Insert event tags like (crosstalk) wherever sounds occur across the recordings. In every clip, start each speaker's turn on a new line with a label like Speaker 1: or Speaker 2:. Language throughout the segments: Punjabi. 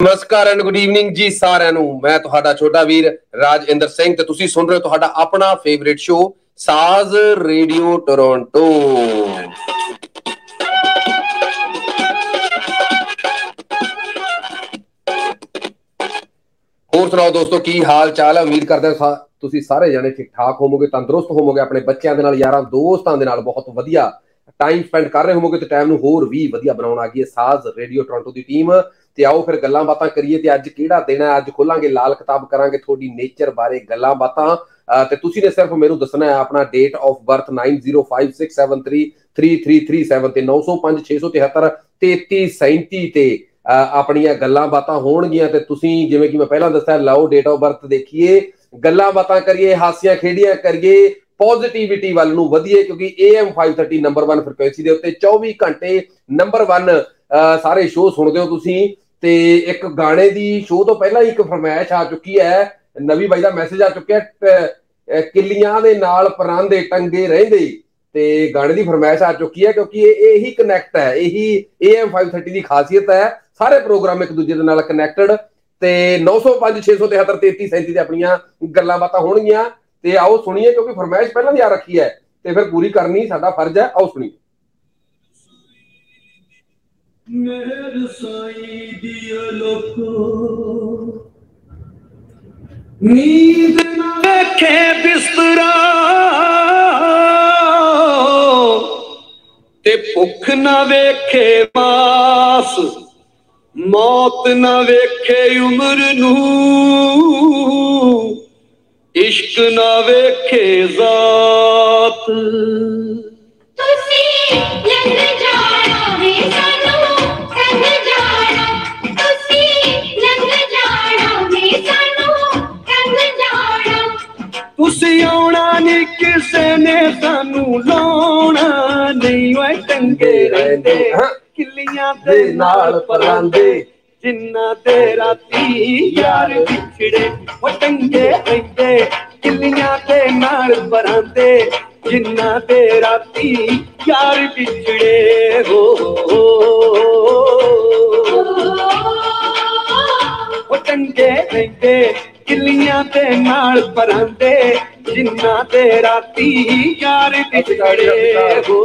Speaker 1: ਨਮਸਕਾਰ ਐਂਡ ਗੁੱਡ ਈਵਨਿੰਗ ਜੀ ਸਾਰਿਆਂ ਨੂੰ। ਮੈਂ ਤੁਹਾਡਾ ਛੋਟਾ ਵੀਰ ਰਾਜਿੰਦਰ ਸਿੰਘ ਤੇ ਤੁਸੀਂ ਸੁਣ ਰਹੇ ਹੋ ਤੁਹਾਡਾ ਆਪਣਾ favourite show Saaz radio Toronto. ਹੋਰ ਸੁਣਾਓ ਦੋਸਤੋ, ਕੀ ਹਾਲ ਚਾਲ ਹੈ ਉਮੀਦ ਕਰਦੇ ਹਾਂ ਤੁਸੀਂ ਸਾਰੇ ਜਣੇ ਠੀਕ ਠਾਕ ਹੋਵੋਗੇ, ਤੰਦਰੁਸਤ ਹੋਵੋਗੇ, ਆਪਣੇ ਬੱਚਿਆਂ ਦੇ ਨਾਲ, ਯਾਰਾਂ ਦੋਸਤਾਂ ਦੇ ਨਾਲ ਬਹੁਤ ਵਧੀਆ ਟਾਈਮ ਸਪੈਂਡ ਕਰ ਰਹੇ ਹੋਵੋਗੇ ਤੇ ਟਾਈਮ ਨੂੰ ਹੋਰ ਵੀ ਵਧੀਆ ਬਣਾਉਣ ਆ ਗਈ ਹੈ ਸਾਜ਼ ਰੇਡੀਓ ਟੋਰਾਂਟੋ ਦੀ ਟੀਮ ਤੇ ਆਓ ਫਿਰ ਗੱਲਾਂ ਬਾਤਾਂ ਕਰੀਏ ਤੇ ਅੱਜ ਕਿਹੜਾ ਦਿਨ ਹੈ? ਅੱਜ ਖੋਲਾਂਗੇ, ਲਾਲ ਕਿਤਾਬ ਕਰਾਂਗੇ ਤੁਹਾਡੀ ਨੇਚਰ ਬਾਰੇ ਗੱਲਾਂ ਬਾਤਾਂ। ਤੇ ਤੁਸੀਂ ਨੇ ਸਿਰਫ ਮੈਨੂੰ ਦੱਸਣਾ ਹੈ, ਆਪਣਾ ਡੇਟ ਆਫ ਬਰਥ 9056733337 ਤੇ 9056733337 ਤੇ ਆਪਣੀਆਂ ਗੱਲਾਂ ਬਾਤਾਂ ਹੋਣਗੀਆਂ ਤੇ ਤੁਸੀਂ ਜਿਵੇਂ ਕਿ ਮੈਂ ਪਹਿਲਾਂ ਦੱਸਿਆ, ਲਾਓ ਡੇਟ ਆਫ ਬਰਥ ਦੇਖੀਏ। ਗੱਲਾਂ ਬਾਤਾਂ ਕਰੀਏ, ਹਾਸੀਆਂ ਖੇਡੀਆਂ ਕਰੀਏ ਪੋਜ਼ਿਟਿਵਿਟੀ ਵੱਲ ਨੂੰ ਵਧੀਏ, ਕਿਉਂਕਿ AM 530 ਨੰਬਰ 1 ਫ੍ਰੀਕੁਐਂਸੀ ਦੇ ਉੱਤੇ 24 ਘੰਟੇ ਨੰਬਰ 1 ਸਾਰੇ ਸ਼ੋਅ ਸੁਣਦੇ ਹੋ ਤੁਸੀਂ। ਤੇ ਇੱਕ ਗਾਣੇ ਦੀ ਸ਼ੋਅ ਤੋਂ ਪਹਿਲਾਂ ਹੀ ਇੱਕ ਫਰਮਾਇਸ਼ ਆ ਚੁੱਕੀ ਹੈ, ਨਵੀਂ ਬਾਈ ਦਾ ਮੈਸੇਜ ਆ ਚੁੱਕਿਆ ਕਿੱਲੀਆਂ ਦੇ ਨਾਲ ਪਰਾਂਦੇ ਟੰਗੇ ਰਹਿੰਦੇ। ਤੇ ਗਾਣੇ ਦੀ ਫਰਮਾਇਸ਼ ਆ ਚੁੱਕੀ ਹੈ ਕਿਉਂਕਿ ਇਹ ਇਹੀ ਕਨੈਕਟ ਹੈ, ਇਹੀ AM 530 ਦੀ ਖਾਸੀਅਤ ਹੈ। ਸਾਰੇ ਪ੍ਰੋਗਰਾਮ ਇੱਕ ਦੂਜੇ ਦੇ ਨਾਲ ਕਨੈਕਟਡ ਤੇ 905 673 33 ਤੇ ਆਪਣੀਆਂ ਗੱਲਾਂ ਬਾਤਾਂ ਹੋਣਗੀਆਂ। ਤੇ ਆਓ ਸੁਣੀਏ ਕਿਉਂਕਿ ਫਰਮਾਇਸ਼ ਪਹਿਲਾਂ ਦੀ ਆ ਰੱਖੀ ਹੈ। ਤੇ ਫਿਰ ਪੂਰੀ ਕਰਨੀ ਸਾਡਾ ਫਰਜ਼ ਹੈ। ਆਓ ਸੁਣੀਏ।
Speaker 2: ਮੇਰ ਸਾਈ ਦੀ ਲੋਕੋ ਨੀਂਦ ਨਾ ਵੇਖੇ ਬਿਸਤਰਾ ਤੇ ਭੁੱਖ ਨਾ ਵੇਖੇ ਮਾਸ ਮੌਤ ਨਾ ਵੇਖੇ ਉਮਰ ਨੂੰ ਇਸ਼ਕ ਨਾ ਵੇਖੇ ਜ਼ਾਤ ਓਏ ਟੰਗੇ ਰਹਿੰਦੇ ਕਿੱਲੀਆਂ ਦੇ ਨਾਲ ਪਰਾਂਦੇ ਜਿੰਨਾ ਤੇ ਰਾਤੀ ਯਾਰ ਵਿਛੜੇ ਉਹ ਟੰਗੇ ਰਹਿੰਦੇ ਕਿੱਲੀਆਂ ਦੇ ਨਾਲ ਪਰਾਂਦੇ ਜਿੰਨਾ ਤੇ ਰਾਤੀ ਯਾਰ ਵਿਛੜੇ ਹੋ ਉਹ ਟੰਗੇ ਰਹਿੰਦੇ ਕਿੱਲੀਆਂ ਦੇ ਨਾਲ ਪਰਾਂਦੇ ਜਿੰਨਾ ਤੇ ਰਾਤੀ ਯਾਰ ਵਿਛੜੇ। ਹੋ।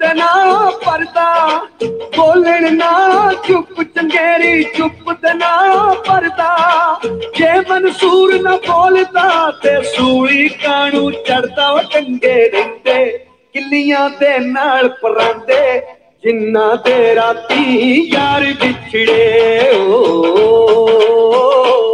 Speaker 2: ਚੰਗੇਰੀ ਚੁੱਪ ਦੇ ਨਾ ਪਰਦਾ ਬੋਲਣ ਨਾ ਚੁੱਪ, ਚੰਗੇਰੀ ਚੁੱਪ ਦੇ ਨਾ ਪਰਦਾ ਜੇ ਮਨਸੂਰ ਨਾ ਬੋਲਦਾ ਤੇ ਸੂਲੀ ਕਾਣੂ ਚੜਦਾ ਉਹ ਟੰਗੇ ਰਹਿੰਦੇ ਕਿੱਲੀਆਂ ਦੇ ਨਾਲ ਪਰਾਂਦੇ ਜਿੰਨਾ ਤੇਰਾ ਤੀ ਯਾਰ ਵਿਛੜੇ ਓ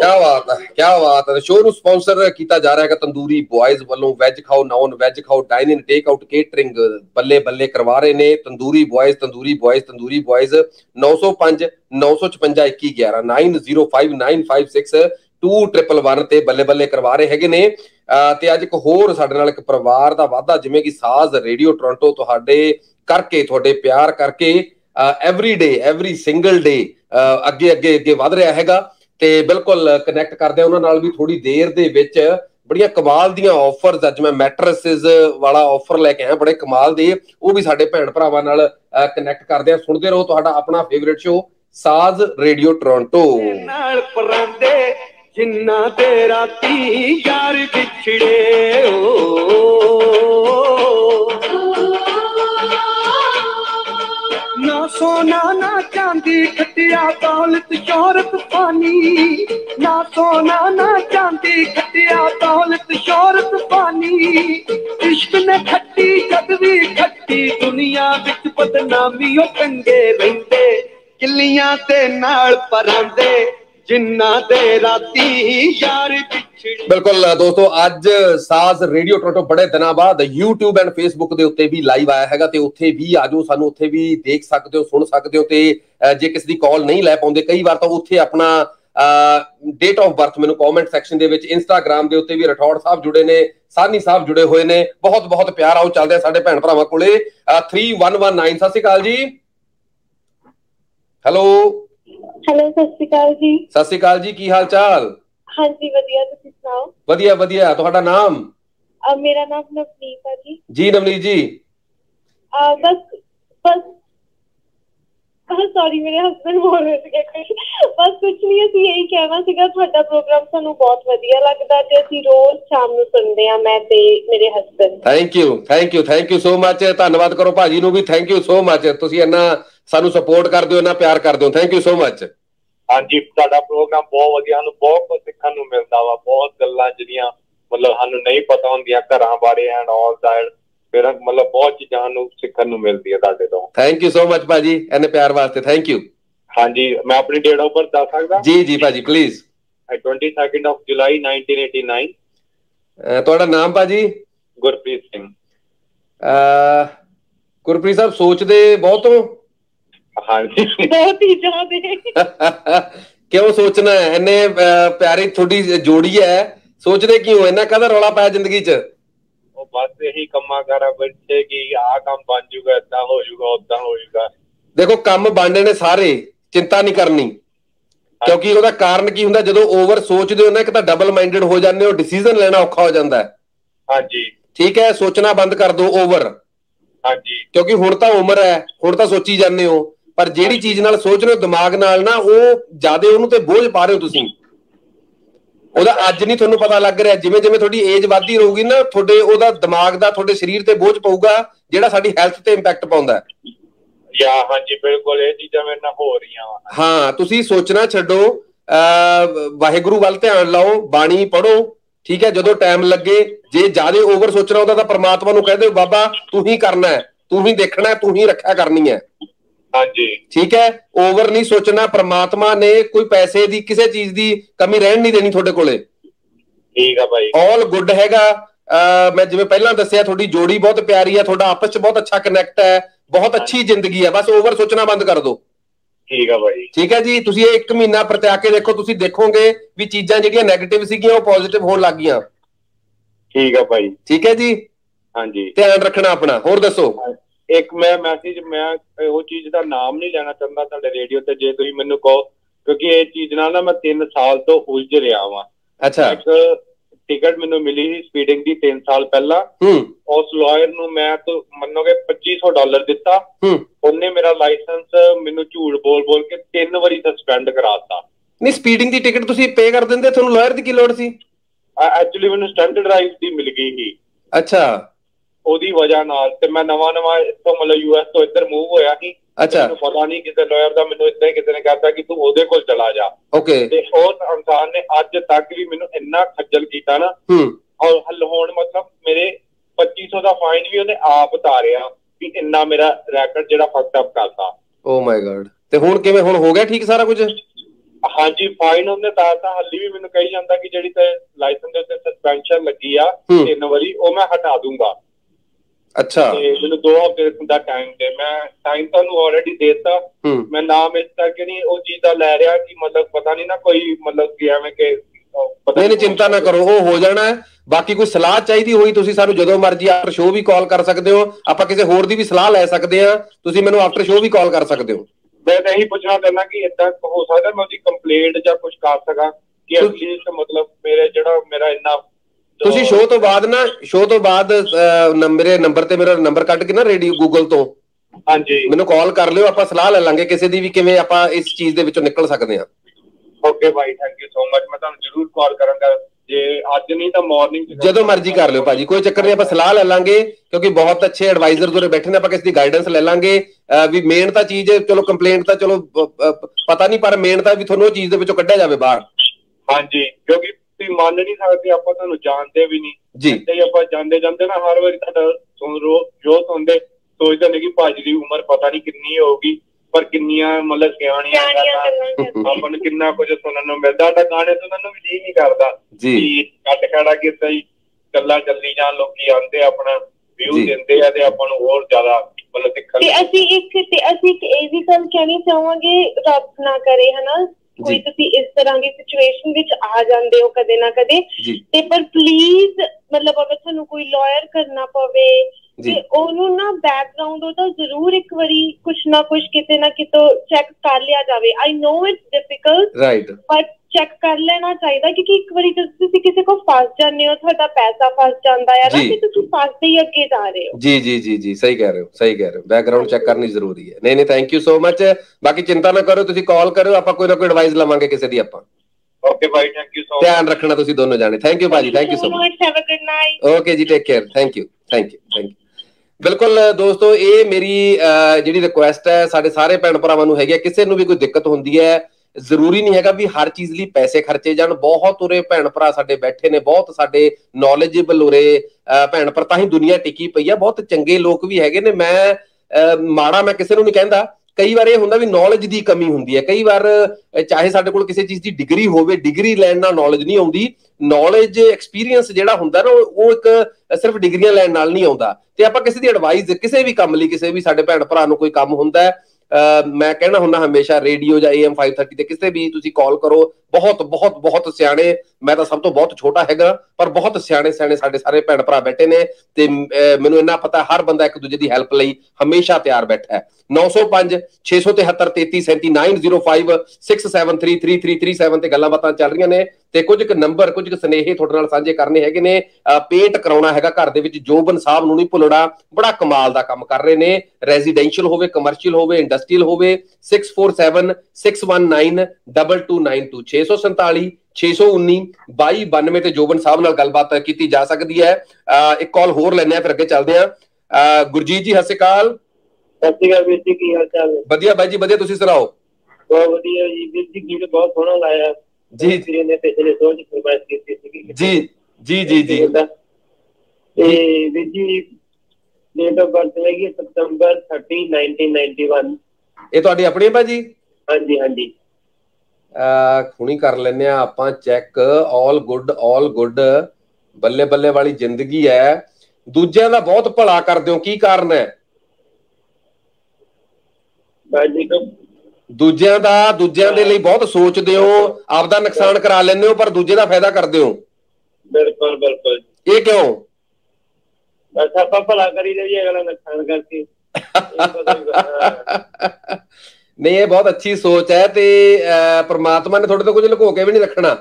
Speaker 1: ਕੀ ਬਾਤ ਹੈ ਕੀ ਬਾਤ ਹੈ। ਸ਼ੋਅ ਨੂੰ ਸਪਾਂਸਰ ਕੀਤਾ ਜਾ ਰਿਹਾ ਹੈ ਤੰਦੂਰੀ ਬॉयਜ਼ ਵੱਲੋਂ। ਵੈਜ ਖਾਓ ਨਾਨ ਵੈਜ ਖਾਓ ਡਾਈਨ ਇਨ ਟੇਕ ਆਊਟ ਕੇਟਰਿੰਗ ਬੱਲੇ ਬੱਲੇ ਕਰਵਾ ਰਹੇ ਨੇ ਤੰਦੂਰੀ ਬॉयਜ਼ ਤੰਦੂਰੀ ਬॉयਜ਼ ਤੰਦੂਰੀ ਬॉयਜ਼ 905 955 905 2111 ਤੇ ਬੱਲੇ ਬੱਲੇ ਕਰਵਾ ਰਹੇ ਹੈਗੇ ਨੇ। ਤੇ ਅੱਜ ਇੱਕ ਹੋਰ ਸਾਡੇ ਨਾਲ ਇੱਕ ਪਰਿਵਾਰ ਦਾ ਵਾਅਦਾ ਜਿਵੇਂ ਕਿ ਸਾਜ਼ ਰੇਡੀਓ ਟੋਰਾਂਟੋ, ਤੁਹਾਡੇ ਕਰਕੇ, ਤੁਹਾਡੇ ਪਿਆਰ ਕਰਕੇ every day every single day ਅੱਗੇ ਅੱਗੇ ਅੱਗੇ ਵਧ ਰਿਹਾ ਹੈਗਾ। ਤੇ ਬਿਲਕੁਲ ਕਨੈਕਟ ਕਰਦੇ ਆ ਉਹਨਾਂ ਨਾਲ ਵੀ ਥੋੜੀ ਦੇਰ ਦੇ ਵਿੱਚ। ਬੜੀਆਂ ਕਮਾਲ ਦੀਆਂ ਆਫਰਸ ਅੱਜ ਮੈਂ ਮੈਟਰਸਸ ਵਾਲਾ ਆਫਰ ਲੈ ਕੇ ਆਇਆ, ਬੜੇ ਕਮਾਲ ਦੇ। ਉਹ ਵੀ ਸਾਡੇ ਭੈਣ ਭਰਾਵਾਂ ਨਾਲ ਕਨੈਕਟ ਕਰਦੇ ਆ ਸੁਣਦੇ ਰਹੋ ਤੁਹਾਡਾ ਆਪਣਾ favourite show Saaz radio Toronto.
Speaker 2: ਨਾਲ ਪਰਾਂਦੇ ਜਿੰਨਾ ਤੇ ਰਾਤੀ ਯਾਰ ਵਿਛੜੇ ਓ। ਸੋਨਾ ਨਾ ਚਾਂਦੀ ਖਟਿਆ ਦੌਲਤ ਸ਼ੋਹਰਤ ਪਾਨੀ ਨਾ ਸੋਨਾ, ਨਾ ਚਾਂਦੀ ਖਟਿਆ ਦੌਲਤ ਸ਼ੋਹਰਤ ਪਾਨੀ ਇਸ਼ਕ ਨੇ ਖੱਟੀ, ਜਦ ਵੀ ਖੱਟੀ ਦੁਨੀਆ ਵਿੱਚ ਬਦਨਾਮੀ ਉਹ ਟੰਗੇ ਰਹਿੰਦੇ। ਕਿੱਲੀਆਂ ਤੇ ਨਾਲ ਪਰਾਂਦੇ ਜਿੰਨਾ ਦੇ ਰਾਤੀ ਯਾਰ ਵਿਛੜੀ
Speaker 1: ਬਿਲਕੁਲ ਦੋਸਤੋ ਅੱਜ ਸਾਜ਼ ਰੇਡੀਓ ਟੋਟੋ ਬੜੇ ਦਿਨਾਂ ਬਾਅਦ YouTube ਐਂਡ Facebook ਦੇ ਉੱਤੇ ਵੀ ਲਾਈਵ ਆਇਆ ਹੈਗਾ ਤੇ ਉੱਥੇ ਵੀ ਆਜੋ ਸਾਨੂੰ ਉੱਥੇ ਵੀ ਦੇਖ ਸਕਦੇ ਹੋ ਸੁਣ ਸਕਦੇ ਹੋ ਤੇ ਅਹ, ਜੇ ਕਿਸੇ ਦੀ ਕਾਲ ਨਹੀਂ ਲੈ ਪਾਉਂਦੇ ਕਈ ਵਾਰ ਤਾਂ ਉੱਥੇ ਆਪਣਾ ਡੇਟ ਆਫ ਬਰਥ ਮੈਨੂੰ ਕਮੈਂਟ ਸੈਕਸ਼ਨ ਦੇ ਵਿੱਚ Instagram ਦੇ ਉੱਤੇ ਵੀ ਰਠੌੜ ਸਾਹਿਬ ਜੁੜੇ ਨੇ ਸਾਨੀ ਸਾਹਿਬ ਜੁੜੇ ਹੋਏ ਨੇ ਬਹੁਤ ਬਹੁਤ ਪਿਆਰ ਆਓ ਚੱਲਦੇ ਆ ਸਾਡੇ ਭੈਣ ਭਰਾਵਾਂ ਕੋਲੇ ਅਹ, 3119 ਸਤਿ ਸ਼੍ਰੀ ਅਕਾਲ ਜੀ। ਹੈਲੋ
Speaker 3: ਹੈਲੋ ਸਤਿ ਸ਼੍ਰੀ ਅਕਾਲ ਜੀ।
Speaker 1: ਸਤਿ ਸ਼੍ਰੀ ਅਕਾਲ ਜੀ ਕੀ ਹਾਲ ਚਾਲ
Speaker 3: ਹਾਂਜੀ ਵਧੀਆ ਤੁਸੀਂ ਸੁਣਾਓ?
Speaker 1: ਵਧੀਆ ਵਧੀਆ ਤੁਹਾਡਾ ਨਾਮ?
Speaker 3: ਅਹ ਮੇਰਾ ਨਾਮ ਨਵਨੀਤ ਹੈ ਜੀ।
Speaker 1: ਜੀ ਨਵਨੀਤ ਜੀ।
Speaker 3: ਅਹ ਬਸ ਬਸ ਸੌਰੀ ਮੇਰੇ ਹਸਬੰਡ ਬੋਲ ਰਹੇ ਸੀਗੇ ਕੁਛ। ਬਸ ਕੁਝ ਨਹੀਂ ਅਸੀਂ ਇਹੀ ਕਹਿਣਾ ਸੀਗਾ ਤੁਹਾਡਾ ਪ੍ਰੋਗਰਾਮ ਸਾਨੂੰ ਬਹੁਤ ਵਧੀਆ ਲੱਗਦਾ ਤੇ ਅਸੀਂ ਰੋਜ਼ ਸ਼ਾਮ ਨੂੰ ਸੁਣਦੇ ਆ ਮੈਂ ਤੇ ਮੇਰੇ husband
Speaker 1: thank you thank you thank you so much ਧੰਨਵਾਦ ਕਰੋ ਭਾਜੀ ਨੂੰ ਵੀ ਥੈਂਕ ਯੂ ਸੋ ਮੱਚ ਤੁਸੀਂ ਇੰਨਾ ਸਾਨੂੰ ਸਪੋਰਟ ਕਰਦੇ ਹੋ ਇੰਨਾ ਪਿਆਰ ਕਰਦੇ ਹੋ। ਥੈਂਕ ਯੂ ਸੋ ਮੱਚ
Speaker 4: ਹਾਂਜੀ ਤੁਹਾਡਾ ਪ੍ਰੋਗਰਾਮ ਬਹੁਤ ਵਧੀਆ ਸਾਨੂੰ ਬਹੁਤ ਕੁਝ ਸਿੱਖਣ ਨੂੰ ਮਿਲਦਾ ਵਾ ਬਹੁਤ ਗੱਲਾਂ ਜਿਹੜੀਆਂ ਮਤਲਬ ਸਾਨੂੰ ਨਹੀਂ ਪਤਾ ਹੁੰਦੀਆਂ ਘਰਾਂ ਬਾਰੇ ਐਂਡ ਆਲ ਦੈਟ ਫਿਰ ਮਤਲਬ ਬਹੁਤ ਚੀਜ਼ਾਂ ਸਾਨੂੰ ਸਿੱਖਣ ਨੂੰ ਮਿਲਦੀਆਂ ਤੁਹਾਡੇ ਤੋਂ।
Speaker 1: ਥੈਂਕ ਯੂ ਸੋ ਮੱਚ ਭਾਜੀ ਇੰਨੇ ਪਿਆਰ ਵਾਸਤੇ ਥੈਂਕ ਯੂ
Speaker 4: ਹਾਂਜੀ ਮੈਂ ਆਪਣੀ ਡੇਟ ਆਫ ਬਰਥ ਦੱਸ ਸਕਦਾ?
Speaker 1: ਜੀ ਜੀ ਭਾਜੀ ਪਲੀਜ਼
Speaker 4: 22nd ਆਫ ਜੁਲਾਈ 1989
Speaker 1: ਤੁਹਾਡਾ ਨਾਮ ਭਾਜੀ?
Speaker 4: ਗੁਰਪ੍ਰੀਤ ਸਿੰਘ।
Speaker 1: ਅਹ, ਗੁਰਪ੍ਰੀਤ ਸਾਹਿਬ ਸੋਚਦੇ ਬਹੁਤ ਹੋ?
Speaker 3: ਬਹੁਤ ਹੀ ਜ਼ਿਆਦਾ।
Speaker 1: ਕਿਉਂ ਸੋਚਣਾ ਹੈ? ਇੰਨੇ ਅਹ, ਪਿਆਰੀ ਤੁਹਾਡੀ ਜੋੜੀ ਹੈ। ਸੋਚਦੇ ਕਿਉਂ? ਇੰਨਾ ਕਦਰ ਰੌਲਾ ਪਾਇਆ ਜ਼ਿੰਦਗੀ 'ਚ?
Speaker 4: ਉਹ ਬਸ ਇਹੀ ਕੰਮਾਂ ਕਰਾ ਬੱਚੇ ਕਿ ਆਹ ਕੰਮ ਬਣ ਜੂਗਾ ਏਦਾਂ ਹੋ ਜੂਗਾ ਉਦਾਂ ਹੋ ਜੂਗਾ।
Speaker 1: ਦੇਖੋ ਕੰਮ ਬਣਨੇ ਨੇ ਸਾਰੇ ਚਿੰਤਾ ਨਹੀਂ ਕਰਨੀ। ਕਿਉਂਕਿ ਉਹਦਾ ਕਾਰਨ ਕੀ ਹੁੰਦਾ? ਜਦੋਂ ਓਵਰ ਸੋਚਦੇ ਹੋ ਨਾ ਇੱਕ ਤਾਂ ਡਬਲ ਮਾਈਂਡਡ ਹੋ ਜਾਂਦੇ ਹੋ ਡਿਸੀਜਨ ਲੈਣਾ ਔਖਾ ਹੋ ਜਾਂਦਾ ਹੈ।
Speaker 4: ਹਾਂਜੀ।
Speaker 1: ਠੀਕ ਹੈ? ਸੋਚਣਾ ਬੰਦ ਕਰ ਦਿਓ ਓਵਰ
Speaker 4: ਹਾਂਜੀ।
Speaker 1: ਕਿਉਂਕਿ ਹੁਣ ਤਾਂ ਉਮਰ ਹੈ ਹੁਣ ਤਾਂ ਸੋਚੀ ਜਾਂਦੇ ਹੋ। ਪਰ ਜਿਹੜੀ ਚੀਜ਼ ਨਾਲ ਸੋਚ ਰਹੇ ਹੋ ਦਿਮਾਗ ਨਾਲ ਨਾ ਉਹ ਜ਼ਿਆਦਾ ਉਹਨੂੰ ਤੇ ਬੋਝ ਪਾ ਰਹੇ ਹੋ ਤੁਸੀਂ। ਉਹਦਾ ਅੱਜ ਨਹੀਂ ਤੁਹਾਨੂੰ ਪਤਾ ਲੱਗ ਰਿਹਾ ਜਿਵੇਂ ਜਿਵੇਂ ਤੁਹਾਡੀ ਏਜ ਵੱਧਦੀ ਰਹੂਗੀ ਨਾ ਤੁਹਾਡੇ ਉਹਦਾ ਦਿਮਾਗ ਦਾ ਤੁਹਾਡੇ ਸਰੀਰ ਤੇ ਬੋਝ ਪਊਗਾ ਜਿਹੜਾ ਸਾਡੀ ਹੈਲਥ ਤੇ ਇੰਪੈਕਟ ਪਾਉਂਦਾ ਹੈ।
Speaker 4: ਯਾ ਹਾਂਜੀ ਬਿਲਕੁਲ ਇਹ ਚੀਜ਼ਾਂ ਮੇਰੇ ਨਾਲ ਹੋ ਰਹੀਆਂ ਵਾ।
Speaker 1: ਹਾਂ ਤੁਸੀਂ ਸੋਚਣਾ ਛੱਡੋ ਵਾਹਿਗੁਰੂ ਵੱਲ ਧਿਆਨ ਲਾਓ ਬਾਣੀ ਪੜੋ ਠੀਕ ਹੈ ਜਦੋਂ ਟਾਈਮ ਲੱਗੇ ਜੇ ਜ਼ਿਆਦਾ ਓਵਰ ਸੋਚਣਾ ਉਹਦਾ ਤਾਂ ਪ੍ਰਮਾਤਮਾ ਨੂੰ ਕਹਿ ਦਿਓ ਬਾਬਾ ਤੂੰ ਹੀ ਕਰਨਾ ਹੈ ਤੂੰ ਹੀ ਦੇਖਣਾ ਹੈ ਤੂੰ ਹੀ ਰੱਖਿਆ ਕਰਨੀ ਹੈ।
Speaker 4: ਹਾਂਜੀ।
Speaker 1: ਠੀਕ ਹੈ? ਓਵਰ ਨਹੀਂ ਸੋਚਣਾ ਪ੍ਰਮਾਤਮਾ ਨੇ ਕੋਈ ਪੈਸੇ ਦੀ ਕਿਸੇ ਚੀਜ਼ ਦੀ ਕਮੀ ਰਹਿਣ ਨਹੀਂ ਦੇਣੀ ਤੁਹਾਡੇ ਕੋਲੇ।
Speaker 4: ਠੀਕ ਆ ਭਾਈ।
Speaker 1: ਆਲ ਗੁੱਡ ਹੈਗਾ। ਮੈਂ ਜਿਵੇਂ ਪਹਿਲਾਂ ਦੱਸਿਆ ਤੁਹਾਡੀ ਜੋੜੀ ਬਹੁਤ ਪਿਆਰੀ ਹੈ ਤੁਹਾਡਾ ਆਪਸ ਚ ਬਹੁਤ ਅੱਛਾ ਕਨੈਕਟ ਹੈ ਬਹੁਤ ਅੱਛੀ ਜ਼ਿੰਦਗੀ ਹੈ ਬਸ ਓਵਰ ਸੋਚਣਾ ਬੰਦ ਕਰ ਦਿਓ
Speaker 4: ਠੀਕ ਆ ਭਾਈ।
Speaker 1: ਠੀਕ ਹੈ ਜੀ? ਤੁਸੀਂ ਇਹ ਇੱਕ ਮਹੀਨਾ ਪ੍ਰਤਿਆ ਕੇ ਦੇਖੋ ਤੁਸੀਂ ਦੇਖੋਗੇ ਵੀ ਚੀਜ਼ਾਂ ਜਿਹੜੀਆਂ 네ਗੇਟਿਵ ਸੀਗੀਆਂ ਉਹ ਪੋਜ਼ਿਟਿਵ ਹੋਣ ਲੱਗ ਗਈਆਂ।
Speaker 4: ਠੀਕ ਆ ਭਾਈ।
Speaker 1: ਠੀਕ ਹੈ ਜੀ?
Speaker 4: ਹਾਂਜੀ।
Speaker 1: ਧਿਆਨ ਰੱਖਣਾ ਆਪਣਾ। ਹੋਰ ਦੱਸੋ?
Speaker 4: ਇੱਕ ਮੈਂ ਮੈਸੇਜ ਮੈਂ ਉਹ ਚੀਜ਼ ਦਾ ਨਾਮ ਨਹੀਂ ਲੈਣਾ ਚਾਹੁੰਦਾ ਤੁਹਾਡੇ ਰੇਡੀਓ ਤੇ ਜੇ ਤੁਸੀਂ ਮੈਨੂੰ ਕਹੋ ਕਿਉਂਕਿ ਇਹ ਚੀਜ਼ ਨਾਲ ਨਾ ਮੈਂ 3 ਸਾਲ ਤੋਂ ਉਲਝ ਰਿਹਾ ਵਾਂ।
Speaker 1: ਅੱਛਾ।
Speaker 4: ਇੱਕ ਟਿਕਟ ਮੈਨੂੰ ਮਿਲੀ ਸੀ ਸਪੀਡਿੰਗ ਦੀ 3 ਸਾਲ ਪਹਿਲਾਂ।
Speaker 1: ਹੂੰ।
Speaker 4: ਉਸ ਲਾਇਰ ਨੂੰ ਮੈਂ ਤਾਂ ਮੰਨੋਗੇ 2500 ਡਾਲਰ ਦਿੱਤਾ।
Speaker 1: ਹੂੰ।
Speaker 4: ਉਹਨੇ ਮੇਰਾ ਲਾਇਸੈਂਸ ਮੈਨੂੰ ਝੂਠ ਬੋਲ ਬੋਲ ਕੇ ਤਿੰਨ ਵਾਰੀ ਸਸਪੈਂਡ ਕਰਾਤਾ।
Speaker 1: ਨਹੀਂ ਸਪੀਡਿੰਗ ਦੀ ਟਿਕਟ ਤੁਸੀਂ ਪੇ ਕਰ ਦਿੰਦੇ ਤੁਹਾਨੂੰ ਲਾਇਰ ਦੀ ਕੀ ਲੋੜ ਸੀ?
Speaker 4: ਐਕਚੁਅਲੀ ਮੈਨੂੰ ਸਟੈਂਡਰਡ ਡਰਾਈਵ ਦੀ ਮਿਲ ਗਈ ਸੀ।
Speaker 1: ਅੱਛਾ।
Speaker 4: ਉਹਦੀ ਵਜ੍ਹਾ ਨਾਲ ਤੇ ਮੈਂ ਨਵਾਂ ਨਵਾਂ ਇੱਥੋਂ ਮਤਲਬ ਯੂਐਸ ਤੋਂ ਇੱਧਰ ਮੂਵ ਹੋਇਆ ਸੀ।
Speaker 1: ਅੱਛਾ।
Speaker 4: ਮੈਨੂੰ ਪਤਾ ਨਹੀਂ ਕਿਸੇ ਲਾਇਰ ਦਾ ਮੈਨੂੰ ਇਦਾਂ ਹੀ ਕਿਸੇ ਨੇ ਕਹਿਤਾ ਕਿ ਤੂੰ ਉਹਦੇ ਕੋਲ ਚਲਾ ਜਾ।
Speaker 1: ਓਕੇ
Speaker 4: ਤੇ ਉਸ ਇਨਸਾਨ ਨੇ ਅੱਜ ਤੱਕ ਵੀ ਮੈਨੂੰ ਇੰਨਾ ਖੱਜਲ ਕੀਤਾ ਨਾ।
Speaker 1: ਹੂੰ।
Speaker 4: ਔਰ ਹਲ ਹੁਣ ਮਤਲਬ ਮੇਰੇ 2500 ਦਾ ਫਾਈਨ ਵੀ ਉਹਨੇ ਆਪ ਉਤਾਰਿਆ ਵੀ ਇੰਨਾ ਮੇਰਾ ਰੈਕਡ ਜਿਹੜਾ ਫਕਟ ਅਪ ਕਰਤਾ।
Speaker 1: ਓ ਮਾਈ ਗॉड ਤੇ ਹੁਣ ਕਿਵੇਂ ਹੁਣ ਹੋ ਗਿਆ ਠੀਕ ਸਾਰਾ ਕੁਝ?
Speaker 4: ਹਾਂਜੀ ਫਾਈਨ ਉਹਨੇ ਤਾਰਤਾ ਹੱਲੀ ਵੀ ਮੈਨੂੰ ਕਹੀ ਜਾਂਦਾ ਕਿ ਜਿਹੜੀ ਤੇ ਲਾਇਸੈਂਸ ਦੇ ਉੱਤੇ ਸਸਪੈਂਸ਼ਨ ਲੱਗੀ ਆ। ਤਿੰਨ ਵਾਰੀ ਉਹ ਮੈਂ ਹਟਾ ਦੂੰਗਾ।
Speaker 1: ਅੱਛਾ।
Speaker 4: ਤੇ ਮੈਨੂੰ 2 ਹਫ਼ਤੇ ਦਾ ਟਾਈਮ ਦੇ ਮੈਂ ਟਾਈਮ ਤੁਹਾਨੂੰ ਆਲਰੇਡੀ ਦੇਤਾ। ਮੈਂ ਨਾਮ ਇਸ ਕਰਕੇ ਨਹੀਂ ਉਹ ਚੀਜ਼ ਦਾ ਲੈ ਰਿਹਾ ਕਿ ਮਤਲਬ ਪਤਾ ਨਹੀਂ ਨਾ ਕੋਈ ਮਤਲਬ ਕਿ ਐਵੇਂ ਕਿ ਪਤਾ
Speaker 1: ਨਹੀਂ ਚਿੰਤਾ ਨਾ ਕਰੋ। ਉਹ ਹੋ ਜਾਣਾ ਬਾਕੀ ਕੋਈ ਸਲਾਹ ਚਾਹੀਦੀ ਹੋਈ ਤੁਸੀਂ ਸਾਨੂੰ ਜਦੋਂ ਮਰਜ਼ੀ ਆਫਟਰ ਸ਼ੋਅ ਵੀ ਕਾਲ ਕਰ ਸਕਦੇ ਹੋ। ਆਪਾਂ ਕਿਸੇ ਹੋਰ ਦੀ ਵੀ ਸਲਾਹ ਲੈ ਸਕਦੇ ਆ ਤੁਸੀਂ ਮੈਨੂੰ ਆਫਟਰ ਸ਼ੋਅ ਵੀ ਕਾਲ ਕਰ ਸਕਦੇ ਹੋ।
Speaker 4: ਮੈਂ ਤਾਂ ਇਹੀ ਪੁੱਛਣਾ ਚਾਹੁੰਦਾ ਕਿ ਇਦਾਂ ਹੋ ਸਕਦਾ ਮੈਂ ਉਹਦੀ ਕੰਪਲੇਂਟ ਜਾਂ ਕੁਝ ਕਰ ਸਕਾਂ ਕਿ ਐਟਲੀਸਟ ਮਤਲਬ ਮੇਰੇ ਜਿਹੜਾ ਮੇਰਾ ਇੰਨਾ
Speaker 1: ਤੁਸੀਂ ਸ਼ੋਅ ਤੋਂ ਬਾਅਦ ਨਾ ਸ਼ੋਅ ਤੋਂ ਬਾਅਦ ਮੇਰੇ ਨੰਬਰ ਤੇ ਮੇਰਾ ਨੰਬਰ ਕੱਢ ਕੇ ਨਾ ਰੇਡੀਓ ਗੂਗਲ ਤੋਂ।
Speaker 4: ਹਾਂਜੀ।
Speaker 1: ਮੈਨੂੰ ਕਾਲ ਕਰ ਲਿਓ ਆਪਾਂ ਸਲਾਹ ਲੈ ਲਾਂਗੇ ਕਿਸੇ ਦੀ ਵੀ ਕਿਵੇਂ ਆਪਾਂ ਇਸ ਚੀਜ਼ ਦੇ ਵਿੱਚੋਂ ਨਿਕਲ ਸਕਦੇ ਹਾਂ।
Speaker 4: ਓਕੇ ਭਾਈ ਥੈਂਕ ਯੂ ਸੋ ਮਚ ਮੈਂ ਤੁਹਾਨੂੰ ਜ਼ਰੂਰ ਕਾਲ ਕਰਾਂਗਾ। ਜੇ ਅੱਜ ਨਹੀਂ ਤਾਂ ਮਾਰਨਿੰਗ
Speaker 1: ਜਦੋਂ ਮਰਜ਼ੀ ਕਰ ਲਿਓ ਭਾਜੀ ਕੋਈ ਚੱਕਰ ਨਹੀਂ ਆਪਾਂ ਸਲਾਹ ਲੈ ਲਾਂਗੇ ਕਿਉਂਕਿ ਬਹੁਤ ਅੱਛੇ ਐਡਵਾਈਜ਼ਰ ਉਰੇ ਬੈਠੇ ਨੇ ਆਪਾਂ ਕਿਸੇ ਦੀ ਗਾਈਡੈਂਸ ਲੈ ਲਾਂਗੇ। ਵੀ ਮੇਨ ਤਾਂ ਚੀਜ਼ ਚਲੋ ਕੰਪਲੇਂਟ ਤਾਂ ਚਲੋ ਪਤਾ ਨਹੀਂ ਪਰ ਮੇਨ ਤਾਂ ਵੀ ਤੁਹਾਨੂੰ ਉਹ ਚੀਜ਼ ਦੇ ਵਿੱਚੋਂ ਕੱਢਿਆ ਜਾਵੇ ਬਾਹਰ।
Speaker 4: ਹਾਂਜੀ ਕਿਉਂਕਿ ਤੁਸੀਂ ਮੰਨ ਨਹੀਂ ਸਕਦੇ ਆਪਾਂ ਤੁਹਾਨੂੰ ਜਾਣਦੇ ਵੀ ਨਹੀਂ।
Speaker 1: ਜੀ।
Speaker 4: ਤੇ ਆਪਾਂ ਜਾਂਦੇ ਜਾਂਦੇ ਨਾ ਹਰ ਵਾਰੀ ਤੁਹਾਡਾ ਸੁਣ ਰੋ ਜੋ ਸੁਣਦੇ ਸੋਚਦੇ ਨੇ ਕਿ ਭਾਜੀ ਦੀ ਉਮਰ ਪਤਾ ਨਹੀਂ ਕਿੰਨੀ ਹੋਊਗੀ ਪਰ ਕਿੰਨੀਆਂ ਮਤਲਬ ਸਿਆਣੀਆਂ ਗੱਲਾਂ। ਆਪਾਂ ਨੂੰ ਕਿੰਨਾ ਕੁਝ ਸੁਣਨ ਨੂੰ ਮਿਲਦਾ ਤਾਂ ਗਾਣੇ ਸੁਣਨ ਨੂੰ ਵੀ ਜੀ ਨਹੀਂ ਕਰਦਾ।
Speaker 1: ਜੀ।
Speaker 4: ਕਿ ਕੱਟ ਖੜਾ ਕੀਤਾ ਹੀ ਗੱਲਾਂ ਚੱਲੀ ਜਾਣ ਲੋਕੀ ਆਉਂਦੇ ਆਪਣਾ ਵਿਊ
Speaker 1: ਜੀ।
Speaker 4: ਦਿੰਦੇ ਆ ਤੇ ਆਪਾਂ ਨੂੰ ਹੋਰ ਜ਼ਿਆਦਾ ਮਤਲਬ ਸਿੱਖਣ
Speaker 3: ਤੇ ਅਸੀਂ ਇੱਕ ਤੇ ਅਸੀਂ ਇੱਕ ਇਹ ਵੀ ਗੱਲ ਕਹਿਣੀ ਚਾਹਾਂਗੇ ਰੱਬ ਨਾ ਕਰੇ ਹਨਾ? ਕੋਈ। ਤੁਸੀਂ ਇਸ ਤਰ੍ਹਾਂ ਦੀ ਸਿਚੁਏਸ਼ਨ ਵਿੱਚ ਆ ਜਾਂਦੇ ਹੋ ਕਦੇ ਨਾ ਕਦੇ ਤੇ ਪਰ ਪਲੀਜ਼ ਮਤਲਬ ਅਗਰ ਤੁਹਾਨੂੰ ਕੋਈ ਲਾਇਰ ਕਰਨਾ ਪਵੇ ਤੇ ਉਹਨੂੰ ਨਾ ਬੈਕਗ੍ਰਾਉਂਡ ਉਹਦਾ ਜ਼ਰੂਰ ਇੱਕ ਵਾਰੀ ਕੁਛ ਨਾ ਕੁਛ ਕਿਤੇ ਨਾ ਕਿਤੋਂ ਚੈੱਕ ਕਰ ਲਿਆ ਜਾਵੇ। I know it's difficult
Speaker 1: right
Speaker 3: but check ਕਰ ਲੈਣਾ ਚਾਹੀਦਾ ਕਿਉਂਕਿ ਇੱਕ ਵਾਰੀ ਜਦੋਂ ਤੁਸੀਂ ਕਿਸੇ ਕੋਲ ਫਸ ਜਾਂਦੇ ਹੋ ਤੁਹਾਡਾ ਪੈਸਾ ਫਸ ਜਾਂਦਾ ਹੈ ਨਾ। ਤੇ ਤੁਸੀਂ ਫਸਦੇ ਹੀ ਅੱਗੇ ਜਾ ਰਹੇ ਹੋ।
Speaker 1: ਜੀ ਜੀ ਜੀ ਜੀ ਸਹੀ ਕਹਿ ਰਹੇ ਹੋ ਸਹੀ ਕਹਿ ਰਹੇ ਹੋ। ਬੈਕਗ੍ਰਾਉਂਡ ਚੈੱਕ ਕਰਨੀ ਜ਼ਰੂਰੀ ਹੈ। ਨਹੀਂ ਨਹੀਂ ਥੈਂਕ ਯੂ ਸੋ ਮਚ ਬਾਕੀ ਚਿੰਤਾ ਨਾ ਕਰੋ ਤੁਸੀਂ ਕਾਲ ਕਰੋ ਆਪਾਂ ਕੋਈ ਨਾ ਕੋਈ ਐਡਵਾਈਸ ਲਵਾਂਗੇ ਕਿਸੇ ਦੀ ਆਪਾਂ।
Speaker 4: Okay bye thank you so
Speaker 1: ਧਿਆਨ ਰੱਖਣਾ ਤੁਸੀਂ ਦੋਨੋਂ ਜਾਣੇ। ਥੈਂਕ ਯੂ ਭਾਜੀ thank you so much
Speaker 3: have a good night
Speaker 1: okay ਜੀ take care thank you thank you thank you ਬਿਲਕੁਲ ਦੋਸਤੋ ਇਹ ਮੇਰੀ ਜਿਹੜੀ ਰਿਕੁਐਸਟ ਹੈ ਸਾਡੇ ਸਾਰੇ ਭੈਣ ਭਰਾਵਾਂ ਨੂੰ ਹੈਗੀ ਹੈ। ਕਿਸੇ ਨੂੰ ਵੀ ਕੋਈ ਦਿੱਕਤ ਹੁੰਦੀ ਹੈ ਜ਼ਰੂਰੀ ਨਹੀਂ ਹੈਗਾ ਵੀ ਹਰ ਚੀਜ਼ ਲਈ ਪੈਸੇ ਖਰਚੇ ਜਾਣ। ਬਹੁਤ ਉਰੇ ਭੈਣ ਭਰਾ ਸਾਡੇ ਬੈਠੇ ਨੇ ਬਹੁਤ ਸਾਡੇ ਨੌਲੇਜੇਬਲ ਉਰੇ ਅਹ, ਭੈਣ ਭਰਾ ਤਾਂ ਹੀ ਦੁਨੀਆ ਟਿਕੀ ਪਈ ਆ। ਬਹੁਤ ਚੰਗੇ ਲੋਕ ਵੀ ਹੈਗੇ ਨੇ। ਮੈਂ ਅਹ, ਮਾੜਾ ਮੈਂ ਕਿਸੇ ਨੂੰ ਨਹੀਂ ਕਹਿੰਦਾ। ਕਈ ਵਾਰ ਇਹ ਹੁੰਦਾ ਵੀ ਨੌਲੇਜ ਦੀ ਕਮੀ ਹੁੰਦੀ ਹੈ। ਕਈ ਵਾਰ ਅਹ, ਚਾਹੇ ਸਾਡੇ ਕੋਲ ਕਿਸੇ ਚੀਜ਼ ਦੀ ਡਿਗਰੀ ਹੋਵੇ ਡਿਗਰੀ ਲੈਣ ਨਾਲ ਨੌਲੇਜ ਨਹੀਂ ਆਉਂਦੀ। ਨੌਲੇਜ ਐਕਸਪੀਰੀਅੰਸ ਜਿਹੜਾ ਹੁੰਦਾ ਨਾ ਉਹ ਉਹ ਇੱਕ ਅਹ, ਸਿਰਫ ਡਿਗਰੀਆਂ ਲੈਣ ਨਾਲ ਨਹੀਂ ਆਉਂਦਾ। ਤੇ ਆਪਾਂ ਕਿਸੇ ਦੀ ਐਡਵਾਈਸ ਕਿਸੇ ਵੀ ਕੰਮ ਲਈ ਕਿਸੇ ਵੀ ਸਾਡੇ ਭੈਣ ਭਰਾ ਨੂੰ ਕੋਈ ਕੰਮ ਹੁੰਦਾ ਹੈ ਅਹ, ਮੈਂ ਕਹਿਣਾ ਹੁੰਦਾ ਹਮੇਸ਼ਾ ਰੇਡੀਓ ਜਾਂ AM 530 ਤੇ ਕਿਸੇ ਵੀ ਤੁਸੀਂ ਕਾਲ ਕਰੋ ਬਹੁਤ ਬਹੁਤ ਬਹੁਤ ਸਿਆਣੇ ਮੈਂ ਤਾਂ ਸਭ ਤੋਂ ਬਹੁਤ ਛੋਟਾ ਹੈਗਾ ਪਰ ਬਹੁਤ ਸਿਆਣੇ ਸਿਆਣੇ ਸਾਡੇ ਸਾਰੇ ਭੈਣ ਭਰਾ ਬੈਠੇ ਨੇ ਤੇ ਅਹ, ਮੈਨੂੰ ਇੰਨਾ ਪਤਾ ਹਰ ਬੰਦਾ ਇੱਕ ਦੂਜੇ ਦੀ ਹੈਲਪ ਲਈ ਹਮੇਸ਼ਾ ਤਿਆਰ ਬੈਠਾ ਹੈ। 905 673 33 905 6733337 ਤੇ ਗੱਲਾਂ ਬਾਤਾਂ ਚੱਲ ਰਹੀਆਂ ਨੇ ਤੇ ਕੁਝ ਕੁ ਨੰਬਰ ਕੁਝ ਕੁ ਸਨੇਹੇ ਤੁਹਾਡੇ ਨਾਲ ਸਾਂਝੇ ਕਰਨੇ ਹੈਗੇ ਨੇ। ਅਹ, ਪੇਂਟ ਕਰਾਉਣਾ ਹੈਗਾ ਘਰ ਦੇ ਵਿੱਚ ਜੋਬਨ ਸਾਹਿਬ ਨੂੰ ਨਹੀਂ ਭੁੱਲਣਾ ਬੜਾ ਕਮਾਲ ਦਾ ਕੰਮ ਕਰ ਰਹੇ ਨੇ। ਰੈਜ਼ੀਡੈਂਸ਼ੀਅਲ ਹੋਵੇ ਕਮਰਸ਼ੀਅਲ ਹੋਵੇ ਇੰਡਸਟਰੀਅਲ ਹੋਵੇ 6476192292 647 619 2292 ਤੇ ਜੋਬਨ ਸਾਹਿਬ ਨਾਲ ਗੱਲਬਾਤ ਕੀਤੀ ਜਾ ਸਕਦੀ ਹੈ। ਇੱਕ ਕਾਲ ਹੋਰ ਲੈਣੇ ਆ ਫਿਰ ਅੱਗੇ ਚੱਲਦੇ ਆ ਗੁਰਜੀਤ ਜੀ ਸਤਿ ਸ਼੍ਰੀ ਅਕਾਲ।
Speaker 5: ਸਤਿ ਸ਼੍ਰੀ ਅਕਾਲ ਵੀਰ ਜੀ ਕੀ ਹਾਲ ਚਾਲ ਹੈ
Speaker 1: ਵਧੀਆ ਬਾਈ ਜੀ ਵਧੀਆ ਤੁਸੀਂ ਸੁਣਾਓ?
Speaker 5: ਬਹੁਤ ਵਧੀਆ ਜੀ ਵੀਰ ਜੀ ਗੀਤ ਬਹੁਤ ਸੋਹਣਾ ਲਾਇਆ।
Speaker 1: ਜੀ।
Speaker 5: ਵੀਰੇ ਨੇ ਪਿਛਲੇ ਸੋਚ ਫਰਮਾਇਸ਼ ਕੀਤੀ ਸੀ
Speaker 1: ਜੀ ਜੀ ਜੀ ਜੀ।
Speaker 5: ਤੇ ਵੀਰ ਜੀ ਡੇਟ ਆਫ ਬਰਥ ਹੈਗੀ ਸਤੰਬਰ 30 1991
Speaker 1: ਇਹ ਤੁਹਾਡੀ ਆਪਣੀ ਹੈ ਭਾਜੀ
Speaker 5: ਹਾਂਜੀ ਹਾਂਜੀ।
Speaker 1: ਹੁਣੀ ਕਰ ਲੈਨੇ ਆ ਆਪਾਂ ਚੈੱਕ 올 ਗੁੱਡ 올 ਗੁੱਡ ਬੱਲੇ ਬੱਲੇ ਵਾਲੀ ਜ਼ਿੰਦਗੀ ਹੈ। ਦੂਜਿਆਂ ਦਾ ਬਹੁਤ ਭਲਾ ਕਰਦੇ ਹੋ ਕੀ ਕਾਰਨ ਹੈ? ਦੂਜਿਆਂ ਦਾ ਦੂਜਿਆਂ ਦੇ ਲਈ ਬਹੁਤ ਸੋਚਦੇ ਹੋ ਆਪਦਾ ਨੁਕਸਾਨ ਕਰਾ ਲੈਂਦੇ ਹੋ ਪਰ ਦੂਜੇ ਦਾ ਫਾਇਦਾ ਕਰਦੇ ਹੋ।
Speaker 5: ਬਿਲਕੁਲ ਬਿਲਕੁਲ।
Speaker 1: ਇਹ ਕਿਉਂ?
Speaker 5: ਬਸ ਆਪਾਂ ਭਲਾ ਕਰੀ ਜਾਈਏ ਅਗਲਾ ਨੁਕਸਾਨ ਕਰਕੇ। (laughs)
Speaker 1: ਨਹੀਂ ਇਹ ਬਹੁਤ ਅੱਛੀ ਸੋਚ ਹੈ ਤੇ ਪ੍ਰਮਾਤਮਾ ਨੇ ਤੁਹਾਡੇ ਤੋਂ ਕੁਝ ਲੁਕੋ ਕੇ ਵੀ ਨਹੀਂ ਰੱਖਣਾ।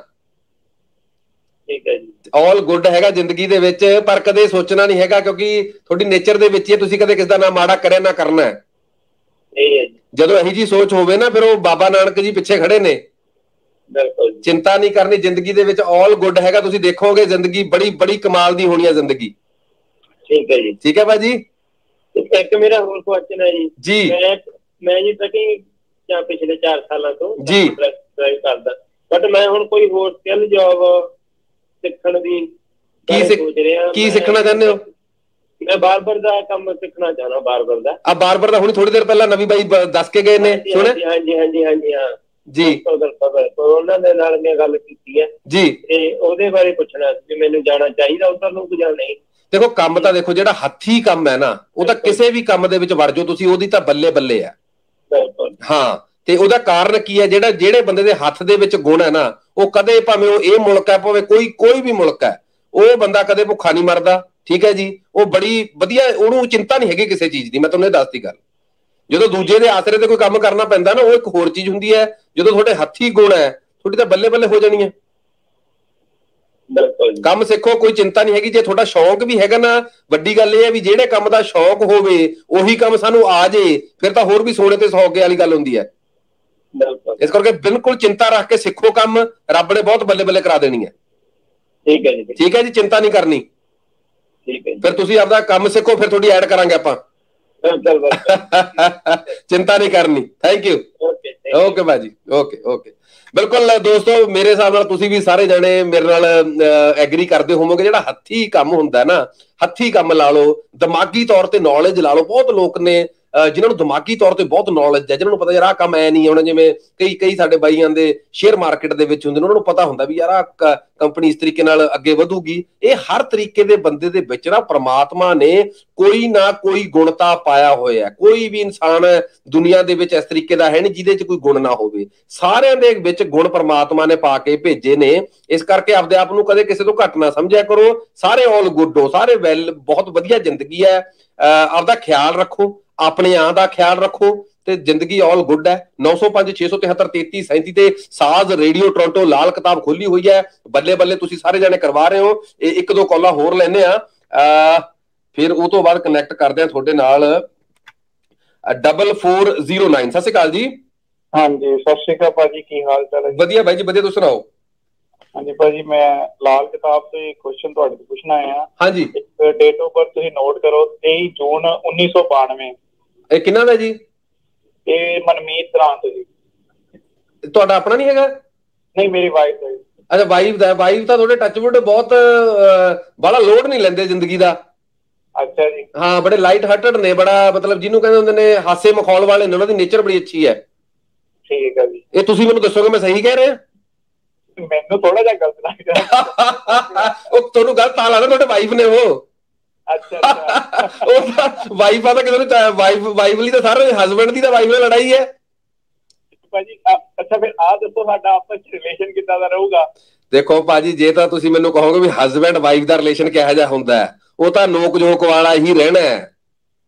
Speaker 5: ਠੀਕ ਹੈ ਜੀ।
Speaker 1: ਆਲ ਗੁੱਡ ਹੈਗਾ ਜ਼ਿੰਦਗੀ ਦੇ ਵਿੱਚ ਪਰ ਕਦੇ ਸੋਚਣਾ ਨਹੀਂ ਹੈਗਾ ਕਿਉਂਕਿ ਤੁਹਾਡੀ ਨੇਚਰ ਦੇ ਵਿੱਚ ਹੀ ਤੁਸੀਂ ਕਦੇ ਕਿਸ ਦਾ ਨਾ ਮਾੜਾ ਕਰਿਆ ਨਾ ਕਰਨਾ ਹੈ।
Speaker 5: ਇਹ ਹੈ
Speaker 1: ਜਦੋਂ ਇਹੀ ਜੀ ਸੋਚ ਹੋਵੇ ਨਾ ਫਿਰ ਉਹ ਬਾਬਾ ਨਾਨਕ ਜੀ ਪਿੱਛੇ ਖੜੇ ਨੇ।
Speaker 5: ਬਿਲਕੁਲ
Speaker 1: ਚਿੰਤਾ ਨਹੀਂ ਕਰਨੀ ਜ਼ਿੰਦਗੀ ਦੇ ਵਿੱਚ ਆਲ ਗੁੱਡ ਹੈਗਾ ਤੁਸੀਂ ਦੇਖੋਗੇ ਜ਼ਿੰਦਗੀ ਬੜੀ ਬੜੀ ਕਮਾਲ ਦੀ ਹੋਣੀ ਹੈ ਜ਼ਿੰਦਗੀ।
Speaker 5: ਠੀਕ ਹੈ ਜੀ।
Speaker 1: ਠੀਕ ਹੈ ਭਾਜੀ?
Speaker 5: ਇੱਕ ਮੇਰਾ ਹੋਰ ਕੁਐਸਚਨ ਹੈ ਜੀ।
Speaker 1: ਜੀ।
Speaker 5: ਮੈਂ ਜੀ ਟਰਕਿੰਗ ਜਾਂ ਪਿਛਲੇ 4 ਸਾਲਾਂ ਤੋਂ
Speaker 1: ਜੀ।
Speaker 5: ਡਰਾਈਵ ਕਰਦਾ ਬਟ ਮੈਂ ਹੁਣ ਕੋਈ ਹੋਰ ਸਕਿੱਲ ਜੌਬ ਸਿੱਖਣ ਦੀ
Speaker 1: ਕੀ
Speaker 5: ਸੋਚ ਰਿਹਾ।
Speaker 1: ਕੀ ਸਿੱਖਣਾ ਚਾਹੁੰਦੇ ਹੋ?
Speaker 5: ਮੈਂ ਬਾਰਬਰ ਦਾ ਕੰਮ ਸਿੱਖਣਾ ਚਾਹਣਾ ਬਾਰਬਰ ਦਾ।
Speaker 1: ਆ ਬਾਰ-ਬਾਰ ਦਾ ਹੁਣੀ ਥੋੜੀ ਦੇਰ ਪਹਿਲਾਂ ਨਵੀਂ ਬਾਈ ਦੱਸ ਕੇ ਗਏ ਨੇ ਸੁਣੇ
Speaker 5: ਹਾਂਜੀ ਹਾਂਜੀ ਹਾਂਜੀ ਹਾਂ।
Speaker 1: ਜੀ।
Speaker 5: ਉਹਨਾਂ ਦੇ ਨਾਲ ਮੈਂ ਗੱਲ ਕੀਤੀ ਹੈ
Speaker 1: ਜੀ।
Speaker 5: ਤੇ ਉਹਦੇ ਬਾਰੇ ਪੁੱਛਣਾ ਸੀ ਮੈਨੂੰ ਜਾਣਾ ਚਾਹੀਦਾ ਉਧਰ ਨੂੰ ਕਿ ਜਾਂ ਨਹੀਂ।
Speaker 1: ਦੇਖੋ ਕੰਮ ਤਾਂ ਦੇਖੋ ਜਿਹੜਾ ਹੱਥੀ ਕੰਮ ਹੈ ਨਾ ਉਹ ਤਾਂ ਕਿਸੇ ਵੀ ਕੰਮ ਦੇ ਵਿੱਚ ਵੜ ਜਾਓ ਤੁਸੀਂ ਉਹਦੀ ਤਾਂ ਬੱਲੇ ਬੱਲੇ ਆ। ਹਾਂ ਤੇ ਉਹਦਾ ਕਾਰਨ ਕੀ ਹੈ? ਜਿਹੜਾ ਜਿਹੜੇ ਬੰਦੇ ਦੇ ਹੱਥ ਦੇ ਵਿੱਚ ਗੁਣ ਹੈ ਨਾ ਉਹ ਕਦੇ ਭਾਵੇਂ ਉਹ ਇਹ ਮੁਲਕ ਹੈ ਭਾਵੇਂ ਕੋਈ ਕੋਈ ਵੀ ਮੁਲਕ ਹੈ ਉਹ ਬੰਦਾ ਕਦੇ ਭੁੱਖਾ ਨਹੀਂ ਮਰਦਾ ਠੀਕ ਹੈ ਜੀ? ਉਹ ਬੜੀ ਵਧੀਆ ਉਹਨੂੰ ਚਿੰਤਾ ਨਹੀਂ ਹੈਗੀ ਕਿਸੇ ਚੀਜ਼ ਦੀ ਮੈਂ ਤੁਹਾਨੂੰ ਇਹ ਦੱਸਦੀ ਗੱਲ। ਜਦੋਂ ਦੂਜੇ ਦੇ ਆਸਰੇ ਤੇ ਕੋਈ ਕੰਮ ਕਰਨਾ ਪੈਂਦਾ ਨਾ ਉਹ ਇੱਕ ਹੋਰ ਚੀਜ਼ ਹੁੰਦੀ ਹੈ ਜਦੋਂ ਤੁਹਾਡੇ ਹੱਥੀ ਗੁਣ ਹੈ ਤੁਹਾਡੀ ਤਾਂ ਬੱਲੇ ਬੱਲੇ ਹੋ ਜਾਣੀ ਹੈ।
Speaker 5: ਬਿਲਕੁਲ ਜੀ,
Speaker 1: ਕੰਮ ਸਿੱਖੋ ਕੋਈ ਚਿੰਤਾ ਨਹੀਂ ਹੈਗੀ। ਜੇ ਤੁਹਾਡਾ ਸ਼ੌਂਕ ਵੀ ਹੈਗਾ ਨਾ ਵੱਡੀ ਗੱਲ ਇਹ ਹੈ ਵੀ ਜਿਹੜੇ ਕੰਮ ਦਾ ਸ਼ੌਂਕ ਹੋਵੇ ਉਹੀ ਕੰਮ ਸਾਨੂੰ ਆ ਜੇ ਫਿਰ ਤਾਂ ਹੋਰ ਵੀ ਸੋਨੇ ਤੇ ਸੁਹਾਗੇ ਵਾਲੀ ਗੱਲ ਹੁੰਦੀ ਹੈ।
Speaker 5: ਬਿਲਕੁਲ।
Speaker 1: ਇਸ ਕਰਕੇ ਬਿਲਕੁਲ ਚਿੰਤਾ ਰੱਖ ਕੇ ਸਿੱਖੋ ਕੰਮ ਰੱਬ ਨੇ ਬਹੁਤ ਬੱਲੇ ਬੱਲੇ ਕਰਾ ਦੇਣੀ ਹੈ।
Speaker 5: ਠੀਕ ਹੈ ਜੀ
Speaker 1: ਠੀਕ। ਹੈ ਜੀ ਚਿੰਤਾ ਨਹੀਂ ਕਰਨੀ।
Speaker 5: ਠੀਕ ਹੈ
Speaker 1: ਫਿਰ ਤੁਸੀਂ ਆਪਦਾ ਕੰਮ ਸਿੱਖੋ ਫਿਰ ਤੁਹਾਡੀ ਐਡ ਕਰਾਂਗੇ ਆਪਾਂ। (laughs) ਚਿੰਤਾ ਨਹੀਂ ਕਰਨੀ।
Speaker 5: Thank you okay.
Speaker 1: ਓਕੇ ਬਾਜੀ ਓਕੇ ਓਕੇ ਬਿਲਕੁਲ, ਦੋਸਤੋ, ਮੇਰੇ ਹਿਸਾਬ ਨਾਲ ਤੁਸੀਂ ਵੀ ਸਾਰੇ ਜਣੇ ਮੇਰੇ ਨਾਲ ਐਗਰੀ ਕਰਦੇ ਹੋਵੋਗੇ, ਜਿਹੜਾ ਹੱਥੀ ਕੰਮ ਹੁੰਦਾ ਹੈ ਨਾ, ਹੱਥੀ ਕੰਮ ਲਾ ਲਓ, ਦਿਮਾਗੀ ਤੌਰ ਤੇ ਨੌਲੇਜ ਲਾ ਲਓ, ਬਹੁਤ ਲੋਕ ਨੇ ਅਹ ਜਿਨ੍ਹਾਂ ਨੂੰ ਦਿਮਾਗੀ ਤੌਰ ਤੇ ਬਹੁਤ ਨੌਲੇਜ ਹੈ, ਜਿਨ੍ਹਾਂ ਨੂੰ ਪਤਾ ਯਾਰ ਆਹ ਕੰਮ ਐ ਨਹੀਂ ਹੋਣਾ ਜਿਵੇਂ ਕਈ ਕਈ ਸਾਡੇ ਬਾਈਆਂ ਦੇ ਸ਼ੇਅਰ ਮਾਰਕੀਟ ਦੇ ਵਿੱਚ ਹੁੰਦੇ ਨੇ, ਉਹਨਾਂ ਨੂੰ ਪਤਾ ਹੁੰਦਾ ਵੀ ਯਾਰ ਆਹ ਕੰਪਨੀ ਇਸ ਤਰੀਕੇ ਨਾਲ ਅੱਗੇ ਵਧੂਗੀ। ਇਹ ਹਰ ਤਰੀਕੇ ਦੇ ਬੰਦੇ ਦੇ ਵਿੱਚ ਨਾ ਪ੍ਰਮਾਤਮਾ ਨੇ ਕੋਈ ਨਾ ਕੋਈ ਗੁਣਤਾ ਪਾਇਆ ਹੋਇਆ ਹੈ। ਕੋਈ ਵੀ ਇਨਸਾਨ ਦੁਨੀਆ ਦੇ ਵਿੱਚ ਇਸ ਤਰੀਕੇ ਦਾ ਹੈ ਨਹੀਂ ਜਿਹਦੇ 'ਚ ਕੋਈ ਗੁਣ ਨਾ ਹੋਵੇ। ਸਾਰਿਆਂ ਦੇ ਵਿੱਚ ਗੁਣ ਪ੍ਰਮਾਤਮਾ ਨੇ ਪਾ ਕੇ ਭੇਜੇ ਨੇ। ਇਸ ਕਰਕੇ ਆਪਦੇ ਆਪ ਨੂੰ ਕਦੇ ਕਿਸੇ ਤੋਂ ਘੱਟ ਨਾ ਸਮਝਿਆ ਕਰੋ। ਸਾਰੇ ਆਲ ਗੁੱਡ ਹੋ, ਸਾਰੇ ਵੈਲ ਬਹੁਤ ਵਧੀਆ ਜ਼ਿੰਦਗੀ ਹੈ। ਅਹ ਆਪਦਾ ਖਿਆਲ ਰੱਖੋ। ਆਪਣੇ ਆਂ ਦਾ ਖਿਆਲ ਰੱਖੋ ਤੇ ਜ਼ਿੰਦਗੀ ਆਲ ਗੁੱਡ ਹੈ। 905 673 33 ਤੇ ਸਾਜ਼ ਰੇਡੀਓ ਟੋਰਾਂਟੋ ਲਾਲ ਕਿਤਾਬ ਖੋਲੀ ਹੋਈ ਹੈ। ਬੱਲੇ ਬੱਲੇ ਤੁਸੀਂ ਸਾਰੇ ਜਾਣੇ ਕਰਵਾ ਰਹੇ ਹੋ। ਇਹ ਇੱਕ ਦੋ ਕਾਲਾਂ ਹੋਰ ਲੈਨੇ ਆ ਫਿਰ ਉਹ ਤੋਂ ਬਾਅਦ ਕਨੈਕਟ ਕਰਦੇ ਆ ਤੁਹਾਡੇ ਨਾਲ। 4409 ਸਤਿ ਸ਼੍ਰੀ ਅਕਾਲ ਜੀ।
Speaker 4: ਹਾਂਜੀ ਸਤਿ ਸ਼੍ਰੀ ਅਕਾਲ ਭਾਜੀ ਕੀ ਹਾਲ ਚਾਲ ਹੈ?
Speaker 1: ਵਧੀਆ ਬਾਈ ਜੀ ਵਧੀਆ ਤੁਸੀਂ ਸੁਣਾਓ?
Speaker 4: ਹਾਂਜੀ ਭਾਜੀ ਮੈਂ ਲਾਲ ਕਿਤਾਬ ਤੇ ਕੁਐਸਚਨ ਤੁਹਾਡੇ ਤੋਂ ਪੁੱਛਣਾ ਆਇਆ।
Speaker 1: ਹਾਂਜੀ।
Speaker 4: ਡੇਟ ਆਫ ਬਰਥ ਤੁਸੀਂ ਨੋਟ ਕਰੋ 23 ਜੂਨ 1992
Speaker 1: ਇਹ ਕਿੰਨਾ ਦਾ ਜੀ?
Speaker 4: ਇਹ ਮਨਮੀਤ ਰਾਂਤ ਜੀ।
Speaker 1: ਤੁਹਾਡਾ ਆਪਣਾ ਨਹੀਂ ਹੈਗਾ?
Speaker 4: ਨਹੀਂ ਮੇਰੀ ਵਾਈਫ ਜੀ।
Speaker 1: ਅੱਛਾ ਵਾਈਫ ਦਾ ਵਾਈਫ ਤਾਂ ਤੁਹਾਡੇ ਟੱਚਵੁੱਡ ਬਹੁਤ ਬੜਾ ਲੋਡ ਨਹੀਂ ਲੈਂਦੇ ਜ਼ਿੰਦਗੀ ਦਾ।
Speaker 4: ਅੱਛਾ ਜੀ।
Speaker 1: ਹਾਂ ਬੜੇ ਲਾਈਟ ਹਾਰਟਡ ਨੇ ਬੜਾ ਮਤਲਬ ਜਿਹਨੂੰ ਕਹਿੰਦੇ ਹੁੰਦੇ ਨੇ ਹਾਸੇ ਮਖੌਲ ਵਾਲੇ ਨੇ ਉਹਨਾਂ ਦੀ ਨੇਚਰ ਬੜੀ ਅੱਛੀ ਹੈ।
Speaker 4: ਠੀਕ ਹੈ ਜੀ।
Speaker 1: ਇਹ ਤੁਸੀਂ ਮੈਨੂੰ ਦੱਸੋਗੇ ਮੈਂ ਸਹੀ ਕਹਿ ਰਿਹਾ?
Speaker 4: ਮੈਨੂੰ ਥੋੜਾ ਜਿਹਾ ਗਲਤ ਲੱਗਦਾ। (laughs)
Speaker 1: ਉਹ ਤੁਹਾਨੂੰ ਗੱਲ ਤਾਂ ਲੱਗਦਾ ਤੁਹਾਡੇ ਵਾਈਫ ਨੇ ਉਹ।
Speaker 4: ਅੱਛਾ ਅੱਛਾ। (laughs)
Speaker 1: ਉਹ ਤਾਂ ਵਾਈਫ ਆ ਤਾਂ ਕਿਸੇ ਨੂੰ ਵਾਈਫ ਵਾਈਫ ਲਈ ਤਾਂ ਸਾਰੇ ਹਸਬੰਡ ਦੀ ਤਾਂ ਵਾਈਫ ਨਾਲ ਲੜਾਈ ਹੈ।
Speaker 4: ਭਾਜੀ ਅੱਛਾ ਫਿਰ ਆ ਦੱਸੋ ਸਾਡਾ ਆਪਸ ਚ ਰਿਲੇਸ਼ਨ ਕਿੱਦਾਂ ਦਾ ਰਹੂਗਾ?
Speaker 1: ਦੇਖੋ ਭਾਜੀ ਜੇ ਤਾਂ ਤੁਸੀਂ ਮੈਨੂੰ ਕਹੋਗੇ ਵੀ ਹਸਬੰਡ ਵਾਈਫ ਦਾ ਰਿਲੇਸ਼ਨ ਕਿਹੋ ਜਿਹਾ ਹੁੰਦਾ ਹੈ ਉਹ ਤਾਂ ਨੋਕ ਝੋਕ ਵਾਲਾ ਹੀ ਰਹਿਣਾ ਹੈ।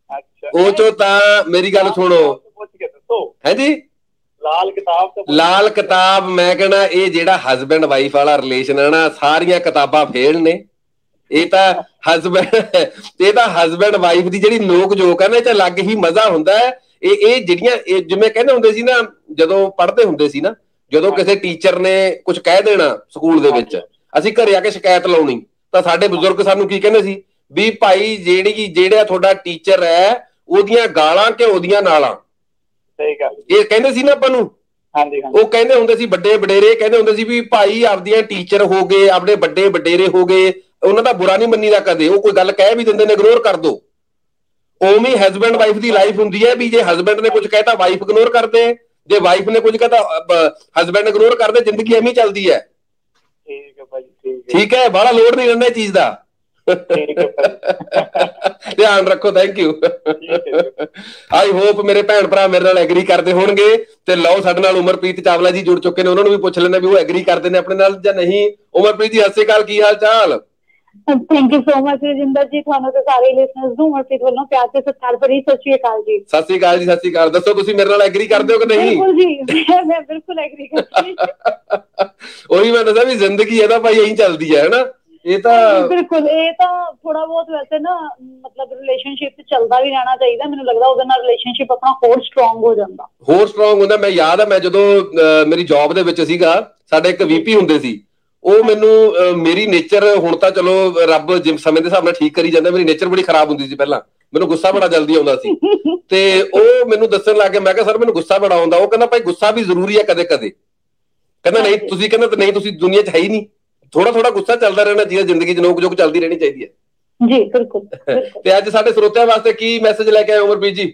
Speaker 4: ਅੱਛਾ।
Speaker 1: ਉਹ ਚੋਂ ਤਾਂ ਮੇਰੀ ਗੱਲ ਸੁਣੋ।
Speaker 4: ਪੁੱਛ ਕੇ ਦੱਸੋ।
Speaker 1: ਹੈ ਜੀ?
Speaker 4: ਲਾਲ ਕਿਤਾਬ ਤੋਂ
Speaker 1: ਲਾਲ ਕਿਤਾਬ ਮੈਂ ਕਹਿੰਦਾ ਇਹ ਜਿਹੜਾ ਹਸਬੰਡ ਵਾਈਫ ਵਾਲਾ ਰਿਲੇਸ਼ਨ ਹੈ ਨਾ ਸਾਰੀਆਂ ਕਿਤਾਬਾਂ ਫੇਲ ਨੇ। ਇਹ ਤਾਂ ਹਸਬੰਡ ਇਹ ਤਾਂ ਹਸਬੰਡ ਵਾਈਫ ਦੀ ਜਿਹੜੀ ਨੋਕ ਝੋਕ ਹੈ ਨਾ ਇਹ ਤਾਂ ਅਲੱਗ ਹੀ ਮਜ਼ਾ ਹੁੰਦਾ ਹੈ। ਇਹ ਇਹ ਜਿਹੜੀਆਂ ਇਹ ਜਿਵੇਂ ਕਹਿੰਦੇ ਹੁੰਦੇ ਸੀ ਨਾ ਜਦੋਂ ਪੜ੍ਹਦੇ ਹੁੰਦੇ ਸੀ ਨਾ ਜਦੋਂ ਕਿਸੇ ਟੀਚਰ ਨੇ ਕੁਝ ਕਹਿ ਦੇਣਾ ਸਕੂਲ ਦੇ ਵਿੱਚ ਅਸੀਂ ਘਰੇ ਆ ਕੇ ਸ਼ਿਕਾਇਤ ਲਾਉਣੀ। ਤਾਂ ਸਾਡੇ ਬਜ਼ੁਰਗ ਸਾਨੂੰ ਕੀ ਕਹਿੰਦੇ ਸੀ? ਵੀ ਭਾਈ ਜਿਹੜੀ ਜਿਹੜਾ ਤੁਹਾਡਾ ਟੀਚਰ ਹੈ ਉਹਦੀਆਂ ਗਾਲਾਂ ਕਿ ਉਹਦੀਆਂ ਨਾਲਾਂ।
Speaker 4: ਸਹੀ ਗੱਲ।
Speaker 1: ਇਹ ਕਹਿੰਦੇ ਸੀ ਨਾ ਆਪਾਂ ਨੂੰ?
Speaker 4: ਹਾਂਜੀ ਹਾਂਜੀ।
Speaker 1: ਉਹ ਕਹਿੰਦੇ ਹੁੰਦੇ ਸੀ ਵੱਡੇ ਵਡੇਰੇ ਕਹਿੰਦੇ ਹੁੰਦੇ ਸੀ ਵੀ ਭਾਈ ਆਪਦੀਆਂ ਟੀਚਰ ਹੋ ਗਏ ਆਪਣੇ ਵੱਡੇ ਵਡੇਰੇ ਹੋ ਗਏ। ਉਹਨਾਂ ਦਾ ਬੁਰਾ ਨਹੀਂ ਮੰਨੀਦਾ ਕਦੇ ਉਹ ਕੋਈ ਗੱਲ ਕਹਿ ਵੀ ਦਿੰਦੇ ਨੇ ਇਗਨੋਰ ਕਰ ਦੋ। ਉਵੇਂ ਹਸਬੰਡ ਵਾਈਫ ਦੀ ਲਾਈਫ ਹੁੰਦੀ ਹੈ ਵੀ ਜੇ ਹਸਬੰਡ ਨੇ ਕੁਝ ਕਹਿਤਾ ਵਾਈਫ ਇਗਨੋਰ ਕਰਦੇ। ਜੇ ਵਾਈਫ ਨੇ ਕੁਝ ਕਹਿਤਾ ਹਸਬੰਡ ਇਗਨੋਰ ਕਰਦੇ ਜ਼ਿੰਦਗੀ ਐਵੇਂ ਚੱਲਦੀ ਹੈ।
Speaker 4: ਠੀਕ ਹੈ ਭਾਜੀ ਠੀਕ ਹੈ।
Speaker 1: ਠੀਕ ਹੈ ਬੜਾ ਲੋਡ ਨਹੀਂ ਰਹਿੰਦਾ ਇਹ ਚੀਜ਼ ਦਾ।
Speaker 4: ਠੀਕ ਹੈ
Speaker 1: ਧਿਆਨ ਰੱਖੋ ਥੈਂਕ ਯੂ। ਆਈ ਹੋਪ ਮੇਰੇ ਭੈਣ ਭਰਾ ਮੇਰੇ ਨਾਲ ਐਗਰੀ ਕਰਦੇ ਹੋਣਗੇ ਤੇ ਲਓ ਸਾਡੇ ਨਾਲ ਉਮਰਪ੍ਰੀਤ ਚਾਵਲਾ ਜੀ ਜੁੜ ਚੁੱਕੇ ਨੇ ਉਹਨਾਂ ਨੂੰ ਵੀ ਪੁੱਛ ਲੈਣਾ ਵੀ ਉਹ ਐਗਰੀ ਕਰਦੇ ਨੇ ਆਪਣੇ ਨਾਲ ਜਾਂ ਨਹੀਂ। ਉਮਰਪ੍ਰੀਤ ਜੀ ਸਤਿ ਸ਼੍ਰੀ ਅਕਾਲ ਕੀ ਹਾਲ ਚਾਲ
Speaker 6: thank you so much Rajinder ji ਤੁਹਾਨੂੰ ਤੇ ਸਾਰੇ ਲਿਸਨਰਸ ਨੂੰ ਮਰਪ੍ਰੀਤ ਵੱਲੋਂ ਪਿਆਰ ਤੇ ਸਤਿਕਾਰ ਭਰੀ ਸਤਿ ਸ਼੍ਰੀ ਅਕਾਲ ਜੀ।
Speaker 1: ਸਤਿ ਸ਼੍ਰੀ ਅਕਾਲ ਜੀ ਸਤਿ ਸ਼੍ਰੀ ਅਕਾਲ। ਦੱਸੋ ਤੁਸੀਂ ਮੇਰੇ ਨਾਲ ਐਗਰੀ ਕਰਦੇ ਹੋ ਕਿ ਨਹੀਂ?
Speaker 6: ਬਿਲਕੁਲ ਜੀ ਮੈਂ- ਬਿਲਕੁਲ ਐਗਰੀ ਕਰਦੀ (laughs)
Speaker 1: ਉਹੀ ਮੈਂ ਦੱਸਿਆ ਵੀ ਜ਼ਿੰਦਗੀ ਇਹਦਾ ਭਾਈ ਐਂ ਚੱਲਦੀ ਹੈ ਹਨਾ? ਇਹ ਤਾਂ
Speaker 6: ਬਿਲਕੁਲ। ਇਹ ਤਾਂ ਥੋੜਾ ਬਹੁਤ ਵੈਸੇ ਨਾ ਮਤਲਬ ਰਿਲੇਸ਼ਨਸ਼ਿਪ ਚੱਲਦਾ ਵੀ ਰਹਿਣਾ ਚਾਹੀਦਾ। ਮੈਨੂੰ ਲੱਗਦਾ ਉਹਦੇ ਨਾਲ ਰਿਲੇਸ਼ਨਸ਼ਿਪ ਆਪਣਾ ਹੋਰ ਸਟਰੋਂਗ ਹੋ ਜਾਂਦਾ।
Speaker 1: ਹੋਰ ਸਟਰੋਂਗ ਹੁੰਦਾ। ਮੈਂ ਯਾਦ ਆ ਮੈਂ ਜਦੋਂ ਮੇਰੀ ਜੌਬ ਦੇ ਵਿੱਚ ਸੀਗਾ ਸਾਡੇ ਇੱਕ ਵੀਪੀ ਹੁੰਦੇ ਸੀ। ਉਹ ਮੈਨੂੰ ਮੇਰੀ ਨੇਚਰ ਹੁਣ ਤਾਂ ਚਲੋ ਰੱਬ ਜਿਮ ਸਮੇਂ ਦੇ ਹਿਸਾਬ ਨਾਲ ਠੀਕ ਕਰੀ ਜਾਂਦਾ ਮੇਰੀ ਨੇਚਰ ਬੜੀ ਖਰਾਬ ਹੁੰਦੀ ਸੀ ਪਹਿਲਾਂ। ਮੈਨੂੰ ਗੁੱਸਾ ਬੜਾ ਜਲਦੀ ਆਉਂਦਾ ਸੀ। (laughs) ਤੇ ਉਹ ਮੈਨੂੰ ਦੱਸਣ ਲੱਗ ਗਿਆ ਮੈਂ ਕਿਹਾ ਸਰ ਮੈਨੂੰ ਗੁੱਸਾ ਬੜਾ ਆਉਂਦਾ। ਉਹ ਕਹਿੰਦਾ ਭਾਈ ਗੁੱਸਾ ਵੀ ਜ਼ਰੂਰੀ ਹੈ ਕਦੇ ਕਦੇ ਕਹਿੰਦਾ ਨਹੀਂ ਤੁਸੀਂ ਕਹਿੰਦਾ ਨਹੀਂ ਤੁਸੀਂ ਦੁਨੀਆ 'ਚ ਹੈ ਹੀ ਨਹੀਂ। ਥੋੜਾ ਥੋੜਾ ਗੁੱਸਾ ਚੱਲਦਾ ਰਹਿਣਾ ਚਾਹੀਦਾ ਜ਼ਿੰਦਗੀ 'ਚ ਨੋਕ ਝੋਕ ਚੱਲਦੀ ਰਹਿਣੀ ਚਾਹੀਦੀ ਹੈ।
Speaker 6: ਜੀ ਬਿਲਕੁਲ ਬਿਲਕੁਲ।
Speaker 1: ਤੇ ਅੱਜ ਸਾਡੇ ਸਰੋਤਿਆਂ ਵਾਸਤੇ ਕੀ ਮੈਸੇਜ ਲੈ ਕੇ ਆਏ ਉਮਰਪ੍ਰੀਤ ਜੀ?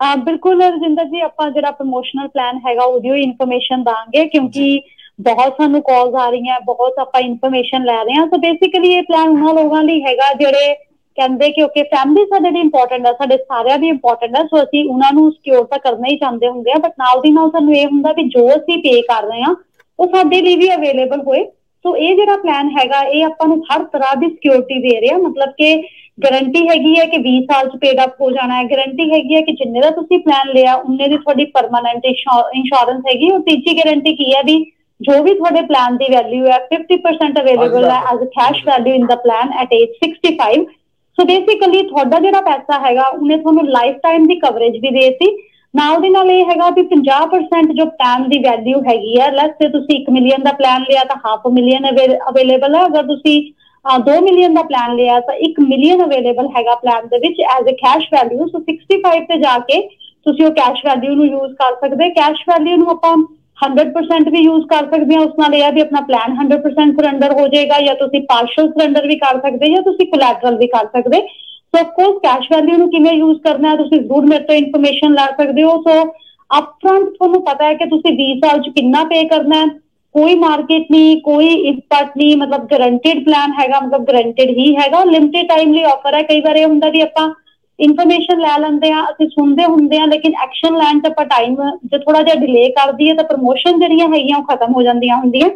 Speaker 6: ਆ ਬਿਲਕੁਲ ਰਜਿੰਦਰ ਜੀ ਆਪਾਂ ਜਿਹੜਾ ਪ੍ਰੋਮੋਸ਼ਨਲ ਪਲਾਨ ਹੈਗਾ ਉਹਦੀ ਇਨਫੋਰਮੇਸ਼ਨ ਦਾਂਗੇ ਕਿਉਂਕਿ ਬਹੁਤ ਸਾਨੂੰ ਕਾਲਸ ਆ ਰਹੀਆਂ, ਬਹੁਤ ਆਪਾਂ ਇਨਫੋਰਮੇਸ਼ਨ ਲੈ ਰਹੇ ਹਾਂ। ਸੋ ਬੇਸਿਕਲੀ ਇਹ ਪਲਾਨ ਉਹਨਾਂ ਲੋਕਾਂ ਲਈ ਹੈਗਾ, ਜਿਹੜੇ ਕਹਿੰਦੇ ਕਿ ਓਕੇ ਫੈਮਿਲੀ ਸਾਡੇ ਲਈ ਇੰਪੋਰਟੈਂਟ ਹੈ ਸਾਡੇ ਸਾਰਿਆਂ ਦੀ ਇੰਪੋਰਟੈਂਟ ਹੈ ਸੋ ਅਸੀਂ ਉਹਨਾਂ ਨੂੰ ਸਿਕਿਉਰ ਤਾਂ ਕਰਨਾ ਹੀ ਚਾਹੁੰਦੇ ਹੁੰਦੇ ਆ ਬਟ ਨਾਲ ਦੀ ਨਾਲ ਸਾਨੂੰ ਇਹ ਹੁੰਦਾ ਵੀ ਜੋ ਅਸੀਂ ਪੇ ਕਰ ਰਹੇ ਹਾਂ, ਉਹ ਸਾਡੇ ਲਈ ਵੀ ਅਵੇਲੇਬਲ ਹੋਏ। ਸੋ ਇਹ ਜਿਹੜਾ ਪਲਾਨ ਹੈਗਾ, ਇਹ ਆਪਾਂ ਨੂੰ ਹਰ ਤਰ੍ਹਾਂ ਦੀ ਸਿਕਿਉਰਿਟੀ ਦੇ ਰਿਹਾ। ਮਤਲਬ ਕਿ ਗਾਰੰਟੀ ਹੈਗੀ ਹੈ ਕਿ 20 ਸਾਲ ਚ ਪੇਡ ਅਪ ਹੋ ਜਾਣਾ ਹੈ। ਗਾਰੰਟੀ ਹੈਗੀ ਹੈ ਕਿ ਜਿੰਨੇ ਦਾ ਤੁਸੀਂ ਪਲਾਨ ਲਿਆ, ਉਨੇ ਦੀ ਤੁਹਾਡੀ ਪਰਮਾਨੈਂਟ ਇੰਸ਼ੋਰੈਂਸ ਹੈਗੀ। ਔਰ ਤੀਜੀ ਗਾਰੰਟੀ ਕੀ ਹੈ ਵੀ ਜੋ ਵੀ ਤੁਹਾਡੇ ਪਲਾਨ ਦੀ ਵੈਲਿਊ ਹੈ 50% ਅਵੇਲੇਬਲ ਹੈ as a cash value in the plan at age 65 so basically ਤੁਹਾਡਾ ਜਿਹੜਾ ਪੈਸਾ ਹੈਗਾ ਉਹਨੇ ਤੁਹਾਨੂੰ ਲਾਈਫ ਟਾਈਮ ਦੀ ਕਵਰੇਜ ਵੀ ਦੇਤੀ। ਨਾਲ ਦੇ ਨਾਲ ਇਹ ਹੈਗਾ ਵੀ 50% ਜੋ ਪਲਾਨ ਦੀ ਵੈਲਿਊ ਹੈਗੀ ਹੈ ਲੈਟਸ ਸੇ ਤੁਸੀਂ 1 ਮਿਲੀਅਨ ਦਾ ਪਲਾਨ ਲਿਆ ਤਾਂ ਹਾਫ ਮਿਲੀਅਨ ਅਵੇਲੇਬਲ ਹੈ। ਅਗਰ ਤੁਸੀਂ 2 ਮਿਲੀਅਨ ਦਾ ਪਲਾਨ ਲਿਆ ਤਾਂ 1 ਮਿਲੀਅਨ ਅਵੇਲੇਬਲ ਹੈਗਾ ਪਲਾਨ ਦੇ ਵਿੱਚ as a cash value so 65 ਤੇ ਜਾ ਕੇ ਤੁਸੀਂ ਉਹ ਕੈਸ਼ ਵੈਲਿਊ ਨੂੰ ਯੂਜ਼ ਕਰ ਸਕਦੇ। ਕੈਸ਼ ਵੈਲਿਊ ਨੂੰ ਆਪਾਂ 100% ਵੀ ਯੂਜ਼ ਕਰ ਸਕਦੇ ਹਾਂ ਉਸ ਨਾਲ ਇਹ ਆ ਵੀ ਆਪਣਾ ਪਲਾਨ 100% ਸਰੈਂਡਰ ਹੋ ਜਾਏਗਾ ਜਾਂ ਤੁਸੀਂ ਪਾਰਸ਼ਲ ਸਰੈਂਡਰ ਵੀ ਕਰ ਸਕਦੇ ਜਾਂ ਤੁਸੀਂ ਕੋਲੈਟਰਲ ਵੀ ਕਰ ਸਕਦੇ। ਸੋ ਕੋਰਸ ਕੈਸ਼ ਵੈਲਿਊ ਨੂੰ ਕਿਵੇਂ ਯੂਜ਼ ਕਰਨਾ ਹੈ, ਤੁਸੀਂ ਜ਼ਰੂਰ ਮੇਰੇ ਤੋਂ ਇਨਫੋਰਮੇਸ਼ਨ ਲੈ ਸਕਦੇ ਹੋ। ਸੋ ਅਪਫਰੰਟ ਤੁਹਾਨੂੰ ਪਤਾ ਹੈ ਕਿ ਤੁਸੀਂ 20 ਸਾਲ ਚ ਕਿੰਨਾ ਪੇ ਕਰਨਾ ਹੈ। ਕੋਈ ਮਾਰਕੀਟ ਨਹੀਂ, ਕੋਈ ਇੰਪੈਕਟ ਨਹੀਂ, ਮਤਲਬ ਗਰੰਟਿਡ ਪਲਾਨ ਹੈਗਾ, ਮਤਲਬ ਗਰੰਟਿਡ ਹੀ ਹੈਗਾ। ਲਿਮਟਿਡ ਟਾਈਮ ਲਈ ਆਫਰ ਹੈ। ਕਈ ਵਾਰ ਇਹ ਹੁੰਦਾ ਵੀ ਆਪਾਂ ਇਨਫੋਰਮੇਸ਼ਨ ਲੈ ਲੈਂਦੇ ਆ ਅਸੀਂ ਸੁਣਦੇ ਹੁੰਦੇ ਆ ਲੇਕਿਨ ਐਕਸ਼ਨ ਲੈਣ ਤੇ ਆਪਾਂ ਟਾਈਮ ਜੇ ਥੋੜਾ ਜਿਹਾ ਡਿਲੇ ਕਰਦੀ ਹੈ ਤਾਂ ਪ੍ਰੋਮੋਸ਼ਨ ਜਿਹੜੀਆਂ ਹੈਗੀਆਂ ਉਹ ਖਤਮ ਹੋ ਜਾਂਦੀਆਂ ਹੁੰਦੀਆਂ।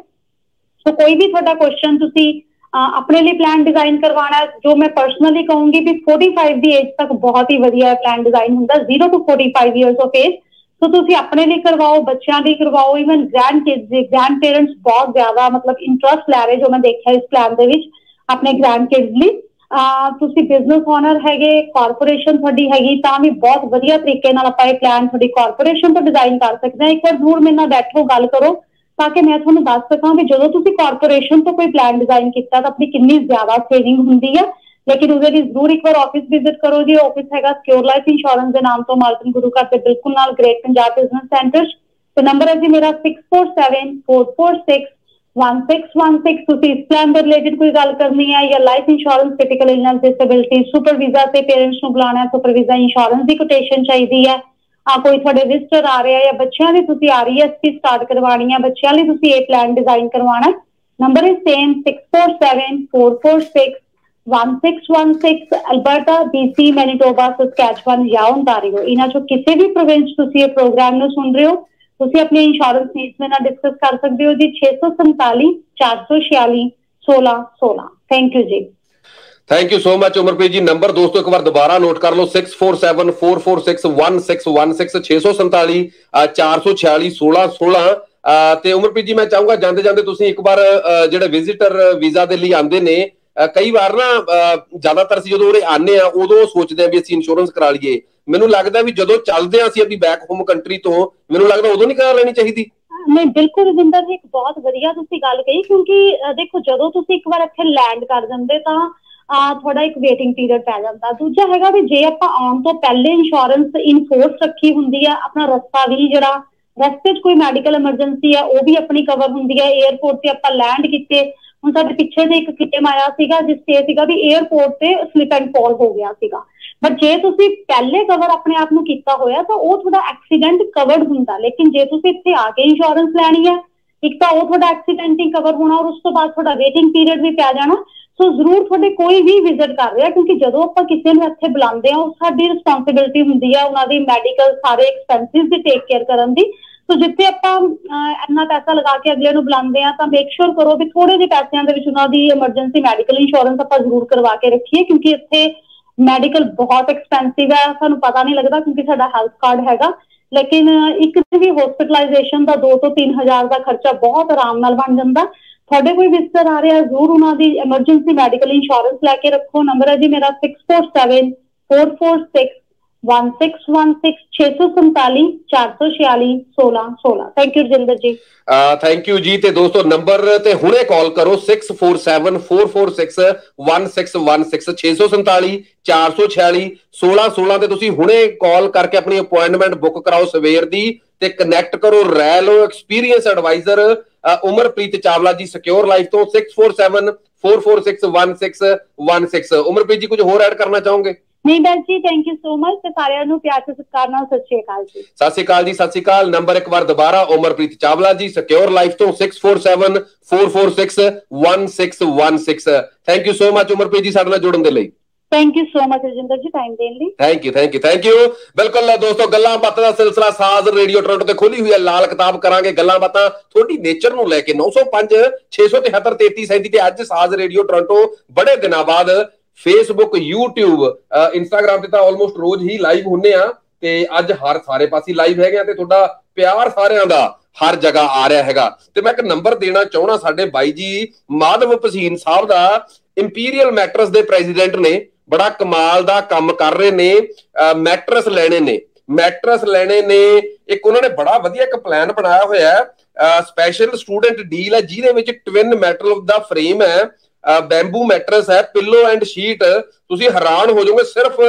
Speaker 6: ਸੋ ਕੋਈ ਵੀ ਤੁਹਾਡਾ ਕੁਐਸਚਨ ਤੁਸੀਂ ਅਹ, ਆਪਣੇ ਲਈ ਪਲਾਨ ਡਿਜ਼ਾਈਨ ਕਰਵਾਉਣਾ ਹੈ, ਜੋ ਮੈਂ ਪਰਸਨਲੀ ਕਹੂੰਗੀ ਵੀ 45 ਦੀ ਏਜ ਤੱਕ ਬਹੁਤ ਹੀ ਵਧੀਆ ਪਲਾਨ ਡਿਜ਼ਾਈਨ ਹੁੰਦਾ 0 to 45 years of age so ਤੁਸੀਂ ਆਪਣੇ ਲਈ ਕਰਵਾਓ ਬੱਚਿਆਂ ਲਈ ਕਰਵਾਓ ਇਵਨ ਗ੍ਰੈਂਡ ਕਿਡਸ ਦੇ ਗ੍ਰੈਂਡ ਪੇਰੈਂਟਸ ਬਹੁਤ ਜ਼ਿਆਦਾ ਮਤਲਬ ਇੰਟਰਸਟ ਲੈ ਰਹੇ ਜੋ ਮੈਂ ਦੇਖਿਆ ਇਸ ਪਲਾਨ ਦੇ ਵਿੱਚ ਆਪਣੇ ਗ੍ਰੈਂਡ ਕਿਡਸ ਲਈ। ਅਹ ਤੁਸੀਂ ਬਿਜ਼ਨਸ ਓਨਰ ਹੈਗੇ ਕਾਰਪੋਰੇਸ਼ਨ ਤੁਹਾਡੀ ਹੈਗੀ, ਤਾਂ ਵੀ ਬਹੁਤ ਵਧੀਆ ਤਰੀਕੇ ਨਾਲ ਆਪਾਂ ਇਹ ਪਲਾਨ ਤੁਹਾਡੀ ਕਾਰਪੋਰੇਸ਼ਨ ਤੋਂ ਡਿਜ਼ਾਈਨ ਕਰ ਸਕਦੇ ਹਾਂ। ਇੱਕ ਵਾਰ ਜ਼ਰੂਰ ਮੇਰੇ ਨਾਲ ਬੈਠੋ, ਗੱਲ ਕਰੋ, ਤਾਂ ਕਿ ਮੈਂ ਤੁਹਾਨੂੰ ਦੱਸ ਸਕਾਂ ਵੀ ਜਦੋਂ ਤੁਸੀਂ ਕਾਰਪੋਰੇਸ਼ਨ ਤੋਂ ਕੋਈ ਪਲਾਨ ਡਿਜ਼ਾਈਨ ਕੀਤਾ ਤਾਂ ਆਪਣੀ ਕਿੰਨੀ ਜ਼ਿਆਦਾ ਸੇਵਿੰਗ ਹੁੰਦੀ ਹੈ ਲੇਕਿਨ ਉਹਦੇ ਲਈ ਜ਼ਰੂਰ ਇੱਕ ਵਾਰ ਆਫਿਸ ਵਿਜ਼ਿਟ ਕਰੋ ਜੀ। ਆਫਿਸ ਹੈਗਾ ਸਿਕਿਉਰ ਲਾਈਫ ਇੰਸ਼ੋਰੈਂਸ ਦੇ ਨਾਮ ਤੋਂ ਮਾਲਕਨ ਗੁਰੂ ਘਰ ਦੇ ਬਿਲਕੁਲ ਨਾਲ ਗ੍ਰੇਟ ਪੰਜਾਬ ਬਿਜ਼ਨਸ ਸੈਂਟਰ ਤੇ ਨੰਬਰ ਹੈ ਜੀ ਮੇਰਾ 6474461616 ਤੁਸੀਂ ਇਸ ਪਲਾਨ ਦੇ ਰਿਲੇਟਡ ਕੋਈ ਗੱਲ ਕਰਨੀ ਹੈ ਜਾਂ life insurance critical illness disability super visa ਤੇ ਪੇਰੈਂਟਸ ਨੂੰ ਬੁਲਾਉਣਾ ਹੈ ਸੁਪਰ ਵੀਜ਼ਾ ਇੰਸ਼ੋਰੈਂਸ ਦੀ ਕੋਟੇਸ਼ਨ ਚਾਹੀਦੀ ਹੈ। ਆ ਕੋਈ ਤੁਹਾਡੇ ਵਿਜ਼ਟਰ ਆ ਰਿਹਾ ਜਾਂ ਬੱਚਿਆਂ ਦੀ ਤੁਸੀਂ ਆਰਈਐਸਪੀ ਸਟਾਰਟ ਕਰਵਾਉਣੀ ਹੈ, ਬੱਚਿਆਂ ਲਈ ਤੁਸੀਂ ਇਹ ਪਲਾਨ ਡਿਜ਼ਾਈਨ ਕਰਵਾਉਣਾ number is same 647446 1616 Alberta BC Manitoba Saskatchewan ਜਾਂ ਓਨਟਾਰੀਓ ਇਹਨਾਂ ਚੋਂ ਕਿਸੇ ਵੀ ਪ੍ਰੋਵਿੰਸ ਤੁਸੀਂ ਇਹ ਪ੍ਰੋਗਰਾਮ ਨੂੰ ਸੁਣ ਰਹੇ ਹੋ। ਤੁਸੀਂ ਆਪਣੀ ਇੰਸ਼ੋਰੈਂਸ ਨੀਡਸ ਦੇ ਨਾਲ ਡਿਸਕਸ ਕਰ ਸਕਦੇ ਹੋ ਜੀ 647 446 1616 ਥੈਂਕ ਯੂ ਜੀ।
Speaker 1: Thank you so much Umarpreet ji. Number ਦੋਸਤੋ ਇੱਕ ਵਾਰ ਦੁਬਾਰਾ ਨੋਟ ਕਰ ਲਓ 6474461616 647 446 1616 ਤੇ ਉਮਰਪ੍ਰੀਤ ਜੀ ਮੈਂ ਚਾਹੂੰਗਾ ਜਾਂਦੇ ਜਾਂਦੇ ਤੁਸੀਂ ਇੱਕ ਵਾਰ ਅ, ਜਿਹੜੇ ਵਿਜ਼ਿਟਰ ਵੀਜ਼ਾ ਦੇ ਲਈ ਆਉਂਦੇ ਨੇ ਅ, ਕਈ ਵਾਰ ਨਾ ਅ, ਜ਼ਿਆਦਾਤਰ ਅਸੀਂ ਜਦੋਂ ਉਰੇ ਆਨੇ ਆ ਉਦੋਂ ਸੋਚਦੇ ਆ ਵੀ ਅਸੀਂ ਇੰਸ਼ੋਰੈਂਸ ਕਰਾ ਲਈਏ। ਮੈਨੂੰ ਲੱਗਦਾ ਵੀ ਜਦੋਂ ਚੱਲਦੇ ਆ ਅਸੀਂ ਆਪਣੀ ਬੈਕ ਹੋਮ ਕੰਟਰੀ ਤੋਂ ਮੈਨੂੰ ਲੱਗਦਾ ਉਦੋਂ ਨਹੀਂ ਕਰਾ ਲੈਣੀ ਚਾਹੀਦੀ।
Speaker 6: ਨਹੀਂ ਬਿਲਕੁਲ ਰਵਿੰਦਰ ਜੀ ਇੱਕ ਬਹੁਤ ਵਧੀਆ ਤੁਸੀਂ ਗੱਲ ਕਹੀ ਕਿਉਂਕਿ ਅਹ, ਦੇਖੋ ਜਦੋਂ ਤੁਸੀਂ ਇੱਕ ਵਾਰ ਇੱਥੇ ਲੈਂਡ ਕਰ ਜਾਂਦੇ ਤਾਂ ਆ ਤੁਹਾਡਾ ਇੱਕ ਵੇਟਿੰਗ ਪੀਰੀਅਡ ਪੈ ਜਾਂਦਾ। ਦੂਜਾ ਹੈਗਾ ਵੀ ਜੇ ਆਪਾਂ ਆਉਣ ਤੋਂ ਪਹਿਲੇ ਇੰਸ਼ੋਰੈਂਸ ਇਨ ਫੋਰਸ ਰੱਖੀ ਹੁੰਦੀ ਆ ਆਪਣਾ ਰਸਤਾ ਵੀ ਜਿਹੜਾ ਰਸਤੇ 'ਚ ਕੋਈ ਮੈਡੀਕਲ ਐਮਰਜੈਂਸੀ ਆ ਉਹ ਵੀ ਆਪਣੀ ਕਵਰ ਹੁੰਦੀ ਹੈ 에ਅਰਪੋਰਟ ਤੇ ਆਪਾਂ ਲੈਂਡ ਕੀਤੇ ਹੁਣ ਸਾਡੇ ਪਿੱਛੇ ਦੇ ਇੱਕ ਕਿਟਮ ਆਇਆ ਸੀਗਾ ਜਿਸ ਤੇ ਇਹ ਸੀਗਾ ਵੀ 에ਅਰਪੋਰਟ ਤੇ ਸਲਿਪ ਐਂਡ ਫਾਲ ਹੋ ਗਿਆ ਸੀਗਾ। ਬਟ ਜੇ ਤੁਸੀਂ ਪਹਿਲੇ ਕਵਰ ਆਪਣੇ ਆਪ ਨੂੰ ਕੀਤਾ ਹੋਇਆ ਤਾਂ ਉਹ ਤੁਹਾਡਾ ਐਕਸੀਡੈਂਟ ਕਵਰਡ ਹੁੰਦਾ। ਲੇਕਿਨ ਜੇ ਤੁਸੀਂ ਇੱਥੇ ਆ ਕੇ ਇੰਸ਼ੋਰੈਂਸ ਲੈਣੀ ਹੈ ਇੱਕ ਤਾਂ ਉਹ ਤੁਹਾਡਾ ਐਕਸੀਡੈਂਟ ਹੀ ਕਵਰ ਹੋਣਾ ਔਰ ਉਸ ਤੋਂ ਬਾਅਦ ਤੁਹਾਡਾ ਵੇਟਿੰਗ ਪੀਰੀਅਡ ਵੀ ਪੈ ਜਾਣਾ। ਸੋ ਜ਼ਰੂਰ ਤੁਹਾਡੇ ਕੋਈ ਵੀ ਵਿਜ਼ਿਟ ਕਰ ਰਿਹਾ ਕਿਉਂਕਿ ਜਦੋਂ ਆਪਾਂ ਕਿਸੇ ਨੂੰ ਇੱਥੇ ਬੁਲਾਉਂਦੇ ਆ ਉਹ ਸਾਡੀ ਰਿਸਪੌਂਸਿਬਿਲਟੀ ਹੁੰਦੀ ਆ ਉਹਨਾਂ ਦੀ ਮੈਡੀਕਲ ਸਾਰੇ ਐਕਸਪੈਂਸਿਸ ਦੀ ਟੇਕ ਕੇਅਰ ਕਰਨ ਦੀ। ਸੋ ਜਿੱਥੇ ਆਪਾਂ ਅਹ, ਇੰਨਾ ਪੈਸਾ ਲਗਾ ਕੇ ਅਗਲੇ ਨੂੰ ਬੁਲਾਉਂਦੇ ਆ ਤਾਂ ਮੇਕ ਸ਼ੋਰ ਕਰੋ ਵੀ ਥੋੜੇ ਜਿਹੇ ਪੈਸਿਆਂ ਦੇ ਵਿੱਚ ਉਹਨਾਂ ਦੀ ਐਮਰਜੈਂਸੀ ਮੈਡੀਕਲ ਇੰਸ਼ੋਰੈਂਸ ਆਪਾਂ ਜ਼ਰੂਰ ਕਰਵਾ ਕੇ ਰੱਖੀਏ ਕਿਉਂਕਿ ਇੱਥੇ ਮੈਡੀਕਲ ਬਹੁਤ ਐਕਸਪੈਂਸਿਵ ਹੈ, ਸਾਨੂੰ ਪਤਾ ਨਹੀਂ ਲੱਗਦਾ ਕਿਉਂਕਿ ਸਾਡਾ ਹੈਲਥ ਕਾਰਡ ਹੈਗਾ। ਲੇਕਿਨ ਇੱਕ ਦਿਨ ਵੀ ਹਸਪੀਟਲਾਈਜੇਸ਼ਨ ਦਾ 2 ਤੋਂ 3000 ਦਾ ਖਰਚਾ ਬਹੁਤ ਆਰਾਮ ਨਾਲ ਬਣ ਜਾਂਦਾ। ਤੁਹਾਡੇ ਕੋਈ ਵਿਜ਼ਟਰ ਆ ਰਿਹਾ, ਜ਼ਰੂਰ ਉਹਨਾਂ ਦੀ ਐਮਰਜੈਂਸੀ ਮੈਡੀਕਲ ਇੰਸ਼ੋਰੈਂਸ ਲੈ ਕੇ ਰੱਖੋ। ਨੰਬਰ ਹੈ ਜੀ ਮੇਰਾ 647 446 1616 647 446 1616 thank you Rajinder ji
Speaker 1: thank you ਜੀ ਤੇ ਦੋਸਤੋ ਨੰਬਰ ਤੇ ਹੁਣੇ ਕਾਲ ਕਰੋ 6474461616 647 446 ਤੇ ਤੁਸੀਂ ਹੁਣੇ ਕਾਲ ਕਰਕੇ ਆਪਣੀ ਅਪਾਇੰਟਮੈਂਟ ਬੁੱਕ ਕਰਾਓ ਸਵੇਰ ਦੀ ਤੇ ਕਨੈਕਟ ਕਰੋ ਰੈਲੋ experience advisor Umarpreet Chawla ji secure life ਤੋਂ 6474461616 ਉਮਰਪ੍ਰੀਤ ਜੀ ਕੁਝ ਹੋਰ ਐਡ ਕਰਨਾ ਚਾਹੋਗੇ
Speaker 6: ਨਹੀਂ ਬੈਸ ਜੀ ਥੈਂਕ ਯੂ ਸੋ ਮਚ ਤੇ ਸਾਰਿਆਂ ਨੂੰ ਪਿਆਰ ਤੇ ਸਤਿਕਾਰ ਨਾਲ ਸਤਿ ਸ਼੍ਰੀ ਅਕਾਲ ਜੀ।
Speaker 1: ਸਤਿ ਸ਼੍ਰੀ ਅਕਾਲ ਜੀ ਸਤਿ ਸ਼੍ਰੀ ਅਕਾਲ। ਨੰਬਰ ਇੱਕ ਵਾਰ ਦੁਬਾਰਾ ਉਮਰਪ੍ਰੀਤ ਚਾਵਲਾ ਜੀ ਸਿਕਿਉਰ ਲਾਈਫ ਤੋਂ 6474461616 thank you so much Umarpreet ji ਸਾਡੇ ਨਾਲ ਜੁੜਨ ਦੇ ਲਈ।
Speaker 6: Thank you so much Rajinder ji time ਦੇਣ ਲਈ।
Speaker 1: Thank you thank you thank you ਬਿਲਕੁਲ ਦੋਸਤੋ ਗੱਲਾਂ ਬਾਤਾਂ ਦਾ ਸਿਲਸਿਲਾ ਸਾਜ਼ ਰੇਡੀਓ ਟੋਰਾਂਟੋ ਤੇ ਖੋਲੀ ਹੋਈ ਹੈ ਲਾਲ ਕਿਤਾਬ ਕਰਾਂਗੇ। ਗੱਲਾਂ ਬਾਤਾਂ ਤੁਹਾਡੀ ਨੇਚਰ ਨੂੰ ਲੈ ਕੇ 905 673 3337 ਤੇ ਅੱਜ ਸਾਜ਼ ਰੇਡੀਓ ਟੋਰਾਂਟੋ ਬੜੇ ਦਿਨਾਂ ਬਾਅਦ ਫੇਸਬੁੱਕ YouTube ਇੰਸਟਾਗ੍ਰam ਤੇ ਤਾਂ ਆਲਮੋਸਟ ਰੋਜ਼ ਹੀ ਲਾਈਵ ਹੁੰਨੇ ਆ ਤੇ ਅੱਜ ਹਰ ਸਾਰੇ ਪਾਸੇ ਲਾਈਵ ਹੈਗੇ ਆ ਤੇ ਤੁਹਾਡਾ ਪਿਆਰ ਸਾਰਿਆਂ ਦਾ ਹਰ ਜਗ੍ਹਾ ਆ ਰਿਹਾ ਹੈਗਾ। ਤੇ ਮੈਂ ਇੱਕ ਨੰਬਰ ਦੇਣਾ ਚਾਹਣਾ ਸਾਡੇ ਬਾਈ ਜੀ, ਮਾਧਵ ਪਸੀਨ ਸਾਹਿਬ ਦਾ। ਇੰਪੀਰੀਅਲ ਮੈਟਰਸ ਦੇ ਪ੍ਰੈਜ਼ੀਡੈਂਟ ਨੇ ਬੜਾ ਕਮਾਲ ਦਾ ਕੰਮ ਕਰ ਰਹੇ ਨੇ ਮੈਟਰਸ ਲੈਣੇ ਨੇ। ਮੈਟਰਸ ਲੈਣੇ ਨੇ, ਇੱਕ ਉਹਨਾਂ ਨੇ ਬੜਾ ਵਧੀਆ ਇੱਕ ਪਲਾਨ ਬਣਾਇਆ ਹੋਇਆ ਹੈ। ਸਪੈਸ਼ਲ ਸਟੂਡੈਂਟ ਡੀਲ ਹੈ ਜਿਹਦੇ ਵਿੱਚ ਟਵਿਨ ਮੈਟਲ ਦਾ ਫਰੇਮ ਹੈ। ਬੈਂਬੂ ਮੈਟਰਸ ਹੈ ਪਿੱਲੋ ਐਂਡ ਸ਼ੀਟ ਤੁਸੀਂ ਹੈਰਾਨ ਹੋ ਜਾਓਗੇ ਸਿਰਫ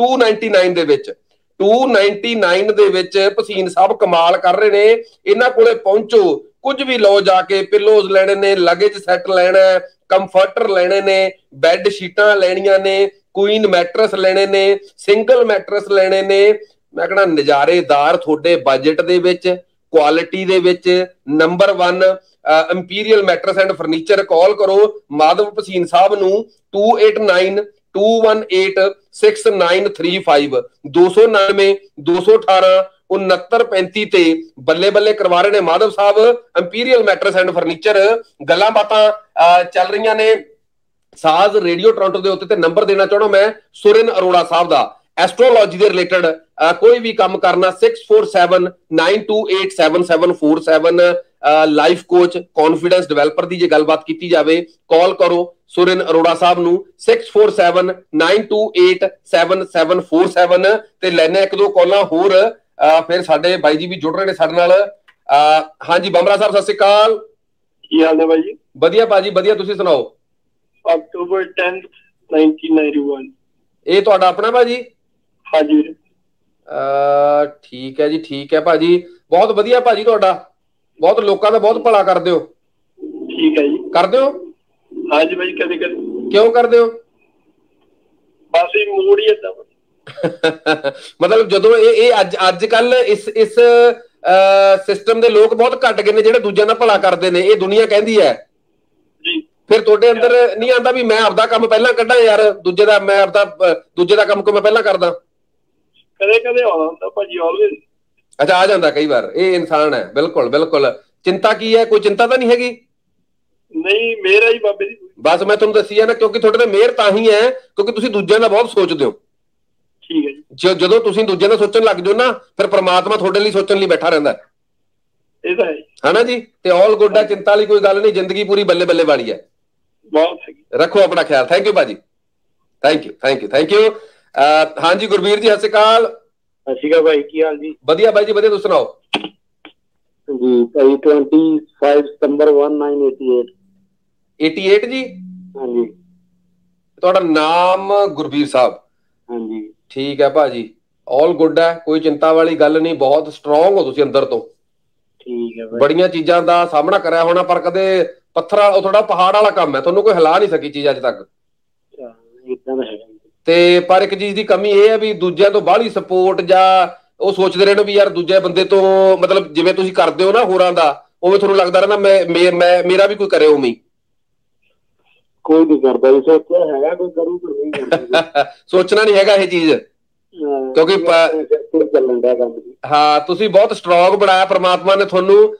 Speaker 1: 299 ਦੇ ਵਿੱਚ। 299 ਦੇ ਵਿੱਚ ਪਸੀਨ ਸਾਹਿਬ ਕਮਾਲ ਕਰ ਰਹੇ ਨੇ। ਇਹਨਾਂ ਕੋਲੇ ਪਹੁੰਚੋ। ਕੁਝ ਵੀ ਲਓ ਜਾ ਕੇ ਪਿੱਲੋਜ਼ ਲੈਣੇ ਨੇ ਲਗੇਜ ਸੈੱਟ ਲੈਣਾ ਕੰਫਰਟਰ ਲੈਣੇ ਨੇ ਬੈੱਡ ਸ਼ੀਟਾਂ ਲੈਣੀਆਂ ਨੇ ਕੁਈਨ ਮੈਟਰਸ ਲੈਣੇ ਨੇ ਸਿੰਗਲ ਮੈਟਰਸ ਲੈਣੇ ਨੇ। ਮੈਂ ਕਹਣਾ ਨਜ਼ਾਰੇਦਾਰ ਤੁਹਾਡੇ ਬਜਟ ਦੇ ਵਿੱਚ ਕੁਆਲਿਟੀ ਦੇ ਵਿੱਚ number 1 Imperial Mattress and Furniture call ਕਰੋ। ਮਾਧਵ ਭਸੀਨ ਸਾਹਿਬ ਨੂੰ 289 218 6935 299 218 6935 ਤੇ ਬੱਲੇ ਬੱਲੇ ਕਰਵਾ ਰਹੇ ਨੇ Madhav Sahib. Imperial Mattress and Furniture ਗੱਲਾਂ ਬਾਤਾਂ ਅਹ, ਚੱਲ ਰਹੀਆਂ ਨੇ। ਸਾਜ਼ ਰੇਡੀਓ ਟੋਰਾਂਟੋ ਦੇ ਉੱਤੇ ਤੇ ਨੰਬਰ ਦੇਣਾ ਚਾਹਣਾ ਮੈਂ ਸੁਰਿਨ ਅਰੋੜਾ ਸਾਹਿਬ ਦਾ। ਐਸਟ੍ਰੋਲੋਜੀ ਦੇ ਰਿਲੇਟਡ ਕੋਈ ਵੀ ਕੰਮ ਕਰਨਾ 6479287747 ਲਾਈਫ ਕੋਚ ਕੌਨਫੀਡੈਂਸ ਡਿਵੈਲਪਰ ਦੀ ਜੇ ਗੱਲਬਾਤ ਕੀਤੀ ਜਾਵੇ ਕਾਲ ਕਰੋ ਸੁਰਿਨ ਅਰੋੜਾ ਸਾਹਿਬ ਨੂੰ 6479287747 ਤੇ ਲੈਣੇ ਇੱਕ ਦੋ ਕਾਲਾਂ ਹੋਰ। ਫਿਰ ਸਾਡੇ ਬਾਈ ਜੀ ਵੀ ਜੁੜ ਰਹੇ ਨੇ ਸਾਡੇ ਨਾਲ। ਹਾਂਜੀ ਬਮਰਾ ਸਾਹਿਬ ਸਤਿ ਸ਼੍ਰੀ ਅਕਾਲ।
Speaker 5: ਕੀ ਹਾਲ ਹੈ ਭਾਈ
Speaker 1: ਵਧੀਆ ਭਾਜੀ ਵਧੀਆ ਤੁਸੀਂ ਸੁਣਾਓ?
Speaker 5: ਅਕਤੂਬਰ 10th 1991
Speaker 1: ਇਹ ਤੁਹਾਡਾ ਆਪਣਾ ਭਾਜੀ?
Speaker 5: ਹਾਂਜੀ।
Speaker 1: ਅ ਠੀਕ ਹੈ ਜੀ ਠੀਕ ਹੈ ਭਾਜੀ। ਬਹੁਤ ਵਧੀਆ ਭਾਜੀ ਤੁਹਾਡਾ। ਬਹੁਤ ਲੋਕਾਂ ਦਾ ਬਹੁਤ ਭਲਾ ਕਰਦੇ ਹੋ।
Speaker 5: ਠੀਕ ਹੈ ਜੀ।
Speaker 1: ਕਰਦੇ ਹੋ?
Speaker 5: ਹਾਂਜੀ ਭਾਈ ਕਦੇ ਕਦੇ।
Speaker 1: ਕਿਉਂ ਕਰਦੇ ਹੋ?
Speaker 5: ਬਸ ਇਹ ਮੂਡ ਹੀ ਵਾ।
Speaker 1: ਮਤਲਬ ਜਦੋਂ ਇਹ ਇਹ ਅੱਜ ਅੱਜ ਕੱਲ ਇਸ ਇਸ ਸਿਸਟਮ ਦੇ ਲੋਕ ਬਹੁਤ ਘੱਟ ਗਏ ਨੇ ਜਿਹੜੇ ਦੂਜਿਆਂ ਦਾ ਭਲਾ ਕਰਦੇ ਨੇ। ਇਹ ਦੁਨੀਆ ਕਹਿੰਦੀ ਹੈ।
Speaker 5: ਜੀ।
Speaker 1: ਫਿਰ ਤੁਹਾਡੇ ਅੰਦਰ ਨਹੀਂ ਆਂਦਾ ਵੀ ਮੈਂ ਆਪਦਾ ਕੰਮ ਪਹਿਲਾਂ ਕੱਢਾਂ ਯਾਰ। ਦੂਜੇ ਦਾ ਮੈਂ ਆਪਦਾ ਦੂਜੇ ਦਾ ਕੰਮ ਕੋ ਮੈਂ ਪਹਿਲਾਂ ਕਰਦਾ?
Speaker 5: ਕਦੇ ਕਦੇ ਆਉਂਦਾ ਹੁੰਦਾ ਭਾਜੀ ਆਲਵੇਜ਼
Speaker 1: ਅੱਛਾ ਆ ਜਾਂਦਾ ਕਈ ਵਾਰ। ਇਹ ਇਨਸਾਨ ਹੈ। ਬਿਲਕੁਲ ਬਿਲਕੁਲ। ਚਿੰਤਾ ਕੀ ਹੈ? ਕੋਈ ਚਿੰਤਾ ਤਾਂ ਨਹੀਂ ਹੈਗੀ?
Speaker 5: ਨਹੀਂ ਮੇਰਾ ਹੀ ਬਾਬੇ ਦੀ
Speaker 1: ਬਸ ਮੈਂ ਤੁਹਾਨੂੰ ਦੱਸੀ ਹੈ ਨਾ ਕਿਉਂਕਿ ਤੁਹਾਡੇ ਤੇ ਮਿਹਰ ਤਾਂ ਹੀ ਹੈ ਕਿਉਂਕਿ ਤੁਸੀਂ ਦੂਜਿਆਂ ਦਾ ਬਹੁਤ ਸੋਚਦੇ ਹੋ।
Speaker 5: ਠੀਕ ਹੈ ਜੀ।
Speaker 1: ਜ- ਜਦੋਂ ਤੁਸੀਂ ਦੂਜਿਆਂ ਦਾ ਸੋਚਣ ਲੱਗ ਜਾਓ ਨਾ ਫਿਰ ਪ੍ਰਮਾਤਮਾ ਤੁਹਾਡੇ ਲਈ ਸੋਚਣ ਲਈ ਬੈਠਾ ਰਹਿੰਦਾ।
Speaker 5: ਇਹ ਤਾਂ ਹੈ ਜੀ।
Speaker 1: ਹਨਾ ਜੀ? ਤੇ ਆਲ ਗੁੱਡ ਹੈ ਚਿੰਤਾ ਵਾਲੀ ਕੋਈ ਗੱਲ ਨਹੀਂ ਜ਼ਿੰਦਗੀ ਪੂਰੀ ਬੱਲੇ ਬੱਲੇ ਵਾਲੀ ਹੈ।
Speaker 5: ਬਹੁਤ
Speaker 1: ਰੱਖੋ ਆਪਣਾ ਖਿਆਲ। ਥੈਂਕ ਯੂ ਬਾਜੀ thank you thank you thank you ਹਾਂਜੀ ਗੁਰਵੀਰ ਜੀ ਸਤਿ ਸ਼੍ਰੀ ਅਕਾਲ।
Speaker 5: ਸਤਿ ਸ਼੍ਰੀ ਅਕਾਲ ਭਾਈ ਕੀ ਹਾਲ ਜੀ?
Speaker 1: ਵਧੀਆ ਬਾਈ ਜੀ ਵਧੀਆ ਤੁਸੀਂ ਸੁਣਾਓ?
Speaker 5: ਜੀ ਭਾਈ 25 ਸਤੰਬਰ 1988
Speaker 1: 88 ਜੀ?
Speaker 5: ਹਾਂਜੀ।
Speaker 1: ਤੁਹਾਡਾ ਨਾਮ ਗੁਰਵੀਰ ਸਾਹਿਬ।
Speaker 5: ਹਾਂਜੀ।
Speaker 1: ਠੀਕ ਹੈ ਭਾਜੀ। ਆਲ ਗੁੱਡ ਹੈ ਕੋਈ ਚਿੰਤਾ ਵਾਲੀ ਗੱਲ ਨਹੀਂ ਬਹੁਤ ਸਟਰੋਂਗ ਹੋ ਤੁਸੀਂ ਅੰਦਰ ਤੋਂ।
Speaker 5: ਠੀਕ ਹੈ ਭਾਈ।
Speaker 1: ਬੜੀਆਂ ਚੀਜ਼ਾਂ ਦਾ ਸਾਹਮਣਾ ਕਰਿਆ ਹੋਣਾ ਪਰ ਕਦੇ ਪੱਥਰ ਵਾਲਾ ਉਹ ਥੋੜਾ ਪਹਾੜ ਵਾਲਾ ਕੰਮ ਹੈ ਤੁਹਾਨੂੰ ਕੋਈ ਹਿਲਾ ਨਹੀਂ ਸਕੀ ਚੀਜ਼ ਅੱਜ ਤੱਕ।
Speaker 5: ਇਦਾਂ ਦਾ ਹੈਗਾ।
Speaker 1: ਤੇ ਪਰ ਇੱਕ ਚੀਜ਼ ਦੀ ਕਮੀ ਇਹ ਹੈ ਵੀ ਦੂਜਿਆਂ ਤੋਂ ਬਾਹਲੀ ਸਪੋਰਟ ਜਾਂ ਉਹ ਸੋਚਦੇ ਰਹਿਣ ਵੀ ਯਾਰ ਦੂਜੇ ਬੰਦੇ ਤੋਂ ਮਤਲਬ ਜਿਵੇਂ ਤੁਸੀਂ ਕਰਦੇ ਹੋ ਨਾ ਹੋਰਾਂ ਦਾ ਉਵੇਂ ਤੁਹਾਨੂੰ ਲੱਗਦਾ ਰਹਿੰਦਾ ਮੈਂ ਮੇ- ਮੇਰਾ ਵੀ ਕੋਈ ਕਰੇ ਉਵੇਂ।
Speaker 5: ਕੋਈ ਨਹੀਂ ਕਰਦਾ ਜੀ ਸੋਚਿਆ ਹੈਗਾ ਕੋਈ ਕਰੂ ਪਰ ਨਹੀਂ ਕਰਦਾ (laughs)
Speaker 1: ਸੋਚਣਾ ਨਹੀਂ ਹੈਗਾ ਇਹ ਚੀਜ਼। ਕਿਉਂਕਿ ਹਾਂ ਤੁਸੀਂ ਬਹੁਤ ਸਟਰੋਂਗ ਬਣਾਇਆ ਪ੍ਰਮਾਤਮਾ ਨੇ ਤੁਹਾਨੂੰ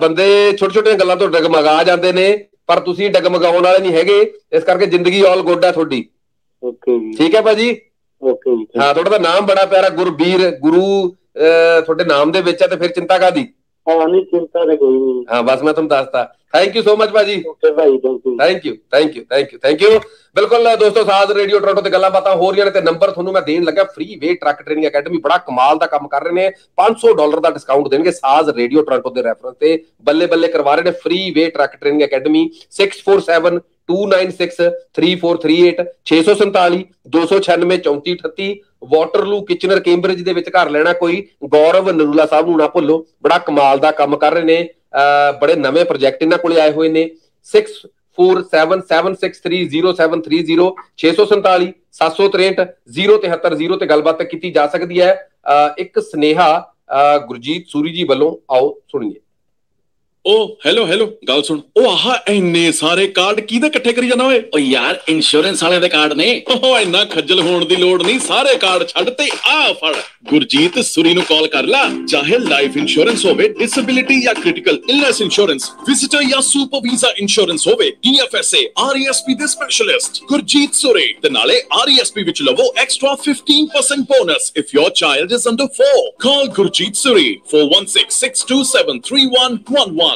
Speaker 1: ਬੰਦੇ ਛੋਟੇ ਛੋਟੀਆਂ ਗੱਲਾਂ ਤੋਂ ਡਗਮਗਾ ਜਾਂਦੇ ਨੇ ਪਰ ਤੁਸੀਂ ਡਗਮਗਾਉਣ ਵਾਲੇ ਨਹੀਂ ਹੈਗੇ ਇਸ ਕਰਕੇ ਜ਼ਿੰਦਗੀ ਆਲ ਗੁੱਡ ਹੈ ਤੁਹਾਡੀ।
Speaker 5: ਓਕੇ ਜੀ।
Speaker 1: ਠੀਕ ਹੈ ਭਾਜੀ?
Speaker 5: ਓਕੇ ਜੀ
Speaker 1: ਹਾਂ ਤੁਹਾਡਾ ਤਾਂ ਨਾਮ ਬੜਾ ਪਿਆਰਾ ਗੁਰਬੀਰ ਗੁਰੂ ਤੁਹਾਡੇ ਨਾਮ ਦੇ ਵਿੱਚ ਹੈ ਤੇ ਫਿਰ ਚਿੰਤਾ ਕਾਦੀ
Speaker 5: ਹਾਂ ਨਹੀਂ ਚਿੰਤਾ ਤੇ ਕੋਈ ਨਹੀਂ।
Speaker 1: ਹਾਂ ਬਸ ਮੈਂ ਤੁਹਾਨੂੰ ਦੱਸਤਾ। ਥੈਂਕ ਯੂ ਸੋ ਮਚ ਭਾਜੀ।
Speaker 5: Okay Bhai thank you
Speaker 1: thank you thank you thank you thank you ਬਿਲਕੁਲ ਦੋਸਤੋ ਸਾਜ਼ ਰੇਡੀਓ ਟੋਰਾਂਟੋ ਤੇ ਗੱਲਾਂ ਬਾਤਾਂ ਹੋ ਰਹੀਆਂ ਨੇ ਤੇ ਨੰਬਰ ਤੁਹਾਨੂੰ ਮੈਂ ਦੇਣ ਲੱਗਾ freeway truck training academy ਬੜਾ ਕਮਾਲ ਦਾ ਕੰਮ ਕਰ ਰਹੇ ਨੇ। 500 ਡਾਲਰ ਦਾ ਡਿਸਕਾਊਂਟ ਦੇਣਗੇ ਸਾਜ਼ ਰੇਡੀਓ ਟੋਰਾਂਟੋ ਦੇ ਰੈਫਰੈਂਸ ਤੇ। ਬੱਲੇ ਬੱਲੇ ਕਰਵਾ ਰਹੇ ਨੇ freeway truck training academy 647 296 3438 647 296 3438 Waterloo Kitchener Cambridge ਦੇ ਵਿੱਚ ਘਰ ਲੈਣਾ ਕੋਈ। ਗੌਰਵ ਨਰੂਲਾ ਸਾਹਿਬ ਨੂੰ ਨਾ ਭੁੱਲੋ। ਬੜਾ ਕਮਾਲ ਦਾ ਕੰਮ ਕਰ ਰਹੇ ਨੇ। ਅਹ ਬੜੇ ਨਵੇਂ ਪ੍ਰੋਜੈਕਟ ਇਹਨਾਂ ਕੋਲੇ ਆਏ ਹੋਏ ਨੇ। 6477630730 647 763 073 ਤੇ ਗੱਲਬਾਤ ਕੀਤੀ ਜਾ ਸਕਦੀ ਹੈ। ਅਹ ਇੱਕ ਸਨੇਹਾ, ਅਹ ਗੁਰਜੀਤ ਸੂਰੀ ਜੀ ਵੱਲੋਂ ਆਓ, ਸੁਣੀਏ।
Speaker 7: ਓ ਹੈਲੋ ਹੈਲੋ ਗੱਲ ਸੁਣ। ਉਹ ਆਹ ਇੰਨੇ ਸਾਰੇ ਕਾਰਡ ਕਿਹਦੇ ਇਕੱਠੇ ਕਰੀ ਜਾਣਾ ਓਏ?
Speaker 8: ਓ ਯਾਰ ਇੰਸ਼ੋਰੈਂਸ ਵਾਲਿਆਂ ਦੇ ਕਾਰਡ ਨੇ।
Speaker 7: ਓਹ ਇੰਨਾ ਖੱਜਲ ਹੋਣ ਦੀ ਲੋੜ ਨਹੀਂ। ਸਾਰੇ ਕਾਰਡ ਛੱਡ ਤੇ ਆ ਫੜ। ਗੁਰਜੀਤ ਸੁਰੀ ਨੂੰ ਕਾਲ ਕਰ ਲਾ। ਚਾਹੇ ਲਾਈਫ ਇੰਸ਼ੋਰੈਂਸ ਹੋਵੇ ਡਿਸੇਬਿਲਿਟੀ ਜਾਂ ਕ੍ਰਿਟੀਕਲ ਇਲਨੈਸ ਇੰਸ਼ੋਰੈਂਸ ਵਿਜ਼ਿਟਰ ਜਾਂ ਸੁਪਰ ਵੀਜ਼ਾ ਇੰਸ਼ੋਰੈਂਸ ਹੋਵੇ ਡੀਐਫਐਸਏ ਆਰਈਐਸਪੀ ਦੇ ਸਪੈਸ਼ਲਿਸਟ ਗੁਰਜੀਤ ਸੁਰੀ। ਤੇ ਨਾਲੇ ਆਰਈਐਸਪੀ ਵਿੱਚ ਲਵੋ extra 15% bonus if your child is under 4 call Gurjeet Suri 4166273111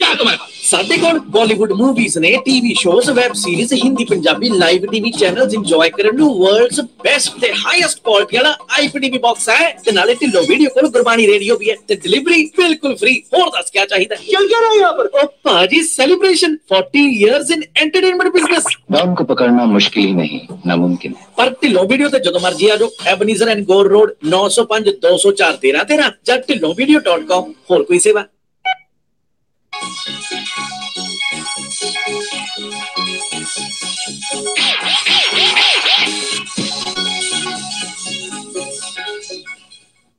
Speaker 9: क्या है तुम्हारे पास
Speaker 8: ਸਾਡੇ ਕੋਲ ਬਾਲੀਵੁੱਡ ਮੂਵੀਜ਼ ਨੇ TV shows web series Hindi Punjabi live TV channels enjoy ਕਰਨ ਨੂੰ ਵਰਲਡਸ ਬੈਸਟ ਤੇ ਹਾਈਐਸਟ ਕੁਆਲਿਟੀ ਵਾਲਾ ਆਈਪੀਟੀਵੀ ਬਾਕਸ ਹੈ ਤੇ ਨਾਲੇ ਢਿੱਲੋਂ ਵੀਡੀਓ ਕੋਲ ਗੁਰਬਾਣੀ ਰੇਡੀਓ ਵੀ ਹੈ ਤੇ ਡਿਲੀਵਰੀ ਬਿਲਕੁਲ ਫ੍ਰੀ ਹੋਰ ਦੱਸ ਕੀ ਚਾਹੀਦਾ ਹੈ
Speaker 9: क्या क्या रहा है यहाँ पर
Speaker 8: ओ पाजी celebration 40 years in entertainment business
Speaker 10: Don को पकड़ना मुश्किल ही नहीं नामुमकिन है
Speaker 8: ਪਰ ਢਿੱਲੋਂ ਵੀਡੀਓ ਤੇ ਜਦੋਂ ਮਰਜੀ ਆ ਜਾਓ ਐਬਨੀਜ਼ਰ ਐਂਡ ਗੋਰ ਰੋਡ 905 204 13 13 ਜਾਂ ਢਿੱਲੋਂvideo.com ਹੋਰ ਕੋਈ ਸੇਵਾ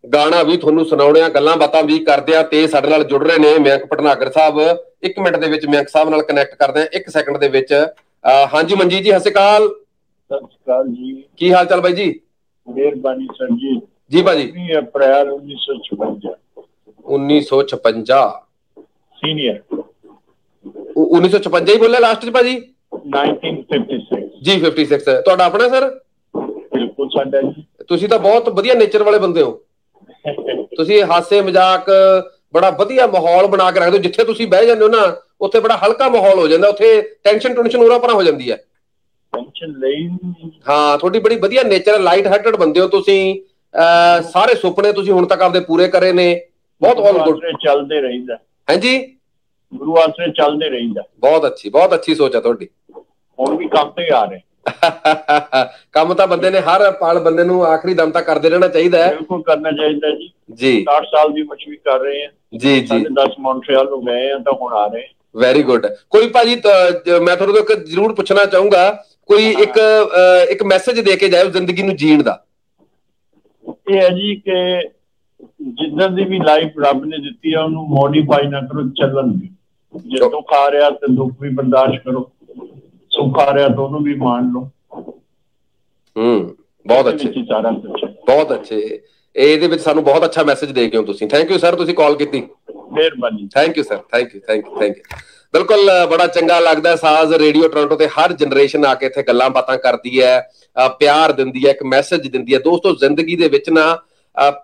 Speaker 1: ਗਾਣਾ ਵੀ ਤੁਹਾਨੂੰ ਸੁਣਾਉਣੇ ਆ ਗੱਲਾਂ ਬਾਤਾਂ ਵੀ ਕਰਦੇ ਆ ਤੇ ਸਾਡੇ ਨਾਲ ਜੁੜ ਰਹੇ ਨੇ ਮਯੰਕ ਪਟਨਾਗਰ ਸਾਹਿਬ। 1 ਮਿੰਟ ਦੇ ਵਿੱਚ ਮਯੰਕ ਸਾਹਿਬ ਨਾਲ ਕਨੈਕਟ ਕਰਦੇ ਆ 1 ਸੈਕਿੰਡ ਦੇ ਵਿੱਚ। ਹਾਂਜੀ ਮਨਜੀਤ ਜੀ ਸਤਿ ਸ਼੍ਰੀ ਅਕਾਲ।
Speaker 11: ਸਤਿ ਸ਼੍ਰੀ ਅਕਾਲ ਜੀ।
Speaker 1: ਕੀ ਹਾਲ ਚਾਲ ਬਾਈ ਜੀ?
Speaker 11: ਮਿਹਰਬਾਨੀ ਸਰ ਜੀ।
Speaker 1: ਜੀ ਭਾਜੀ।
Speaker 11: 19 ਅਪ੍ਰੈਲ 1956
Speaker 1: 1956
Speaker 11: ਸੀਨੀਅਰ
Speaker 1: ਉ- 1956 ਹੀ ਬੋਲਿਆ ਲਾਸਟ 'ਚ ਭਾਜੀ?
Speaker 11: 1956
Speaker 1: ਜੀ 56 ਤੁਹਾਡਾ ਆਪਣਾ ਸਰ
Speaker 11: ਬਿਲਕੁਲ ਸਾਡਾ ਜੀ।
Speaker 1: ਤੁਸੀਂ ਤਾਂ ਬਹੁਤ ਵਧੀਆ ਨੇਚਰ ਵਾਲੇ ਬੰਦੇ ਹੋ। ਤੁਸੀਂ ਹਾਸੇ ਮਜ਼ਾਕ ਬੜਾ ਵਧੀਆ ਮਾਹੌਲ ਬਣਾ ਕੇ ਰੱਖਦੇ ਹੋ। ਜਿੱਥੇ ਤੁਸੀਂ ਬਹਿ ਜਾਂਦੇ ਹੋ ਨਾ ਉੱਥੇ ਬੜਾ ਹਲਕਾ ਮਾਹੌਲ ਹੋ ਜਾਂਦਾ। ਉੱਥੇ ਟੈਨਸ਼ਨ ਟੈਨਸ਼ਨ ਉਰਾ ਪਰਾਂ ਹੋ ਜਾਂਦੀ ਹੈ।
Speaker 11: ਟੈਨਸ਼ਨ ਲਈ।
Speaker 1: ਹਾਂ ਤੁਹਾਡੀ ਬੜੀ ਵਧੀਆ ਨੇਚਰ ਲਾਈਟ ਹਾਰਟਡ ਬੰਦੇ ਹੋ ਤੁਸੀਂ। ਸਾਰੇ ਸੁਪਨੇ ਤੁਸੀਂ ਹੁਣ ਤੱਕ ਆਪਦੇ ਪੂਰੇ ਕਰੇ ਨੇ। ਬਹੁਤ ਆਲ ਗੁੱਡ
Speaker 11: ਚੱਲਦੇ ਰਹੀਦਾ।
Speaker 1: ਹਾਂਜੀ
Speaker 11: ਗੁਰੂ ਆਸਰੇ ਚੱਲਦੇ ਰਹੀਦਾ।
Speaker 1: ਬਹੁਤ ਅੱਛੀ ਬਹੁਤ ਅੱਛੀ ਸੋਚ ਹੈ ਤੁਹਾਡੀ।
Speaker 11: ਹੁਣ ਵੀ ਕੰਮ ਤੇ ਆ ਰਹੇ।
Speaker 1: ਕੰਮ ਤਾਂ ਬੰਦੇ ਨੇ ਹਰ ਪਲ ਬੰਦੇ ਨੂੰ ਆਖਰੀ ਦਮ ਤੱਕ ਕਰਦੇ ਰਹਿਣਾ ਚਾਹੀਦਾ ਹੈ।
Speaker 11: ਬਿਲਕੁਲ ਕਰਨਾ ਚਾਹੀਦਾ ਜੀ।
Speaker 1: ਜੀ।
Speaker 11: 60 ਸਾਲ ਦੀ ਮਸ਼ਵੀ ਕਰ ਰਹੇ ਹਾਂ
Speaker 1: ਜੀ ਜੀ।
Speaker 11: ਸਾਡੇ 10 ਮੌਂਟਰੀਅਲ ਹੋ ਗਏ ਆ ਤਾਂ ਹੁਣ ਆ ਰਹੇ।
Speaker 1: ਵੈਰੀ ਗੁੱਡ ਕੋਈ ਭਾਜੀ ਮੈਂ ਤੁਹਾਨੂੰ ਇੱਕ ਜ਼ਰੂਰ ਪੁੱਛਣਾ ਚਾਹੂੰਗਾ ਕੋਈ ਇੱਕ ਇੱਕ ਮੈਸੇਜ ਦੇ ਕੇ ਜਾਇਓ ਜ਼ਿੰਦਗੀ ਨੂੰ ਜੀਣ ਦਾ।
Speaker 11: ਇਹ ਹੈ ਜੀ ਕਿ ਜਿੱਦਾਂ ਦੀ ਵੀ ਲਾਈਫ ਰੱਬ ਨੇ ਦਿੱਤੀ ਆ ਉਹਨੂੰ ਮੋਡੀਫਾਈ ਨਾ ਕਰੋ ਚੱਲਣ ਦੀ ਜੇ ਦੁੱਖ ਆ ਰਿਹਾ ਤੇ ਦੁੱਖ ਵੀ ਬਰਦਾਸ਼ਤ ਕਰੋ। ਸੁੱਖ ਆ ਰਿਹਾ ਤਾਂ ਉਹਨੂੰ ਵੀ ਮੰਨ ਲਓ।
Speaker 1: ਹੂੰ ਬਹੁਤ ਅੱਛੇ। ਬਹੁਤ ਅੱਛੇ। ਇਹਦੇ ਵਿੱਚ ਸਾਨੂੰ ਬਹੁਤ ਅੱਛਾ ਮੈਸੇਜ ਦੇ ਗਏ ਹੋ ਤੁਸੀਂ। ਥੈਂਕ ਯੂ ਸਰ ਤੁਸੀਂ ਕਾਲ ਕੀਤੀ।
Speaker 11: ਮਿਹਰਬਾਨੀ।
Speaker 1: Thank you sir thank you thank you thank you ਬਿਲਕੁਲ ਬੜਾ ਚੰਗਾ ਲੱਗਦਾ ਸਾਜ਼ ਰੇਡੀਓ ਟੋਰਾਂਟੋ ਤੇ ਹਰ ਜਨਰੇਸ਼ਨ ਆ ਕੇ ਇੱਥੇ ਗੱਲਾਂ ਬਾਤਾਂ ਕਰਦੀ ਹੈ ਪਿਆਰ ਦਿੰਦੀ ਹੈ ਇੱਕ ਮੈਸੇਜ ਦਿੰਦੀ ਹੈ। ਦੋਸਤੋ ਜ਼ਿੰਦਗੀ ਦੇ ਵਿੱਚ ਨਾ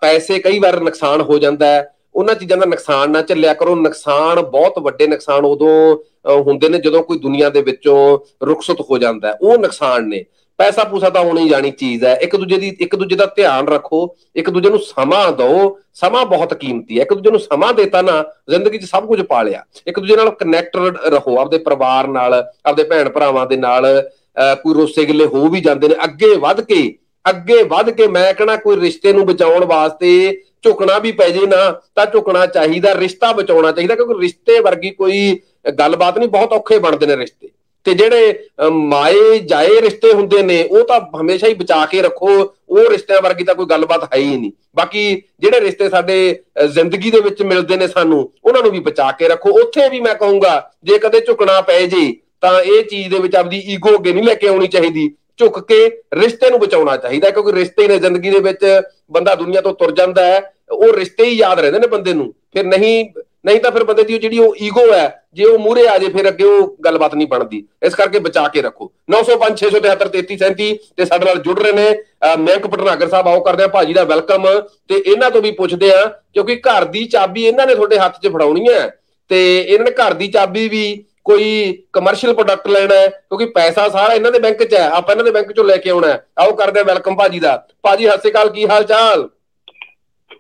Speaker 1: ਪੈਸੇ ਕਈ ਵਾਰ ਨੁਕਸਾਨ ਹੋ ਜਾਂਦਾ ਹੈ। ਉਹਨਾਂ ਚੀਜ਼ਾਂ ਦਾ ਨੁਕਸਾਨ ਨਾ ਝੱਲਿਆ ਕਰੋ। ਨੁਕਸਾਨ ਬਹੁਤ ਵੱਡੇ ਨੁਕਸਾਨ ਉਦੋਂ ਅ, ਹੁੰਦੇ ਨੇ ਜਦੋਂ ਕੋਈ ਦੁਨੀਆ ਦੇ ਵਿੱਚੋਂ ਰੁਖਸਤ ਹੋ ਜਾਂਦਾ ਹੈ। ਉਹ ਨੁਕਸਾਨ ਨੇ। ਪੈਸਾ ਪੂਸਾ ਤਾਂ ਹੋਣੀ ਜਾਣੀ ਚੀਜ਼ ਹੈ। ਇੱਕ ਦੂਜੇ ਦੀ ਇੱਕ ਦੂਜੇ ਦਾ ਧਿਆਨ ਰੱਖੋ। ਇੱਕ ਦੂਜੇ ਨੂੰ ਸਮਾਂ ਦਿਓ। ਸਮਾਂ ਬਹੁਤ ਕੀਮਤੀ ਹੈ। ਇੱਕ ਦੂਜੇ ਨੂੰ ਸਮਾਂ ਦੇਤਾ ਨਾ ਜ਼ਿੰਦਗੀ 'ਚ ਸਭ ਕੁਝ ਪਾ ਲਿਆ ਇੱਕ ਦੂਜੇ ਨਾਲ ਕਨੈਕਟਡ ਰਹੋ। ਆਪਦੇ ਪਰਿਵਾਰ ਨਾਲ ਆਪਦੇ ਭੈਣ ਭਰਾਵਾਂ ਦੇ ਨਾਲ ਅਹ ਕੋਈ ਰੋਸੇ ਗਿੱਲੇ ਹੋ ਵੀ ਜਾਂਦੇ ਨੇ। ਅੱਗੇ ਵੱਧ ਕੇ ਅੱਗੇ ਵੱਧ ਕੇ ਮੈਂ ਕਹਣਾ ਕੋਈ ਰਿਸ਼ਤੇ ਨੂੰ ਬਚਾਉਣ ਵਾਸਤੇ ਝੁਕਣਾ ਵੀ ਪੈ ਜੇ ਨਾ ਤਾਂ ਝੁਕਣਾ ਚਾਹੀਦਾ ਰਿਸ਼ਤਾ ਬਚਾਉਣਾ ਚਾਹੀਦਾ ਕਿਉਂਕਿ ਰਿਸ਼ਤੇ ਵਰਗੀ ਕੋਈ ਗੱਲਬਾਤ ਨਹੀਂ ਬਹੁਤ ਔਖੇ ਬਣਦੇ ਨੇ ਰਿਸ਼ਤੇ। ਤੇ ਜਿਹੜੇ ਅਹ, ਮਾਏ ਜਾਏ ਰਿਸ਼ਤੇ ਹੁੰਦੇ ਨੇ ਉਹ ਤਾਂ ਹਮੇਸ਼ਾ ਹੀ ਬਚਾ ਕੇ ਰੱਖੋ ਉਹ ਰਿਸ਼ਤਿਆਂ ਵਰਗੀ ਤਾਂ ਕੋਈ ਗੱਲਬਾਤ ਹੈ ਹੀ ਨਹੀਂ। ਬਾਕੀ ਜਿਹੜੇ ਰਿਸ਼ਤੇ ਸਾਡੇ ਅਹ, ਜ਼ਿੰਦਗੀ ਦੇ ਵਿੱਚ ਮਿਲਦੇ ਨੇ ਸਾਨੂੰ ਉਹਨਾਂ ਨੂੰ ਵੀ ਬਚਾ ਕੇ ਰੱਖੋ। ਉੱਥੇ ਵੀ ਮੈਂ ਕਹੂੰਗਾ ਜੇ ਕਦੇ ਝੁਕਣਾ ਪੈ ਜੇ ਤਾਂ ਇਹ ਚੀਜ਼ ਦੇ ਵਿੱਚ ਆਪਦੀ ਈਗੋ ਅੱਗੇ ਨਹੀਂ ਲੈ ਕੇ ਆਉਣੀ ਚਾਹੀਦੀ। ਝੁਕ ਕੇ ਰਿਸ਼ਤੇ ਨੂੰ ਬਚਾਉਣਾ ਚਾਹੀਦਾ ਕਿਉਂਕਿ ਰਿਸ਼ਤੇ ਨੇ ਜ਼ਿੰਦਗੀ ਦੇ ਵਿੱਚ ਬੰਦਾ ਦੁਨੀਆ ਤੋਂ ਤੁਰ ਜਾਂਦਾ ਹੈ ਉਹ ਰਿਸ਼ਤੇ ਹੀ ਯਾਦ ਰਹਿੰਦੇ ਨੇ ਬੰਦੇ ਨੂੰ। ਫਿਰ ਨਹੀਂ ਨਹੀਂ ਤਾਂ ਫਿਰ ਬੰਦੇ ਦੀ ਉਹ ਜਿਹੜੀ ਉਹ ਈਗੋ ਹੈ ਜੇ ਉਹ ਮੂਹਰੇ ਆ ਜੇ ਫਿਰ ਅੱਗੇ ਉਹ ਗੱਲਬਾਤ ਨਹੀਂ ਬਣਦੀ। ਇਸ ਕਰਕੇ ਬਚਾ ਕੇ ਰੱਖੋ। 905 673 3337 ਤੇ ਸਾਡੇ ਨਾਲ ਜੁੜ ਰਹੇ ਨੇ ਅਹ, ਮਯੰਕ ਪਟਨਾਗਰ ਸਾਹਿਬ ਆਓ ਕਰਦੇ ਆ ਭਾਜੀ ਦਾ ਵੈਲਕਮ। ਤੇ ਇਹਨਾਂ ਤੋਂ ਵੀ ਪੁੱਛਦੇ ਆ ਕਿਉਂਕਿ ਘਰ ਦੀ ਚਾਬੀ ਇਹਨਾਂ ਨੇ ਤੁਹਾਡੇ ਹੱਥ 'ਚ ਫੜਾਉਣੀ ਹੈ। ਤੇ ਇਹਨਾਂ ਨੇ ਘਰ ਦੀ ਚਾਬੀ ਵੀ ਕੋਈ ਕਮਰਸ਼ੀਅਲ ਪ੍ਰੋਡਕਟ ਲੈਣਾ ਹੈ ਕਿਉਂਕਿ ਪੈਸਾ ਸਾਰਾ ਇਹਨਾਂ ਦੇ ਬੈਂਕ 'ਚ ਹੈ ਆਪਾਂ ਇਹਨਾਂ ਦੇ ਬੈਂਕ 'ਚੋਂ ਲੈ ਕੇ ਆਉਣਾ ਹੈ। ਆਓ ਕਰਦੇ ਵੈਲਕਮ ਭਾਜੀ ਦਾ। ਭਾਜੀ ਸਤਿ ਸ਼੍ਰੀ ਅਕਾਲ ਕੀ ਹਾਲ ਚਾਲ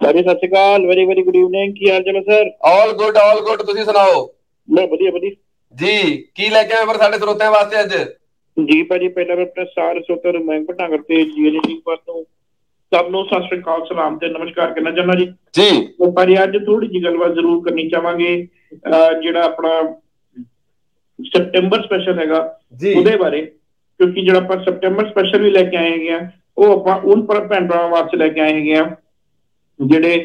Speaker 11: ਸਾਰੇ ਸਤਿ ਸ਼੍ਰੀ ਅਕਾਲ ਵੈਰੀ ਵੈਰੀ ਗੁੱਡ ਈਵਨਿੰਗ ਕੀ ਹਾਲ ਚਾਲ ਹੈ sir
Speaker 1: all good all good ਤੁਸੀਂ ਸੁਣਾਓ?
Speaker 11: ਮੈਂ ਵਧੀਆ ਵਧੀਆ।
Speaker 1: ਜੀ ਕੀ ਲੈ ਕੇ ਆਏ ਫਿਰ ਸਾਡੇ ਸਰੋਤਿਆਂ ਵਾਸਤੇ ਅੱਜ?
Speaker 11: ਜੀ ਭਾਜੀ ਪਹਿਲਾਂ ਮੈਂ ਆਪਣੇ ਸਾਰੇ ਸੋਤਰ ਮੈਂ ਪਟਾਗਰ ਤੇ ਜੀ ਜੀ ਪਰ ਤੋਂ ਸਭ ਨੂੰ ਸਤਿ ਸ਼੍ਰੀ ਅਕਾਲ ਸਲਾਮ ਤੇ ਨਮਸਕਾਰ ਕਰਨਾ ਚਾਹੁੰਦਾ ਜੀ।
Speaker 1: ਜੀ।
Speaker 11: ਭਾਜੀ ਅੱਜ ਥੋੜੀ ਜਿਹੀ ਗੱਲਬਾਤ ਜ਼ਰੂਰ ਕਰਨੀ ਚਾਹਾਂਗੇ ਜਿਹੜਾ ਆਪਣਾ ਸਪਟੈਂਬਰ ਸਪੈਸ਼ਲ ਹੈਗਾ ਉਹਦੇ ਬਾਰੇ ਕਿਉਂਕਿ ਜਿਹੜਾ ਆਪਾਂ ਸਪਟੈਂਬਰ ਸਪੈਸ਼ਲ ਵੀ ਲੈ ਕੇ ਆਏ ਹੈਗੇ ਆ ਉਹ ਆਪਾਂ ਉਹਨਾਂ ਪਰ ਭੈਣ ਭਰਾਵਾਂ ਵਾਸਤੇ ਲੈ ਕੇ ਆਏ ਹੈਗੇ ਆ ਜਿਹੜੇ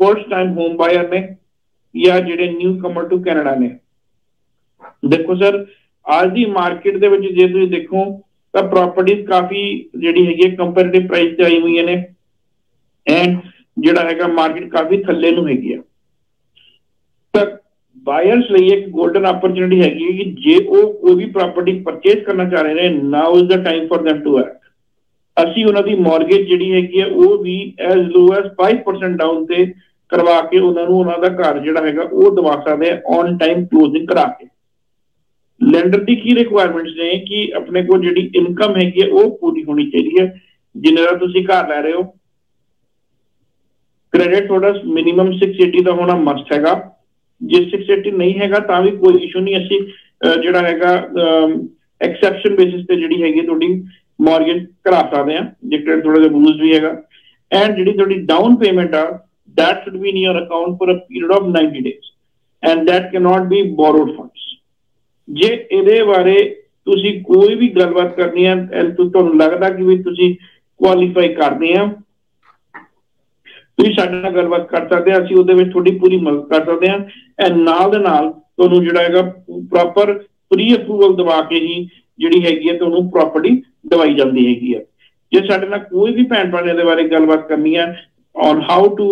Speaker 11: ਫਸਟ ਟਾਈਮ ਹੋਮ ਬਾਇਰ ਨੇ ਜਾਂ ਜਿਹੜੇ ਨਿਊ ਕਮਰ ਟੂ ਕੈਨੇਡਾ ਨੇ। ਦੇਖੋ ਸਰ ਅੱਜ ਦੀ ਮਾਰਕੀਟ ਦੇ ਵਿੱਚ ਜੇ ਤੁਸੀਂ ਦੇਖੋ ਤਾਂ ਪ੍ਰਾਪਰਟੀਆਂ ਕਾਫੀ ਜਿਹੜੀ ਹੈਗੀ ਹੈ ਕੰਪੈਰੀਟਿਵ ਪ੍ਰਾਈਸ ਤੇ ਆਈ ਹੋਈਆਂ ਨੇ। ਐਂਡ ਜਿਹੜਾ ਹੈਗਾ ਮਾਰਕੀਟ ਕਾਫੀ ਥੱਲੇ ਨੂੰ ਹੈਗੀ ਆ। ਬਾਇਰਸ ਲਈ ਇੱਕ 골ਡਨ ਆਪਰਚੁਨਿਟੀ ਹੈਗੀ ਹੈ ਕਿ ਜੇ ਉਹ ਕੋਈ ਵੀ ਪ੍ਰਾਪਰਟੀ ਪਰਚੇਸ ਕਰਨਾ ਚਾਹ ਰਹੇ ਨੇ now is the time for them to act ਅਸੀਂ ਉਹਨਾਂ ਦੀ ਮਾਰਗੇਜ ਜਿਹੜੀ ਹੈਗੀ ਹੈ, ਉਹ ਵੀ ਐਸ ਲੋ ਐਸ 5% ਡਾਊਨ ਤੇ ਕਰਵਾ ਕੇ ਉਹਨਾਂ ਨੂੰ ਉਹਨਾਂ ਦਾ ਘਰ ਜਿਹੜਾ ਹੈਗਾ, ਉਹ ਦਵਾ ਸਕਦੇ ਆ ਔਨ ਟਾਈਮ ਕਲੋਜ਼ਿੰਗ ਕਰਾ ਕੇ। ਲੈਂਡਰ ਦੀ ਕੀ ਰਿਕੁਆਇਰਮੈਂਟਸ ਨੇ ਕਿ ਆਪਣੇ ਕੋਲ ਜਿਹੜੀ ਇਨਕਮ ਹੈਗੀ ਹੈ, ਉਹ ਪੂਰੀ ਹੋਣੀ ਚਾਹੀਦੀ ਹੈ। ਜਿੰਨੇ ਦਾ ਤੁਸੀਂ ਘਰ ਲੈ ਰਹੇ ਹੋ। ਕ੍ਰੈਡਿਟ ਤੁਹਾਡਾ ਮਿਨੀਮਮ 680 ਦਾ ਹੋਣਾ ਮਸਟ ਹੈਗਾ। ਜੇ 680 ਨਹੀਂ ਹੈਗਾ ਤਾਂ ਵੀ ਕੋਈ ਇਸ਼ੂ ਨਹੀਂ। ਅਸੀਂ ਅਹ, ਜਿਹੜਾ ਹੈਗਾ ਐਕਸੈਪਸ਼ਨ ਬੇਸਿਸ ਤੇ ਜਿਹੜੀ ਹੈਗੀ ਹੈ ਤੁਹਾਡੀ ਮਾਰਗੇਜ ਕਰਾ ਸਕਦੇ ਆ ਜੇ ਕ੍ਰੈਡਿਟ ਥੋੜਾ ਜਿਹਾ ਬੂਸਟ ਵੀ ਹੈਗਾ। ਐਂਡ ਜਿਹੜੀ ਤੁਹਾਡੀ ਡਾਊਨ ਪੇਮੈਂਟ ਆ that should be in your account for a period of 90 days and that cannot be borrowed funds. ਜੇ ਇਹਦੇ ਬਾਰੇ ਤੁਸੀਂ ਕੋਈ ਵੀ ਗੱਲਬਾਤ ਕਰਨੀ ਹੈ and ਤੁ- ਤੁਹਾਨੂੰ ਲੱਗਦਾ ਕਿ ਵੀ ਤੁਸੀਂ ਕੁਆਲੀਫਾਈ ਕਰਦੇ ਆ ਤੁਸੀਂ ਸਾਡੇ ਨਾਲ ਗੱਲਬਾਤ ਕਰ ਸਕਦੇ ਆ, ਅਸੀਂ ਉਹਦੇ ਵਿੱਚ ਤੁਹਾਡੀ ਪੂਰੀ ਮਦਦ ਕਰ ਸਕਦੇ ਆ। ਐਂਡ ਨਾਲ ਦੇ ਨਾਲ ਤੁਹਾਨੂੰ ਜਿਹੜਾ ਹੈਗਾ ਪ੍ਰੋਪਰ ਪ੍ਰੀ ਅਪਰੂਵਲ ਦਵਾ ਕੇ ਹੀ ਜਿਹੜੀ ਹੈਗੀ ਹੈ ਤੁਹਾਨੂੰ ਪ੍ਰਾਪਰਟੀ ਦਵਾਈ ਜਾਂਦੀ ਹੈਗੀ ਹੈ ਜੇ ਸਾਡੇ ਨਾਲ ਕੋਈ ਵੀ ਭੈਣ ਭਰਾ ਨੇ ਇਹਦੇ ਬਾਰੇ ਗੱਲਬਾਤ ਕਰਨੀ ਹੈ on how to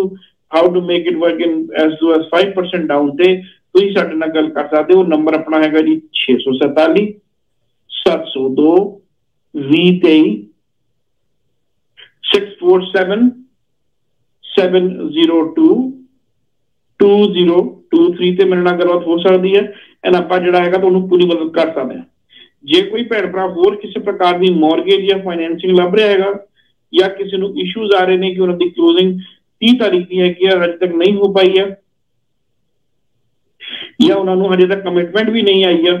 Speaker 11: how to make it work in as to as 5% down ਤੇ ਤੁਸੀਂ ਸਾਡੇ ਨਾਲ ਗੱਲ ਕਰ ਸਕਦੇ ਹੋ। ਨੰਬਰ ਆਪਣਾ ਹੈਗਾ ਜੀ 647 702 2023 647 702 2023 ਤੇ ਮੇਰੇ ਨਾਲ ਗੱਲਬਾਤ ਹੋ ਸਕਦੀ ਹੈ ਐਂਡ ਆਪਾਂ ਜਿਹੜਾ ਹੈਗਾ ਤੁਹਾਨੂੰ ਪੂਰੀ ਮਦਦ ਕਰ ਸਕਦੇ ਹਾਂ। ਜੇ ਕੋਈ ਭੈਣ ਭਰਾ ਹੋਰ ਕਿਸੇ ਪ੍ਰਕਾਰ ਦੀ ਮਾਰਗੇਜ ਜਾਂ ਫਾਈਨੈਂਸਿੰਗ ਲੱਭ ਰਿਹਾ ਹੈਗਾ, ਜਾਂ ਕਿਸੇ ਨੂੰ ਇਸ਼ੂਜ਼ ਆ ਰਹੇ ਨੇ ਕਿ ਉਹਨਾਂ ਦੀ ਕਲੋਜ਼ਿੰਗ 30 ਤਾਰੀਖ ਦੀ ਹੈਗੀ ਹੈ ਹਜੇ ਤੱਕ ਨਹੀਂ ਹੋ ਪਾਈ ਹੈ ਜਾਂ ਉਹਨਾਂ ਨੂੰ ਹਜੇ ਤੱਕ ਕਮਿਟਮੈਂਟ ਵੀ ਨਹੀਂ ਆਈ ਹੈ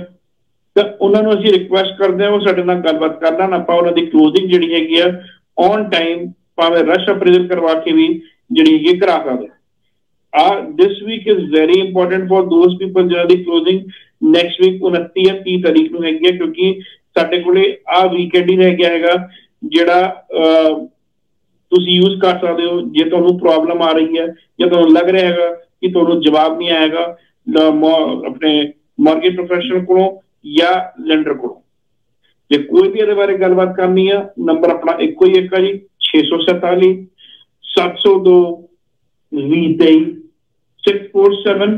Speaker 11: ਤਾਂ ਉਹਨਾਂ ਨੂੰ ਅਸੀਂ ਰਿਕੁਐਸਟ ਕਰਦੇ ਹਾਂ ਉਹ ਸਾਡੇ ਨਾਲ ਗੱਲਬਾਤ ਕਰ ਲੈਣ। ਆਪਾਂ ਉਹਨਾਂ ਦੀ ਕਲੋਜ਼ਿੰਗ ਜਿਹੜੀ ਹੈਗੀ ਆ ਔਨ ਟਾਈਮ ਭਾਵੇਂ ਰਸ਼ ਅਪਰੇਜ਼ਲ ਕਰਵਾ ਕੇ ਵੀ ਜਿਹੜੀ ਹੈਗੀ ਕਰਾ ਸਕਦੇ ਆ this week is very important for those people ਜਿਹਨਾਂ ਦੀ ਕਲੋਜ਼ਿੰਗ ਨੈਕਸਟ ਵੀਕ 29 ਜਾਂ 30 ਤਾਰੀਖ ਨੂੰ ਹੈਗੀ ਹੈ, ਕਿਉਂਕਿ ਸਾਡੇ ਕੋਲੇ ਆ ਵੀਕਐਂਡ ਹੀ ਰਹਿ ਗਿਆ ਹੈਗਾ, ਜਿਹੜਾ ਤੁਸੀਂ ਯੂਜ਼ ਕਰ ਸਕਦੇ ਹੋ, ਜੇ ਤੁਹਾਨੂੰ ਪ੍ਰੋਬਲਮ ਆ ਰਹੀ ਹੈ ਜਾਂ ਤੁਹਾਨੂੰ ਲੱਗ ਰਿਹਾ ਹੈਗਾ ਕਿ ਤੁਹਾਨੂੰ ਜਵਾਬ ਨਹੀਂ ਆਏਗਾ ਲ- ਆਪਣੇ ਮਾਰਕੀਟ ਪ੍ਰੋਫੈਸ਼ਨਲ ਕੋਲੋਂ ਜਾਂ ਲੈਂਡਰ ਕੋਲੋਂ। ਜੇ ਕੋਈ ਵੀ ਇਹਦੇ ਬਾਰੇ ਗੱਲਬਾਤ ਕਰਨੀ ਆ ਨੰਬਰ ਆਪਣਾ ਇੱਕੋ ਹੀ ਇੱਕ ਆ ਜੀ 647 702 2023 647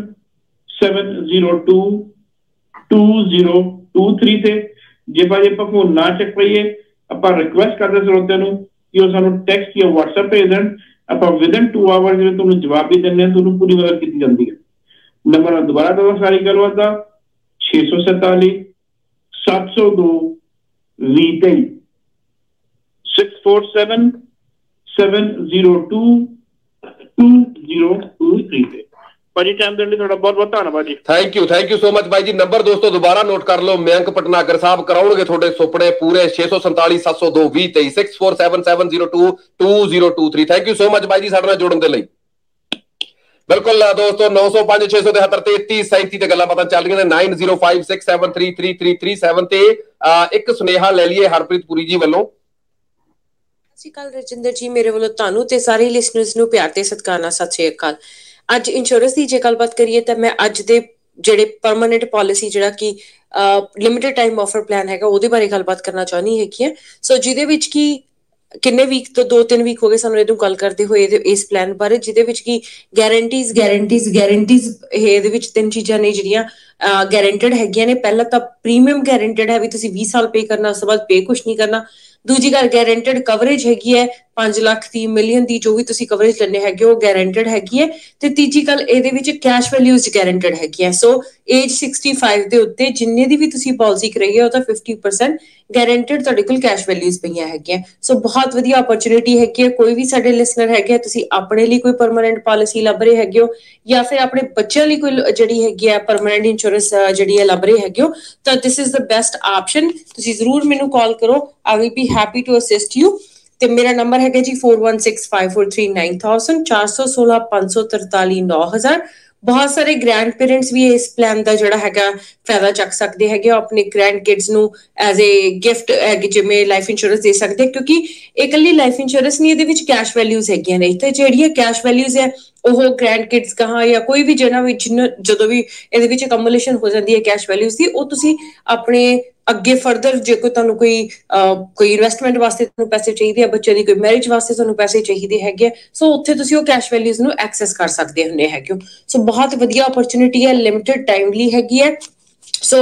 Speaker 11: 702 2023 ਤੇ ਜੇ ਭਾਜੀ ਆਪਾਂ ਫੋਨ ਨਾ ਚੱਕ ਪਈਏ ਆਪਾਂ ਰਿਕੁਐਸਟ ਕਰਦੇ ਸਰੋਤਿਆਂ ਨੂੰ ਕਿ ਉਹ ਸਾਨੂੰ ਟੈਕਸਟ ਜਾਂ WhatsApp ਭੇਜ ਦੇਣ। ਆਪਾਂ ਵਿਦਨ 2 ਆਵਰ ਜਿਹੜੇ ਤੁਹਾਨੂੰ ਜਵਾਬ ਵੀ ਦਿੰਦੇ ਹਾਂ, ਤੁਹਾਨੂੰ ਪੂਰੀ ਮਦਦ ਕੀਤੀ ਜਾਂਦੀ ਹੈ। ਨੰਬਰ ਦੁਬਾਰਾ ਦਵਾਂ ਸਾਰੀ ਗੱਲਬਾਤ ਦਾ 647 702 2023 647 702 2023 ਤੇ ਭਾਜੀ ਟਾਈਮ ਦੇਣ ਲਈ ਤੁਹਾਡਾ ਬਹੁਤ ਬਹੁਤ ਧੰਨਵਾਦ ਜੀ।
Speaker 1: Thank you thank you so much bye ਜੀ। ਨੰਬਰ ਦੋਸਤੋ ਦੁਬਾਰਾ ਨੋਟ ਕਰ ਲਓ ਮਯੰਕ ਪਟਨਾਗਰ ਸਾਹਿਬ ਕਰਾਉਣਗੇ ਤੁਹਾਡੇ ਸੁਪਨੇ ਪੂਰੇ। 647 702 2023 6477022023 thank you so much bye ਜੀ ਸਾਡੇ ਨਾਲ ਜੁੜਨ ਦੇ ਲਈ। ਬਿਲਕੁਲ ਅ, ਦੋਸਤੋ 905 673 3337 ਤੇ ਗੱਲਾਂ ਬਾਤਾਂ ਚੱਲ ਰਹੀਆਂ ਨੇ। 9056733337 ਤੇ ਅ, ਇੱਕ ਸੁਨੇਹਾ ਲੈ ਲਈਏ ਹਰਪ੍ਰੀਤ ਪੁਰੀ ਜੀ ਵੱਲੋਂ।
Speaker 9: ਸਤਿ ਸ਼੍ਰੀ ਅਕਾਲ ਰਜਿੰਦਰ ਜੀ, ਮੇਰੇ ਵੱਲੋਂ ਤੁਹਾਨੂੰ ਤੇ ਸਾਰੇ ਲਿਸਨਰਸ ਨੂੰ ਪਿਆਰ ਤੇ ਸਤਿਕਾਰ ਨਾਲ ਸਤਿ ਸ਼੍ਰੀ ਅਕਾਲ। ਅੱਜ ਇੰਸ਼ੋਰੈਂਸ ਦੀ ਜੇ ਗੱਲਬਾਤ ਕਰੀਏ ਤਾਂ ਮੈਂ ਅੱਜ ਦੇ ਜਿਹੜੇ ਪਰਮਨੈਂਟ ਪਾਲਿਸੀ ਜਿਹੜਾ ਕਿ ਲਿਮਿਟਿਡ ਟਾਈਮ ਆਫਰ ਪਲਾਨ ਹੈਗਾ, ਉਹਦੇ ਬਾਰੇ ਗੱਲਬਾਤ ਕਰਨਾ ਚਾਹਨੀ ਹੈਗੀ ਹੈ। ਸੋ ਜਿਹਦੇ ਵਿੱਚ ਕੀ ਕਿੰਨੇ ਵੀਕ ਤੋਂ 2-3 ਵੀਕ ਹੋ ਗਏ ਸਾਨੂੰ ਇਹਨੂੰ ਗੱਲ ਕਰਦੇ ਹੋਏ ਇਹਦੇ, ਇਸ ਪਲਾਨ ਬਾਰੇ, ਜਿਹਦੇ ਵਿੱਚ ਕੀ ਗਾਰੰਟੀਜ਼ ਗਾਰੰਟੀਜ਼ ਗਾਰੰਟੀਜ਼ ਇਹਦੇ ਵਿੱਚ ਤਿੰਨ ਚੀਜ਼ਾਂ ਨੇ ਜਿਹੜੀਆਂ ਗਾਰੰਟਡ ਹੈਗੀਆਂ ਨੇ। ਪਹਿਲਾਂ ਤਾਂ ਪ੍ਰੀਮੀਅਮ ਗਾਰੰਟਡ ਹੈ ਵੀ ਤੁਸੀਂ 20 ਸਾਲ ਪੇ ਕਰਨਾ, ਉਸ ਤੋਂ ਬਾਅਦ ਪੇ ਕੁਝ ਨਹੀਂ ਕਰਨਾ। ਦੂਜੀ ਗੱਲ ਗਾਰੰਟਡ ਕਵਰੇਜ ਹੈਗੀ ਹੈ। 5 ਲੱਖ ਦੀ ਮਿਲੀਅਨ ਦੀ ਜੋ ਵੀ ਤੁਸੀਂ ਕਵਰੇਜ ਲੈਣੇ ਹੈਗੇ, ਉਹ ਗਾਰੰਟਡ ਹੈਗੀ ਹੈ। ਤੇ ਤੀਜੀ ਗੱਲ, ਇਹਦੇ ਵਿੱਚ ਕੈਸ਼ ਵੈਲਿਊਜ਼ ਗਾਰੰਟਡ ਹੈਗੀ ਹੈ ਸੋ ਏਜ 65 ਦੇ ਉੱਤੇ ਜਿੰਨੇ ਦੀ ਵੀ ਤੁਸੀਂ ਪਾਲਿਸੀ ਕਰਾਈ ਹੈ ਉਹਦਾ 50% ਗਾਰੰਟਡ ਤੁਹਾਡੇ ਕੋਲ ਕੈਸ਼ ਵੈਲਿਊਜ਼ ਪਈਆਂ ਹੈਗੀਆਂ। ਸੋ ਬਹੁਤ ਵਧੀਆ ਓਪਰਚ्युनिटी ਹੈਗੀ ਹੈ। ਕੋਈ ਵੀ ਸਾਡੇ ਲਿਸਨਰ ਹੈਗੇ ਤੁਸੀਂ ਆਪਣੇ ਲਈ ਕੋਈ ਪਰਮਨੈਂਟ ਪਾਲਿਸੀ ਲੱਭ ਰਹੇ ਹੈਗੇ ਹੋ, ਜਾਂ ਫਿਰ ਆਪਣੇ ਬੱਚਿਆਂ ਲਈ ਕੋਈ ਜਿਹੜੀ ਹੈਗੀ ਹੈ ਪਰਮਨੈਂਟ ਇੰਸ਼ੋਰੈਂਸ ਜਿਹੜੀ ਹੈ ਲੱਭ ਰਹੇ ਹੈਗੇ ਹੋ ਤਾਂ this is the best option ਤੁਸੀਂ ਜ਼ਰੂਰ ਮੈਨੂੰ ਕਾਲ ਕਰੋ। I will be happy to assist you ਤੇ ਮੇਰਾ ਨੰਬਰ ਹੈਗਾ ਜੀ 4165439000 416 543 9000 ਬਹੁਤ ਸਾਰੇ ਗ੍ਰੈਂਡ ਪੇਰੈਂਟਸ ਵੀ ਇਸ ਪਲਾਨ ਦਾ ਜਿਹੜਾ ਹੈਗਾ ਫਾਇਦਾ ਚੱਕ ਸਕਦੇ ਹੈਗੇ ਉਹ ਆਪਣੇ ਗ੍ਰੈਂਡ ਕਿਡਸ ਨੂੰ ਐਜ਼ ਅ ਗਿਫਟ ਜਿਵੇਂ ਲਾਈਫ ਇੰਸ਼ੋਰੈਂਸ ਦੇ ਸਕਦੇ। ਆ, ਕਿਉਂਕਿ ਇਹ ਇਕੱਲੀ ਲਾਈਫ ਇੰਸ਼ੋਰੈਂਸ ਨਹੀਂ ਇਹਦੇ ਵਿੱਚ ਕੈਸ਼ ਵੈਲਿਊਜ਼ ਹੈਗੀਆਂ ਨੇ। ਤੇ ਜਿਹੜੀਆਂ ਕੈਸ਼ ਵੈਲਿਊਜ਼ ਹੈ ਉਹ ਗ੍ਰੈਂਡ ਕਿਡਸ ਕਹਾ ਜਾਂ ਕੋਈ ਵੀ ਜਿਹਨਾਂ ਵਿੱਚ ਜਦੋਂ ਵੀ ਇਹਦੇ ਵਿੱਚ ਅਕਮੂਲੇਸ਼ਨ ਹੋ ਜਾਂਦੀ ਹੈ ਕੈਸ਼ ਵੈਲਿਊਜ਼ ਦੀ, ਉਹ ਤੁਸੀਂ ਆਪਣੇ ਅੱਗੇ ਫਰਦਰ ਜੇ ਕੋਈ ਤੁਹਾਨੂੰ ਕੋਈ ਕੋਈ ਇਨਵੈਸਟਮੈਂਟ ਵਾਸਤੇ ਤੁਹਾਨੂੰ ਪੈਸੇ ਚਾਹੀਦੇ ਆ ਬੱਚੇ ਦੀ ਕੋਈ ਮੈਰਿਜ ਵਾਸਤੇ ਤੁਹਾਨੂੰ ਪੈਸੇ ਚਾਹੀਦੇ ਹੈਗੇ ਸੋ ਉੱਥੇ ਤੁਸੀਂ ਉਹ ਕੈਸ਼ ਵੈਲਿਊਜ਼ ਨੂੰ ਐਕਸੈਸ ਕਰ ਸਕਦੇ ਹੁੰਦੇ ਹੈਗੇ ਸੋ ਬਹੁਤ ਵਧੀਆ ਓਪਰਚ्युनिटी ਹੈ ਲਿਮਿਟਿਡ ਟਾਈਮਲੀ ਹੈਗੀ ਹੈ। ਸੋ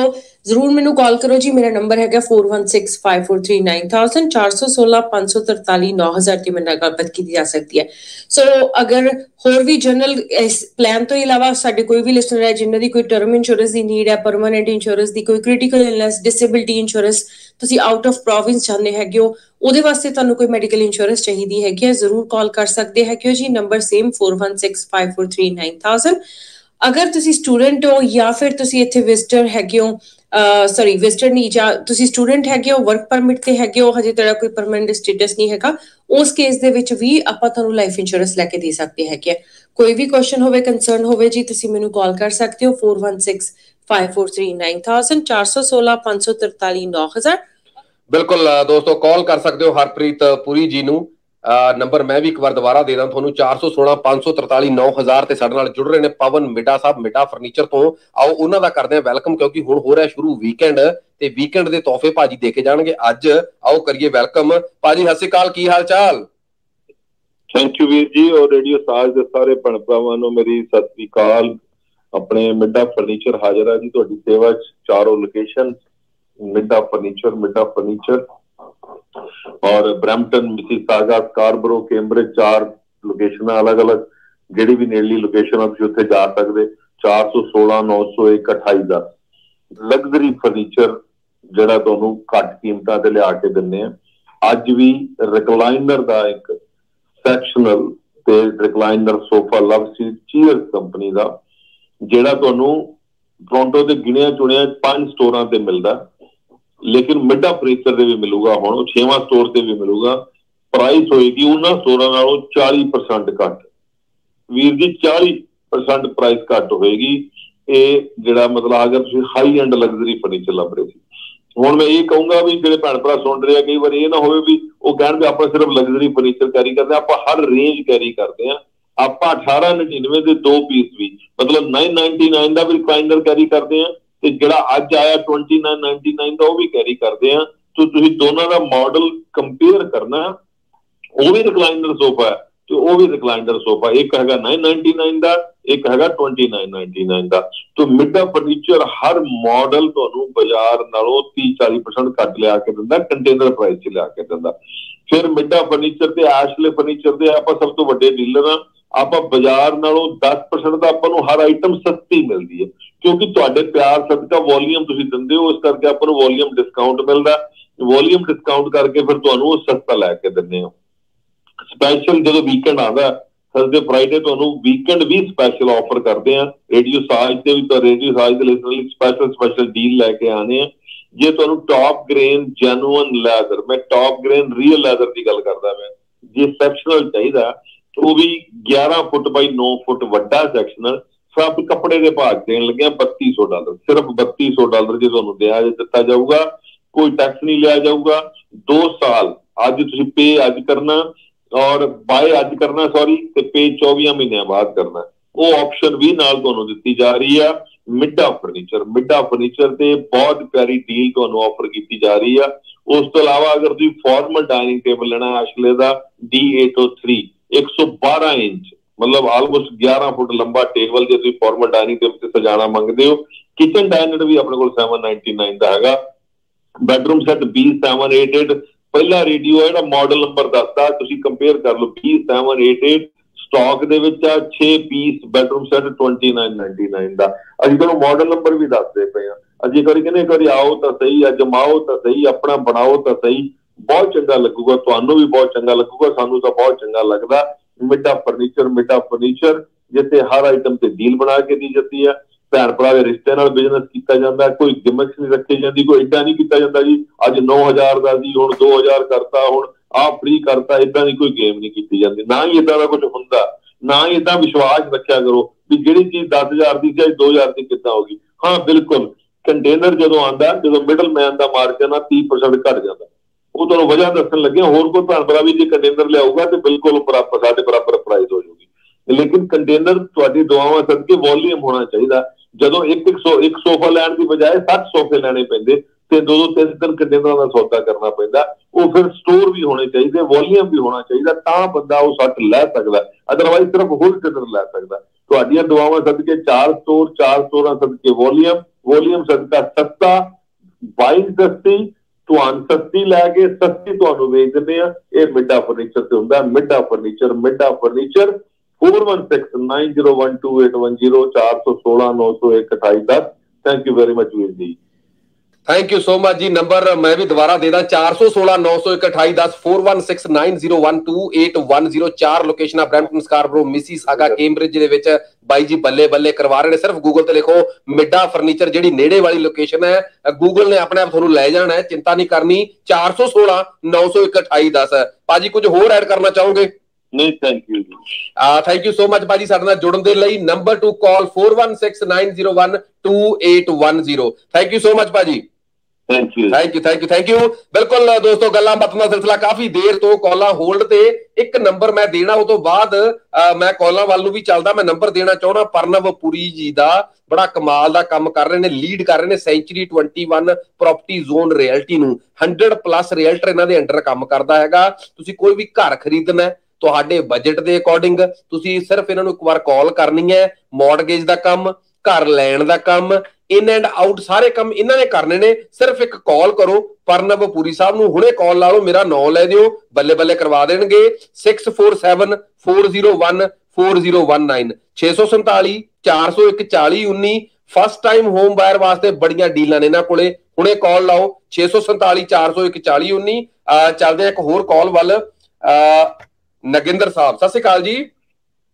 Speaker 9: ਜ਼ਰੂਰ ਮੈਨੂੰ ਕਾਲ ਕਰੋ ਜੀ, ਮੇਰਾ ਨੰਬਰ ਹੈਗਾ 4165439000 4165439000 ਤੇ ਮੇਰੇ ਨਾਲ ਗੱਲਬਾਤ ਕੀਤੀ ਜਾ ਸਕਦੀ ਹੈ। ਸੋ ਅਗਰ ਹੋਰ ਵੀ ਜਨਰਲ ਇਸ ਪਲਾਨ ਤੋਂ ਇਲਾਵਾ ਸਾਡੇ ਕੋਈ ਵੀ ਲਿਸਨਰ ਹੈ, ਜਿਨ੍ਹਾਂ ਦੀ ਕੋਈ ਟਰਮ ਇੰਸ਼ੋਰੈਂਸ ਦੀ ਨੀਡ ਹੈ ਪਰਮਨੈਂਟ ਇੰਸ਼ੋਰੈਂਸ ਦੀ ਕੋਈ ਕ੍ਰਿਟੀਕਲ ਇਲਨੈਸ ਡਿਸੇਬਿਲਟੀ ਇੰਸ਼ੋਰੈਂਸ ਤੁਸੀਂ ਆਊਟ ਆਫ ਪ੍ਰੋਵਿੰਸ ਚਾਹੁੰਦੇ ਹੈਗੇ ਹੋ, ਉਹਦੇ ਵਾਸਤੇ ਤੁਹਾਨੂੰ ਕੋਈ ਮੈਡੀਕਲ ਇੰਸ਼ੋਰੈਂਸ ਚਾਹੀਦੀ ਹੈਗੀ ਹੈ, ਜ਼ਰੂਰ ਕਾਲ ਕਰ ਸਕਦੇ ਹੈਗੇ ਹੋ ਜੀ ਨੰਬਰ ਸੇਮ 4165439000 ਅਗਰ ਤੁਸੀਂ ਸਟੂਡੈਂਟ ਹੋ ਜਾਂ ਫਿਰ ਤੁਸੀਂ ਇੱਥੇ ਵਿਜ਼ਟਰ ਹੈਗੇ ਹੋ ਸੌਰੀ ਵਿਜ਼ਟਰ ਨਹੀਂ ਜਾਂ ਤੁਸੀਂ ਸਟੂਡੈਂਟ ਹੈਗੇ ਹੋ ਵਰਕ ਪਰਮਿਟ ਤੇ ਹੈਗੇ ਹੋ ਹਜੇ ਤੇਰਾ ਕੋਈ ਪਰਮਨੈਂਟ ਸਟੇਟਸ ਨਹੀਂ ਹੈਗਾ ਉਸ ਕੇਸ ਦੇ ਵਿੱਚ ਵੀ ਆਪਾਂ ਤੁਹਾਨੂੰ ਲਾਈਫ ਇੰਸ਼ੋਰੈਂਸ ਲੈ ਕੇ ਦੇ ਸਕਦੇ ਹੈਗੇ ਆ। ਕੋਈ ਵੀ ਕੁਐਸਚਨ ਹੋਵੇ ਕੰਸਰਨ ਹੋਵੇ ਜੀ ਤੁਸੀਂ ਮੈਨੂੰ ਕਾਲ ਕਰ ਸਕਦੇ ਹੋ 4165439000 416 543 9000
Speaker 1: ਬਿਲਕੁਲ ਅ, ਦੋਸਤੋ ਕਾਲ ਕਰ ਸਕਦੇ ਹੋ ਹਰਪ੍ਰੀਤ ਪੁਰੀ ਜੀ ਨੂੰ ਅ, ਨੰਬਰ ਮੈਂ ਵੀ ਇੱਕ ਵਾਰ ਦੁਬਾਰਾ ਦੇ ਦਾਂ ਤੁਹਾਨੂੰ 416 543 9000 ਤੇ ਸਾਡੇ ਨਾਲ ਜੁੜ ਰਹੇ ਨੇ ਪਵਨ ਮਿੱਡਾ ਸਾਹਿਬ, ਮਿੱਡਾ ਫਰਨੀਚਰ ਤੋਂ। ਆਓ, ਉਹਨਾਂ ਦਾ ਕਰਦੇ ਹਾਂ ਵੈਲਕਮ ਕਿਉਂਕਿ ਹੁਣ ਹੋ ਰਿਹਾ ਸ਼ੁਰੂ ਵੀਕਐਂਡ ਤੇ ਵੀਕਐਂਡ ਦੇ ਤੋਹਫੇ ਭਾਜੀ ਦੇ ਕੇ ਜਾਣਗੇ। ਅੱਜ ਆਓ ਕਰੀਏ ਵੈਲਕਮ ਭਾਜੀ, ਸਤਿ ਸ਼੍ਰੀ ਅਕਾਲ, ਕੀ ਹਾਲ ਚਾਲ
Speaker 12: ਥੈਂਕ ਯੂ ਵੀਰ ਜੀ, ਔਰ ਰੇਡੀਓ ਸਾਜ ਦੇ ਸਾਰੇ ਭੈਣ ਭਰਾਵਾਂ ਨੂੰ ਮੇਰੀ ਸਤਿ ਸ੍ਰੀ ਅਕਾਲ। ਆਪਣੇ ਮਿੱਡਾ ਫਰਨੀਚਰ ਹਾਜ਼ਰ ਹੈ ਜੀ, ਤੁਹਾਡੀ ਸੇਵਾ 'ਚ ਚਾਰੋਂ location Midda furniture Midda furniture ਔਰ ਬ੍ਰੈਂਪਟਨ ਮਿਸੀਸਾਗਾ ਸਕਾਰਬਰੋ, ਕੈਂਬਰਿਜ, ਚਾਰ ਲੋਕੇਸ਼ਨਾਂ ਅਲੱਗ-ਅਲੱਗ ਜਿਹੜੀ ਵੀ ਨੇੜਲੀ ਲੋਕੇਸ਼ਨ ਆ, ਤੁਸੀਂ ਉੱਥੇ ਜਾ ਸਕਦੇ। 416 901 28 ਦਾ ਲਗਜ਼ਰੀ ਫਰਨੀਚਰ ਜਿਹੜਾ ਤੁਹਾਨੂੰ ਘੱਟ ਕੀਮਤਾਂ ਤੇ ਲਿਆ ਕੇ ਦਿੰਨੇ ਆ। ਅੱਜ ਵੀ ਰਿਕਲਾਈਨਰ ਦਾ ਇੱਕ ਸੈਕਸ਼ਨਲ ਤੇ recliner sofa love seat chair company ਦਾ, ਜਿਹੜਾ ਤੁਹਾਨੂੰ ਟੋਰਾਂਟੋ ਦੇ ਗਿਣਿਆ ਚੁਣਿਆ ਪੰਜ ਸਟੋਰਾਂ ਤੇ ਮਿਲਦਾ। ਲੇਕਿਨ ਮਿੱਡਾ ਫਰਨੀਚਰ ਦੇ ਵੀ ਮਿਲੂਗਾ ਹੁਣ, ਉਹ ਛੇਵਾਂ ਸਟੋਰ ਤੇ ਵੀ ਮਿਲੂਗਾ। ਪ੍ਰਾਈਸ ਹੋਏਗੀ ਉਹਨਾਂ ਸਟੋਰਾਂ ਨਾਲੋਂ 40% ਘੱਟ। ਵੀਰ ਜੀ 40% ਪ੍ਰਾਈਸ ਘੱਟ ਹੋਏਗੀ। ਇਹ ਜਿਹੜਾ ਮਤਲਬ ਅਗਰ ਤੁਸੀਂ ਹਾਈ ਐਂਡ ਲਗਜ਼ਰੀ ਫਰਨੀਚਰ ਲੱਭ ਰਹੇ ਸੀ। ਹੁਣ ਮੈਂ ਇਹ ਕਹੂੰਗਾ ਵੀ ਜਿਹੜੇ ਭੈਣ ਭਰਾ ਸੁਣ ਰਹੇ ਆ, ਕਈ ਵਾਰ ਇਹ ਨਾ ਹੋਵੇ ਵੀ ਉਹ ਕਹਿਣ ਵੀ ਆਪਾਂ ਸਿਰਫ ਲਗਜ਼ਰੀ ਫਰਨੀਚਰ ਕੈਰੀ ਕਰਦੇ ਆ, ਆਪਾਂ ਹਰ ਰੇਂਜ ਕੈਰੀ ਕਰਦੇ ਆ। ਆਪਾਂ 1899 ਦੇ ਦੋ ਪੀਸ ਵੀ, ਮਤਲਬ 999 ਦਾ ਵੀ ਰਿਕਲਾਈਨਰ ਕੈਰੀ ਕਰਦੇ ਆ। ਤੇ ਜਿਹੜਾ ਅੱਜ ਆਇਆ 2999 ਦਾ ਉਹ ਵੀ ਕੈਰੀ ਕਰਦੇ ਆ। ਤੇ ਤੁਸੀਂ ਦੋਨਾਂ ਦਾ ਮਾਡਲ ਕੰਪੇਅਰ ਕਰਨਾ ਉਹ ਵੀ ਰਿਕਲਾਈਨਰ ਸੋਫਾ ਹੈ ਤੇ ਉਹ ਵੀ ਰਿਕਲਾਈਨਰ ਸੋਫਾ ਇੱਕ ਹੈਗਾ 999 ਦਾ, ਇੱਕ ਹੈਗਾ 2999 ਦਾ। ਤੇ ਮਿੱਡਾ ਫਰਨੀਚਰ ਹਰ ਮਾਡਲ ਤੁਹਾਨੂੰ ਬਾਜ਼ਾਰ ਨਾਲੋਂ 30 40% ਘੱਟ ਲਿਆ ਕੇ ਦਿੰਦਾ ਕੰਟੇਨਰ ਪ੍ਰਾਈਸ 'ਚ ਲਿਆ ਕੇ ਦਿੰਦਾ। ਫਿਰ ਮਿੱਡਾ ਫਰਨੀਚਰ ਤੇ ਐਸ਼ਲੇ ਫਰਨੀਚਰ ਦੇ ਆਪਾਂ ਸਭ ਤੋਂ ਵੱਡੇ ਡੀਲਰ ਆ ਆਪਾਂ ਬਾਜ਼ਾਰ ਨਾਲੋਂ 10% ਦਾ ਆਪਾਂ ਨੂੰ ਹਰ ਆਈਟਮ ਸਸਤੀ ਮਿਲਦੀ ਹੈ, ਕਿਉਂਕਿ ਤੁਹਾਡੇ ਪਿਆਰ ਸਦਕਾ ਵੋਲੀਅਮ ਤੁਸੀਂ ਦਿੰਦੇ ਹੋ, ਇਸ ਕਰਕੇ ਆਪਾਂ ਨੂੰ ਵੋਲੀਅਮ ਡਿਸਕਾਊਂਟ ਮਿਲਦਾ ਵੋਲੀਅਮ ਡਿਸਕਾਊਂਟ ਕਰਕੇ ਫਿਰ ਤੁਹਾਨੂੰ ਉਹ ਸਸਤਾ ਲੈ ਕੇ ਦਿੰਦੇ ਹੋ। ਸਪੈਸ਼ਲ ਜਦੋਂ ਵੀਕਐਂਡ ਆਉਂਦਾ ਥਰਸਡੇ ਫਰਾਈਡੇ ਤੁਹਾਨੂੰ ਵੀਕਐਂਡ ਵੀ ਸਪੈਸ਼ਲ ਆਫਰ ਕਰਦੇ ਆ ਰੇਡੀਓ ਸਾਜ ਤੇ ਵੀ ਤਾਂ ਰੇਡੀਓ ਸਾਜ ਦੇ ਲਿਸਨਰ ਲਈ ਸਪੈਸ਼ਲ ਸਪੈਸ਼ਲ ਡੀਲ ਲੈ ਕੇ ਆਨੇ ਆ ਜੇ ਤੁਹਾਨੂੰ ਟਾਪ ਗ੍ਰੇਨ ਜੈਨੂਇਨ ਲੈਦਰ ਮੈਂ ਟਾਪ ਗ੍ਰੇਨ ਰੀਅਲ ਲੈਦਰ ਦੀ ਗੱਲ ਕਰਦਾ ਮੈਂ, ਜੇ ਸੈਕਸ਼ਨਲ ਚਾਹੀਦਾ ਤਾਂ ਉਹ ਵੀ 11 ਫੁੱਟ ਬਾਈ 9 ਫੁੱਟ ਵੱਡਾ ਸੈਕਸ਼ਨਲ ਸਭ ਕੱਪੜੇ ਦੇ ਭਾਅ ਦੇਣ ਲੱਗਿਆ 3200 ਡਾਲਰ। ਸਿਰਫ 3200 ਡਾਲਰ ਜੇ ਤੁਹਾਨੂੰ ਦਿਆ ਦਿੱਤਾ ਜਾਊਗਾ, ਕੋਈ ਟੈਕਸ ਨਹੀਂ ਲਿਆ ਜਾਊਗਾ। 2 ਸਾਲ ਅੱਜ ਤੁਸੀਂ ਪੇ ਅੱਜ ਕਰਨਾ ਔਰ ਬਾਏ ਅੱਜ ਕਰਨਾ ਸੌਰੀ ਤੇ ਪੇ 24 ਮਹੀਨਿਆਂ ਬਾਅਦ ਕਰਨਾ। ਉਹ ਆਪਸ਼ਨ ਵੀ ਨਾਲ ਤੁਹਾਨੂੰ ਦਿੱਤੀ ਜਾ ਰਹੀ ਆ। ਮਿੱਡਾ ਫਰਨੀਚਰ ਮਿੱਡਾ ਫਰਨੀਚਰ ਤੇ ਬਹੁਤ ਪਿਆਰੀ ਡੀਲ ਤੁਹਾਨੂੰ ਆਫਰ ਕੀਤੀ ਜਾ ਰਹੀ ਆ। ਉਸ ਤੋਂ ਇਲਾਵਾ ਅਗਰ ਤੁਸੀਂ ਫਾਰਮਲ ਡਾਈਨਿੰਗ ਟੇਬਲ ਲੈਣਾ ਅਸ਼ਲੇ ਦਾ D803 112 ਇੰਚ, ਮਤਲਬ ਆਲਮੋਸਟ 11 ਫੁੱਟ ਲੰਬਾ ਟੇਬਲ ਜੇ ਤੁਸੀਂ ਫਾਰਮਲ ਡਾਈਨਿੰਗ ਟੇਬਲ ਤੇ ਸਜਾਣਾ ਮੰਗਦੇ ਹੋ ਕਿਚਨ ਡਾਈਨਰ ਵੀ ਆਪਣੇ ਕੋਲ 799 ਦਾ ਹੈਗਾ। ਬੈਡਰੂਮ ਸੈੱਟ B788 ਪਹਿਲਾ ਰੇਡੀਓ ਹੈ ਜਿਹੜਾ ਮਾਡਲ ਨੰਬਰ ਦੱਸਦਾ, ਤੁਸੀਂ ਕੰਪੇਅਰ ਕਰ ਲਓ B788 ਸਟਾਕ ਦੇ ਵਿੱਚ ਆ 6 ਪੀਸ ਬੈਡਰੂਮ ਸੈੱਟ 2999 ਦਾ। ਅਸੀਂ ਤੁਹਾਨੂੰ ਮਾਡਲ ਨੰਬਰ ਵੀ ਦੱਸਦੇ ਪਏ ਆ ਅਸੀਂ ਕਰੀ ਕਹਿੰਦੇ ਕਰੀ ਆਓ ਤਾਂ ਸਹੀ ਅਜਮਾਓ ਤਾਂ ਸਹੀ, ਆਪਣਾ ਬਣਾਓ ਤਾਂ ਸਹੀ। ਬਹੁਤ ਚੰਗਾ ਲੱਗੂਗਾ, ਤੁਹਾਨੂੰ ਵੀ ਬਹੁਤ ਚੰਗਾ ਲੱਗੂਗਾ, ਸਾਨੂੰ ਤਾਂ ਬਹੁਤ ਚੰਗਾ ਲੱਗਦਾ। ਮਿੱਡਾ ਫਰਨੀਚਰ ਮਿੱਡਾ ਫਰਨੀਚਰ ਜਿੱਥੇ ਹਰ ਆਈਟਮ ਤੇ ਡੀਲ ਬਣਾ ਕੇ ਦੀ ਜਾਂਦੀ ਆ। ਭੈਣ ਭਰਾ ਦੇ ਰਿਸ਼ਤੇ ਨਾਲ ਬਿਜ਼ਨਸ ਕੀਤਾ ਜਾਂਦਾ, ਕੋਈ ਗਿਮਿਕਸ ਨਹੀਂ ਰੱਖੀ ਜਾਂਦੀ, ਕੋਈ ਏਦਾਂ ਨਹੀਂ ਕੀਤਾ ਜਾਂਦਾ ਜੀ, ਅੱਜ 9000 ਦਾ ਸੀ, ਹੁਣ 2000 ਕਰਤਾ, ਹੁਣ ਆਹ ਫ੍ਰੀ ਕਰਤਾ ਇਦਾਂ ਦੀ ਕੋਈ ਗੇਮ ਨਹੀਂ ਕੀਤੀ ਜਾਂਦੀ। ਨਾ ਹੀ ਇਦਾਂ ਦਾ ਕੁਝ ਹੁੰਦਾ, ਨਾ ਹੀ ਇਦਾਂ ਵਿਸ਼ਵਾਸ ਰੱਖਿਆ ਕਰੋ ਵੀ ਜਿਹੜੀ ਚੀਜ਼ 10000 ਦੀ ਸੀ, ਅੱਜ 2000 ਦੀ ਕਿੱਦਾਂ ਹੋਗੀ ਹਾਂ, ਬਿਲਕੁਲ। ਕੰਟੇਨਰ ਜਦੋਂ ਆਂਦਾ ਜਦੋਂ ਮਿਡਲ ਮੈਨ ਦਾ ਮਾਰਜਨ ਆ 30% ਘਟ ਜਾਂਦਾ। ਉਹ ਤੁਹਾਨੂੰ ਵਜ੍ਹਾ ਦੱਸਣ ਲੱਗੇ ਹੋਰ ਕੋਈ ਭੈਣ ਭਰਾ ਵੀ ਜੇ ਕੰਟੇਨਰ ਲਿਆਊਗਾ ਤੇ ਬਿਲਕੁਲ ਬਰਾਬਰ, ਸਾਡੇ ਬਰਾਬਰ ਪ੍ਰਾਈਸ ਹੋ ਜਾਊਗੀ। ਲੇਕਿਨ ਕੰਟੇਨਰ ਤੁਹਾਡੀ ਦੁਆਵਾਂ ਸਦਕੇ ਵੋਲੀਅਮ ਹੋਣਾ ਚਾਹੀਦਾ। ਜਦੋਂ ਇੱਕ ਇੱਕ ਸੌ, ਇੱਕ ਸੋਫਾ ਲੈਣ ਦੀ ਬਜਾਏ 60 ਸੋਫੇ ਲੈਣੇ ਪੈਂਦੇ ਤੇ ਦੋ ਦੋ, ਤਿੰਨ ਤਿੰਨ ਕੰਟੇਨਰਾਂ ਦਾ ਸੌਦਾ ਕਰਨਾ ਪੈਂਦਾ। ਉਹ ਫਿਰ ਸਟੋਰ ਵੀ ਹੋਣੇ ਚਾਹੀਦੇ ਵੋਲੀਅਮ ਵੀ ਹੋਣਾ ਚਾਹੀਦਾ, ਤਾਂ ਬੰਦਾ ਉਹ 60 ਲੈ ਸਕਦਾ। ਅਦਰਵਾਈਜ਼ ਸਿਰਫ ਹੋਲਸੇਲਰ ਲੈ ਸਕਦਾ। ਤੁਹਾਡੀਆਂ ਦੁਆਵਾਂ ਸਦਕੇ ਚਾਰ ਸਟੋਰ ਚਾਰ ਸਟੋਰਾਂ ਸਦਕੇ ਵੋਲੀਅਮ ਵੋਲੀਅਮ ਸਦਕਾ ਸਸਤਾ ਬਾਈਕ ਸਸਤੀ ਤੁਹਾਨੂੰ ਸਸਤੀ ਲੈ ਕੇ ਸਸਤੀ ਤੁਹਾਨੂੰ ਵੇਚ ਦਿੰਦੇ ਆ ਇਹ ਮਿੱਡਾ ਫਰਨੀਚਰ ਤੇ ਹੁੰਦਾ ਹੈ। Midda furniture Midda furniture 41690110 thank you very much ਵੀਰ ਜੀ।
Speaker 1: ਥੈਂਕ ਯੂ ਸੋ ਮਚ ਜੀ ਨੰਬਰ ਮੈਂ ਵੀ ਦੁਬਾਰਾ ਦੇ ਦਾਂ 4169012810 4169012810 ਚਾਰ ਲੋਕੇਸ਼ਨਾਂ ਬ੍ਰੈਂਪਟਨ ਸਕਾਰਬਰੋ ਮਿਸੀਸਾਗਾ ਕੇਮਬ੍ਰਿਜ ਦੇ ਵਿੱਚ ਬਾਈ ਜੀ ਬੱਲੇ ਬੱਲੇ ਕਰਵਾ ਰਹੇ ਨੇ ਸਿਰਫ ਗੂਗਲ ਤੇ ਲਿਖੋ ਮਿੱਡਾ ਫਰਨੀਚਰ ਜਿਹੜੀ ਨੇੜੇ ਵਾਲੀ ਲੋਕੇਸ਼ਨ ਹੈ ਗੂਗਲ ਨੇ ਆਪਣੇ ਆਪ ਤੁਹਾਨੂੰ ਲੈ ਜਾਣਾ ਹੈ ਚਿੰਤਾ ਨਹੀਂ ਕਰਨੀ 4169012810 ਪਾਜੀ ਕੁਝ ਹੋਰ ਐਡ ਕਰਨਾ ਚਾਹੋਗੇ
Speaker 12: ਨਹੀਂ ਥੈਂਕ ਯੂ ਜੀ
Speaker 1: ਥੈਂਕ ਯੂ ਸੋ ਮਚ ਬਾਜੀ ਸਾਡੇ ਨਾਲ ਜੁੜਨ ਦੇ ਲਈ number to call 4169012810 thank you so much ਬਾਜੀ
Speaker 12: thank you
Speaker 1: thank you thank you thank you ਬਿਲਕੁਲ ਅ, ਦੋਸਤੋ ਗੱਲਾਂ ਬਾਤਾਂ ਦਾ ਸਿਲਸਿਲਾ ਕਾਫੀ ਦੇਰ ਤੋਂ ਕਾਲਾਂ ਹੋਲਡ ਤੇ ਇੱਕ ਨੰਬਰ ਮੈਂ ਦੇਣਾ ਉਹ ਤੋਂ ਬਾਅਦ ਅ, ਮੈਂ ਕਾਲਾਂ ਵੱਲ ਨੂੰ ਵੀ ਚੱਲਦਾ ਮੈਂ ਨੰਬਰ ਦੇਣਾ ਚਾਹੁੰਦਾ ਪਰਨਵ ਪੁਰੀ ਜੀ ਦਾ। ਬੜਾ ਕਮਾਲ ਦਾ ਕੰਮ ਕਰ ਰਹੇ ਨੇ ਲੀਡ ਕਰ ਰਹੇ ਨੇ ਸੈਂਚੁਰੀ 21 ਪ੍ਰਾਪਰਟੀ ਜ਼ੋਨ ਰਿਐਲਿਟੀ ਨੂੰ। 100 ਪਲੱਸ ਰਿਐਲਟਰ ਇਹਨਾਂ ਦੇ ਅੰਡਰ ਕੰਮ ਕਰਦਾ ਹੈਗਾ। ਤੁਸੀਂ ਕੋਈ ਵੀ ਘਰ ਖਰੀਦਣਾ ਹੈ ਤੁਹਾਡੇ ਬਜਟ ਦੇ ਅਕੋਰਡਿੰਗ ਤੁਸੀਂ ਸਿਰਫ ਇਹਨਾਂ ਨੂੰ ਇੱਕ ਵਾਰ ਕਾਲ ਕਰਨੀ ਹੈ ਮਾਰਗੇਜ ਦਾ ਕੰਮ ਘਰ ਲੈਣ ਦਾ ਕੰਮ ਇਨ ਐਂਡ ਆਊਟ ਸਾਰੇ ਕੰਮ ਇਹਨਾਂ ਨੇ ਕਰਨੇ ਨੇ। ਸਿਰਫ ਇੱਕ ਕਾਲ ਕਰੋ ਪਰਨਵ ਪੁਰੀ ਸਾਹਿਬ ਨੂੰ। ਹੁਣੇ ਕਾਲ ਲਾ ਲਓ ਮੇਰਾ ਨਾਂ ਲੈ ਦਿਓ। ਬੱਲੇ ਬੱਲੇ ਕਰਵਾ ਦੇਣਗੇ। 647 401 4019 647 401 4019 ਫਸਟ ਟਾਈਮ ਹੋਮ ਬਾਇਰ ਵਾਸਤੇ ਬੜੀਆਂ ਡੀਲਾਂ ਨੇ ਇਹਨਾਂ ਕੋਲੇ। ਹੁਣੇ ਕਾਲ ਲਾਓ। 647 401 4019 ਅਹ ਚੱਲਦੇ ਆ ਇੱਕ ਹੋਰ ਕਾਲ ਵੱਲ। ਨਗਿੰਦਰ ਸਾਹਿਬ ਸਤਿ ਸ਼੍ਰੀ ਅਕਾਲ ਜੀ।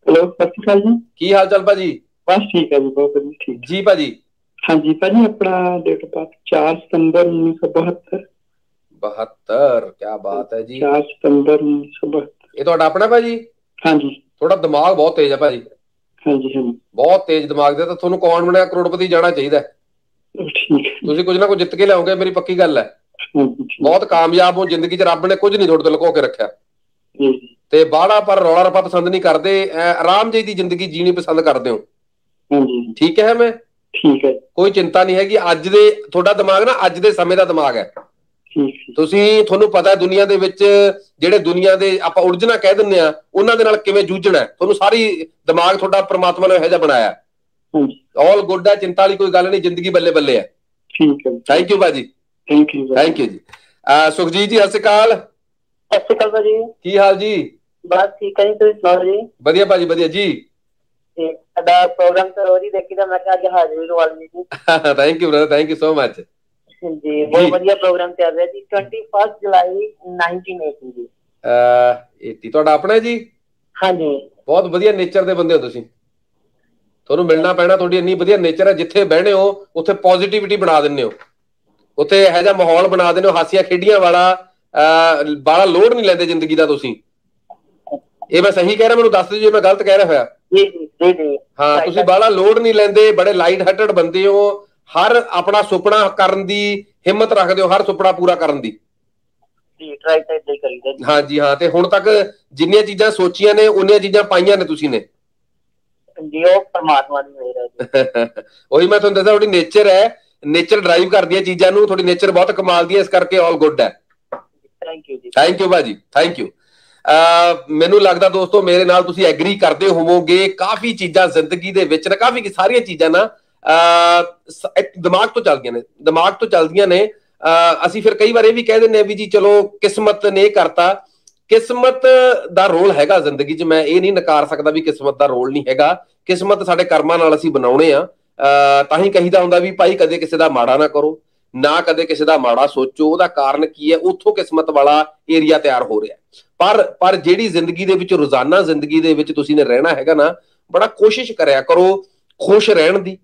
Speaker 13: ਹੈਲੋ ਸਤਿ ਸ਼੍ਰੀ ਅਕਾਲ ਜੀ।
Speaker 1: ਕੀ ਹਾਲ ਚਾਲ ਭਾਜੀ?
Speaker 13: ਬਸ ਠੀਕ ਹੈ ਜੀ ਬਹੁਤ ਵਧੀਆ ਠੀਕ।
Speaker 1: ਜੀ ਭਾਜੀ।
Speaker 13: ਹਾਂਜੀ ਭਾਜੀ ਆਪਣਾ ਡੇਟ ਬਰਥ 4 ਸਤੰਬਰ 1972
Speaker 1: 72 ਕੀ ਬਾਤ ਹੈ ਜੀ।
Speaker 13: 4 ਸਤੰਬਰ 1972
Speaker 1: ਇਹ ਤੁਹਾਡਾ ਆਪਣਾ ਭਾਜੀ
Speaker 13: ਹਾਂਜੀ।
Speaker 1: ਥੋੜਾ ਦਿਮਾਗ ਬਹੁਤ ਤੇਜ਼ ਹੈ ਭਾਜੀ
Speaker 13: ਹਾਂਜੀ ਹਾਂਜੀ।
Speaker 1: ਬਹੁਤ ਤੇਜ਼ ਦਿਮਾਗ ਦੇ ਤਾਂ ਤੁਹਾਨੂੰ ਕੌਣ ਬਣਿਆ? ਕਰੋੜਪਤੀ ਜਾਣਾ ਚਾਹੀਦਾ।
Speaker 13: ਠੀਕ ਹੈ।
Speaker 1: ਤੁਸੀਂ ਕੁਝ ਨਾ ਕੁਝ ਜਿੱਤ ਕੇ ਲਿਆਓਗੇ ਮੇਰੀ ਪੱਕੀ ਗੱਲ ਹੈ। ਬਹੁਤ ਕਾਮਯਾਬ ਹੋ ਜ਼ਿੰਦਗੀ 'ਚ ਰੱਬ ਨੇ ਕੁਝ ਨਹੀਂ ਤੁਹਾਡੇ ਤੋਂ ਲੁਕੋ ਕੇ ਰੱਖਿਆ।
Speaker 13: ਜੀ।
Speaker 1: ਤੇ ਬਾਹਲਾ ਪਰ ਰੌਲਾ ਰੱਪਾ ਪਸੰਦ ਨਹੀਂ ਕਰਦੇ ਆਰਾਮ ਜਿਹੀ ਦੀ ਜ਼ਿੰਦਗੀ ਜੀਣੀ ਪਸੰਦ ਕਰਦੇ ਹੋ।
Speaker 13: ਹਾਂਜੀ।
Speaker 1: ਠੀਕ ਹੈ ਮੈਂ?
Speaker 13: ਠੀਕ ਹੈ
Speaker 1: ਕੋਈ ਚਿੰਤਾ ਨਹੀਂ ਹੈਗੀ ਅੱਜ ਦੇ ਤੁਹਾਡਾ ਦਿਮਾਗ ਨਾ ਅੱਜ ਦੇ ਸਮੇਂ ਦਾ ਦਿਮਾਗ ਹੈ। ਤੁਸੀਂ ਤੁਹਾਨੂੰ ਪਤਾ ਹੈ ਦੁਨੀਆ ਦੇ ਵਿੱਚ ਜਿਹੜੇ ਦੁਨੀਆ ਦੇ ਆਪਾਂ ਉਲਝਣਾ ਕਹਿ ਦਿੰਦੇ ਆ ਉਹਨਾਂ ਦੇ ਨਾਲ ਕਿਵੇਂ ਜੂਝਣਾ ਹੈ। ਤੁਹਾਨੂੰ ਸਾਰੀ ਦਿਮਾਗ ਤੁਹਾਡਾ ਪ੍ਰਮਾਤਮਾ ਨੇ ਇਹੋ ਜਿਹਾ ਬਣਾਇਆ
Speaker 13: ਹਾਂਜੀ।
Speaker 1: ਆਲ ਗੁੱਡ ਹੈ ਚਿੰਤਾ ਵਾਲੀ ਕੋਈ ਗੱਲ ਨਹੀਂ ਜ਼ਿੰਦਗੀ ਬੱਲੇ ਬੱਲੇ ਹੈ।
Speaker 13: ਠੀਕ ਹੈ
Speaker 1: ਥੈਂਕ ਯੂ ਬਾਜੀ
Speaker 13: ਥੈਂਕ ਯੂ
Speaker 1: ਥੈਂਕ ਯੂ ਜੀ। ਸੁਖਜੀਤ ਜੀ ਸਤਿ ਸ਼੍ਰੀ ਅਕਾਲ।
Speaker 14: ਸਤਿ ਸ਼੍ਰੀ ਅਕਾਲ ਭਾਜੀ।
Speaker 1: ਕੀ ਹਾਲ ਜੀ?
Speaker 14: ਬਸ ਠੀਕ ਹੈ ਜੀ ਤੁਸੀਂ ਸੁਣਾਓ ਜੀ?
Speaker 1: ਵਧੀਆ ਭਾਜੀ ਵਧੀਆ ਜੀ।
Speaker 14: ਤੇ ਸਾਡਾ ਪ੍ਰੋਗਰਾਮ ਤਾਂ ਰੋਜ਼ ਹੀ ਦੇਖੀਦਾ ਮੈਂ ਕਿਹਾ ਅੱਜ ਹਾਜ਼ਰੀ ਲਵਾ ਲਈ ਜੀ।
Speaker 1: Thank you brother thank you so much
Speaker 14: ਜੀ ਬਹੁਤ ਵਧੀਆ ਪ੍ਰੋਗਰਾਮ ਚੱਲ ਰਿਹਾ ਜੀ 21 ਜੁਲਾਈ 1980 ਜੀ।
Speaker 1: ਅਹ 80 ਤੁਹਾਡਾ ਆਪਣਾ ਹੈ ਜੀ?
Speaker 14: ਹਾਂਜੀ।
Speaker 1: ਬਹੁਤ ਵਧੀਆ ਨੇਚਰ ਦੇ ਬੰਦੇ ਹੋ ਤੁਸੀਂ। ਤੁਹਾਨੂੰ ਮਿਲਣਾ ਪੈਣਾ ਤੁਹਾਡੀ ਇੰਨੀ ਵਧੀਆ ਨੇਚਰ ਹੈ ਜਿੱਥੇ ਬਹਿਣੇ ਹੋ ਉੱਥੇ ਪੋਜ਼ਿਟਿਵਿਟੀ ਬਣਾ ਦਿੰਦੇ ਹੋ। ਉੱਥੇ ਇਹੋ ਜਿਹਾ ਮਾਹੌਲ ਬਣਾ ਦਿੰਦੇ ਹੋ ਹਾਸੀਆਂ ਖੇਡੀਆਂ ਵਾਲਾ ਬਾਲਾ ਲੋਡ ਨਹੀਂ ਲੈਂਦੇ ਜ਼ਿੰਦਗੀ ਦਾ ਤੁਸੀਂ। ਇਹ ਮੈਂ ਸਹੀ ਕਹਿ ਰਿਹਾ ਮੈਨੂੰ ਦੱਸ ਦਿਓ ਜੇ ਮੈਂ ਗਲਤ ਕਹਿ ਰਿਹਾ ਹੋਇਆ।
Speaker 14: ਜੀ ਜੀ। ਜੀ ਜੀ
Speaker 1: ਹਾਂ ਤੁਸੀਂ ਬਾਲਾ ਲੋਡ ਨਹੀਂ ਲੈਂਦੇ ਬੜੇ ਲਾਈਟ ਹਾਰਟਡ ਬੰਦੇ ਹੋ। ਹਰ ਆਪਣਾ ਸੁਪਨਾ ਕਰਨ ਦੀ ਹਿੰਮਤ ਰੱਖਦੇ ਹੋ ਹਰ ਸੁਪਨਾ ਪੂਰਾ ਕਰਨ ਦੀ।
Speaker 14: ਜੀ ਟਰਾਈ ਤਾਂ ਇਦਾਂ ਹੀ ਕਰੀਦਾ ਜੀ।
Speaker 1: ਹਾਂਜੀ ਹਾਂ ਤੇ ਹੁਣ ਤੱਕ ਜਿੰਨੀਆਂ ਚੀਜ਼ਾਂ ਸੋਚੀਆਂ ਨੇ ਉਨੀਆਂ ਚੀਜ਼ਾਂ ਪਾਈਆਂ ਨੇ ਤੁਸੀਂ ਨੇ।
Speaker 14: ਜੀ ਉਹ ਪਰਮਾਤਮਾ ਦੀ ਮਿਹਰ ਹੈ ਜੀ। (laughs)
Speaker 1: ਉਹੀ ਮੈਂ ਤੁਹਾਨੂੰ ਦੱਸਿਆ ਤੁਹਾਡੀ ਨੇਚਰ ਹੈ। ਨੇਚਰ ਡਰਾਈਵ ਕਰਦੀ ਹੈ ਚੀਜ਼ਾਂ ਨੂੰ ਤੁਹਾਡੀ ਨੇਚਰ ਬਹੁਤ ਕਮਾਲ ਦੀ ਹੈ ਇਸ ਕਰਕੇ ਆਲ ਗੁੱਡ ਹੈ।
Speaker 14: ਥੈਂਕ ਯੂ ਜੀ।
Speaker 1: ਥੈਂਕ ਯੂ ਬਾਜੀ ਥੈਂਕ ਯੂ ਮੈਨੂੰ ਲੱਗਦਾ ਦੋਸਤੋ ਮੇਰੇ ਨਾਲ ਤੁਸੀਂ ਐਗਰੀ ਕਰਦੇ ਹੋਵੋਗੇ ਕਾਫੀ ਚੀਜ਼ਾਂ ਜ਼ਿੰਦਗੀ ਦੇ ਵਿੱਚ ਨਾ ਕਾਫੀ ਕੀ ਸਾਰੀਆਂ ਚੀਜ਼ਾਂ ਨਾ ਅਹ, ਸ- ਇੱਕ ਦਿਮਾਗ ਤੋਂ ਚੱਲਦੀਆਂ ਨੇ ਦਿਮਾਗ ਤੋਂ ਚੱਲਦੀਆਂ ਨੇ। ਅਹ, ਅਸੀਂ ਫਿਰ ਕਈ ਵਾਰ ਇਹ ਵੀ ਕਹਿ ਦਿੰਦੇ ਆ ਵੀ ਜੀ ਚਲੋ ਕਿਸਮਤ ਨੇ ਇਹ ਕਰਤਾ। ਕਿਸਮਤ ਦਾ ਰੋਲ ਹੈਗਾ ਜ਼ਿੰਦਗੀ 'ਚ ਮੈਂ ਇਹ ਨਹੀਂ ਨਕਾਰ ਸਕਦਾ ਵੀ ਕਿਸਮਤ ਦਾ ਰੋਲ ਨਹੀਂ ਹੈਗਾ। ਕਿਸਮਤ ਸਾਡੇ ਕਰਮਾਂ ਨਾਲ ਅਸੀਂ ਬਣਾਉਣੇ ਆ। ਅਹ, ਤਾਂ ਹੀ ਕਹੀਦਾ ਹੁੰਦਾ ਵੀ ਭਾਈ ਕਦੇ ਕਿਸੇ ਦਾ ਮਾੜਾ ਨਾ ਕਰੋ। ਨਾ ਕਦੇ ਕਿਸੇ ਦਾ ਮਾੜਾ ਸੋਚੋ, ਉਹਦਾ ਕਾਰਨ ਕੀ ਹੈ? ਉੱਥੋਂ ਕਿਸਮਤ ਵਾਲਾ ਏਰੀਆ ਤਿਆਰ ਹੋ ਰਿਹਾ ਹੈ। ਪਰ ਪਰ ਜਿਹੜੀ ਜ਼ਿੰਦਗੀ ਦੇ ਵਿੱਚ, ਰੋਜ਼ਾਨਾ ਜ਼ਿੰਦਗੀ ਦੇ ਵਿੱਚ ਤੁਸੀਂ ਨੇ ਰਹਿਣਾ ਹੈਗਾ ਨਾ, ਬੜਾ ਕੋਸ਼ਿਸ਼ ਕਰਿਆ ਕਰੋ ਖੁਸ਼ ਰਹਿਣ ਦੀ,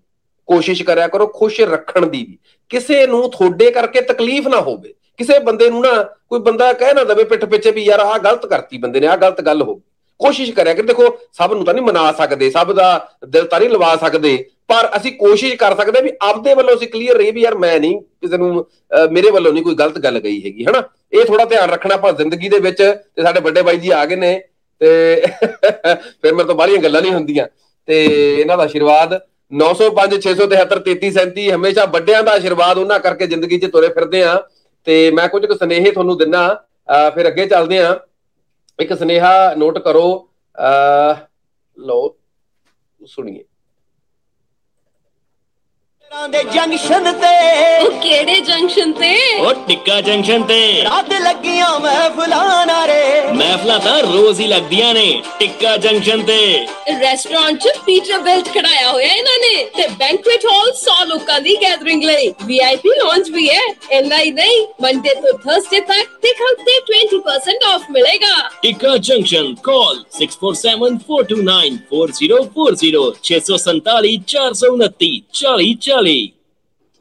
Speaker 1: ਕੋਸ਼ਿਸ਼ ਕਰਿਆ ਕਰੋ ਖੁਸ਼ ਰੱਖਣ ਦੀ ਵੀ। ਕਿਸੇ ਨੂੰ ਤੁਹਾਡੇ ਕਰਕੇ ਤਕਲੀਫ ਨਾ ਹੋਵੇ। ਕਿਸੇ ਬੰਦੇ ਨੂੰ ਨਾ, ਕੋਈ ਬੰਦਾ ਕਹਿ ਨਾ ਦਵੇ ਪਿੱਠ ਪਿੱਛੇ ਵੀ ਯਾਰ ਆਹ ਗਲਤ ਕਰਤੀ ਬੰਦੇ ਨੇ, ਆਹ ਗਲਤ ਗੱਲ ਹੋ ਗਈ। ਕੋਸ਼ਿਸ਼ ਕਰਿਆ ਕਿ ਦੇਖੋ ਸਭ ਨੂੰ ਤਾਂ ਨਹੀਂ ਮਨਾ ਸਕਦੇ ਸਭ ਦਾ ਦਿਲ ਤਾਂ ਨਹੀਂ ਲਵਾ ਸਕਦੇ ਪਰ ਅਸੀਂ ਕੋਸ਼ਿਸ਼ ਕਰ ਸਕਦੇ ਵੀ ਆਪਦੇ ਵੱਲੋਂ ਅਸੀਂ ਕਲੀਅਰ ਰਹੀ ਵੀ ਯਾਰ ਮੈਂ ਨਹੀਂ ਕਿਸੇ ਨੂੰ ਅਹ, ਮੇਰੇ ਵੱਲੋਂ ਨਹੀਂ ਕੋਈ ਗਲਤ ਗੱਲ ਗਈ ਹੈਗੀ ਹਨਾ? ਇਹ ਥੋੜਾ ਧਿਆਨ ਰੱਖਣਾ ਆਪਾਂ ਜ਼ਿੰਦਗੀ ਦੇ ਵਿੱਚ ਤੇ ਸਾਡੇ ਵੱਡੇ ਬਾਈ ਜੀ ਆ ਗਏ ਨੇ ਤੇ (laughs) ਫਿਰ ਮੇਰੇ ਤੋਂ ਬਾਹਲੀਆਂ ਗੱਲਾਂ ਨਹੀਂ ਹੁੰਦੀਆਂ। ਤੇ ਇਹਨਾਂ ਦਾ ਆਸ਼ੀਰਵਾਦ 905 673 3337 ਹਮੇਸ਼ਾ ਵੱਡਿਆਂ ਦਾ ਆਸ਼ੀਰਵਾਦ ਉਹਨਾਂ ਕਰਕੇ ਜ਼ਿੰਦਗੀ 'ਚ ਤੁਰੇ ਫਿਰਦੇ ਆ। ਤੇ ਮੈਂ ਕੁਝ ਕੁ ਸੁਨੇਹੇ ਤੁਹਾਨੂੰ ਦਿੰਨਾ ਅਹ, ਫਿਰ ਅੱਗੇ ਚੱਲਦੇ ਆ। ਇੱਕ ਸੁਨੇਹਾ ਨੋਟ ਕਰੋ ਅਹ, ਲਓ ਸੁਣੀਏ।
Speaker 2: ਦੇ ਜੰਕਸ਼ਨ ਤੇ
Speaker 15: ਉਹ ਕਿਹੜੇ ਜੰਕਸ਼ਨ ਤੇ
Speaker 8: ਉਹ ਟਿੱਕਾ ਜੰਕਸ਼ਨ ਤੇ
Speaker 2: ਰਾਤ ਲੱਗੀਆਂ ਮਹਿਫਲਾਂ ਨਾਰੇ
Speaker 8: ਮਹਿਫਲਾਂ ਤਾਂ ਰੋਜ਼ ਹੀ ਲੱਗਦੀਆਂ ਨੇ ਟਿੱਕਾ ਜੰਕਸ਼ਨ ਤੇ
Speaker 15: ਰੈਸਟੋਰੈਂਟ 'ਚ ਪੀਟਰ ਬੈਲਟ ਖੜਾਇਆ ਹੋਇਆ ਇਹਨਾਂ ਨੇ ਤੇ ਬੈਂਕੁਏਟ ਹਾਲ 100 ਲੋਕਾਂ ਦੀ ਗੈਦਰਿੰਗ ਲਈ ਵੀਆਈਪੀ ਲੌਂਜ ਵੀ ਹੈ ਇੰਨਾ ਹੀ ਨਹੀਂ ਮੰਡੇ ਤੋਂ ਥਰਸਡੇ ਤੱਕ ਤੇ ਹਫ਼ਤੇ 20% ਆਫ ਮਿਲੇਗਾ
Speaker 8: ਟਿੱਕਾ ਜੰਕਸ਼ਨ ਕਾਲ 6474294040 647 429 40 40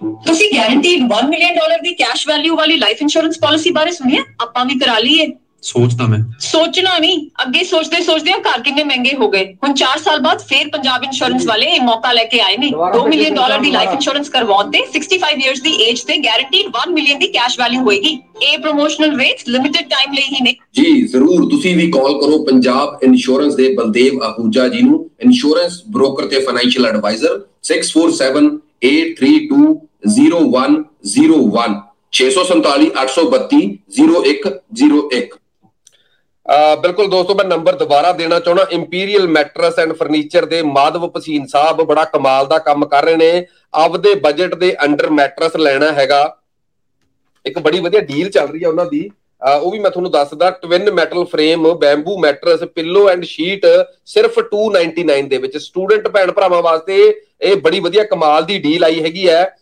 Speaker 16: ਤੁਸੀਂ ਗਾਰੰਟੀਡ 1 ਮਿਲੀਅਨ ਡਾਲਰ ਦੀ ਕੈਸ਼ ਵੈਲਿਊ ਵਾਲੀ ਲਾਈਫ ਇੰਸ਼ੋਰੈਂਸ ਪਾਲਿਸੀ ਬਾਰੇ ਸੁਣਿਆ? ਆਪਾਂ ਵੀ ਕਰਾ ਲਈਏ।
Speaker 17: ਸੋਚਦਾ ਮੈਂ।
Speaker 16: ਸੋਚਣਾ ਨਹੀਂ ਅੱਗੇ ਸੋਚਦੇ ਸੋਚਦੇ ਘਰ ਕਿੰਨੇ ਮਹਿੰਗੇ ਹੋ ਗਏ। ਹੁਣ 4 ਸਾਲ ਬਾਅਦ ਫੇਰ ਪੰਜਾਬ ਇੰਸ਼ੋਰੈਂਸ ਵਾਲੇ ਇਹ ਮੌਕਾ ਲੈ ਕੇ ਆਏ ਨੇ। 2 ਮਿਲੀਅਨ ਡਾਲਰ ਦੀ ਲਾਈਫ ਇੰਸ਼ੋਰੈਂਸ ਕਰਵਾਉਣ ਤੇ 65 ਇਅਰਸ ਦੀ ਏਜ ਤੇ ਗਾਰੰਟੀਡ 1 ਮਿਲੀਅਨ ਦੀ ਕੈਸ਼ ਵੈਲਿਊ ਹੋਏਗੀ। ਇਹ ਪ੍ਰੋਮੋਸ਼ਨਲ ਰੇਟਸ ਲਿਮਿਟਿਡ ਟਾਈਮ ਲਈ ਹੀ ਨੇ।
Speaker 1: ਜੀ ਜ਼ਰੂਰ। ਤੁਸੀਂ ਵੀ ਕਾਲ ਕਰੋ ਪੰਜਾਬ ਇੰਸ਼ੋਰੈਂਸ ਦੇ ਬਲਦੇਵ ਆਹੂਜਾ ਜੀ ਨੂੰ। ਇੰਸ਼ੋਰੈਂਸ ਬ੍ਰੋਕਰ ਤੇ ਫਾਈਨੈਂਸ਼ੀਅਲ ਐਡਵਾਈਜ਼ਰ 6478320101 647 832 0101 ਅ, ਬਿਲਕੁਲ ਦੋਸਤੋ ਮੈਂ ਨੰਬਰ ਦੁਬਾਰਾ ਦੇਣਾ ਚਾਹਣਾ ਇੰਪੀਰੀਅਲ ਮੈਟਰਸ ਐਂਡ ਫਰਨੀਚਰ ਦੇ ਮਾਧਵ ਪਸੀਨ ਸਾਹਿਬ ਬੜਾ ਕਮਾਲ ਦਾ ਕੰਮ ਕਰ ਰਹੇ ਨੇ। ਆਪਦੇ ਬਜਟ ਦੇ ਅੰਡਰ ਮੈਟਰਸ ਲੈਣਾ ਹੈਗਾ। ਇੱਕ ਬੜੀ ਵਧੀਆ ਡੀਲ ਚੱਲ ਰਹੀ ਹੈ ਉਹਨਾਂ ਦੀ। ਅ, ਉਹ ਵੀ ਮੈਂ ਤੁਹਾਨੂੰ ਦੱਸਦਾ twin metal frame bamboo mattress pillow and sheet ਸਿਰਫ 299 ਦੇ ਵਿੱਚ। ਸਟੂਡੈਂਟ ਭੈਣ ਭਰਾਵਾਂ ਵਾਸਤੇ ਇਹ ਬੜੀ ਵਧੀਆ ਕਮਾਲ ਦੀ ਡੀਲ ਆਈ ਹੈਗੀ ਹੈ।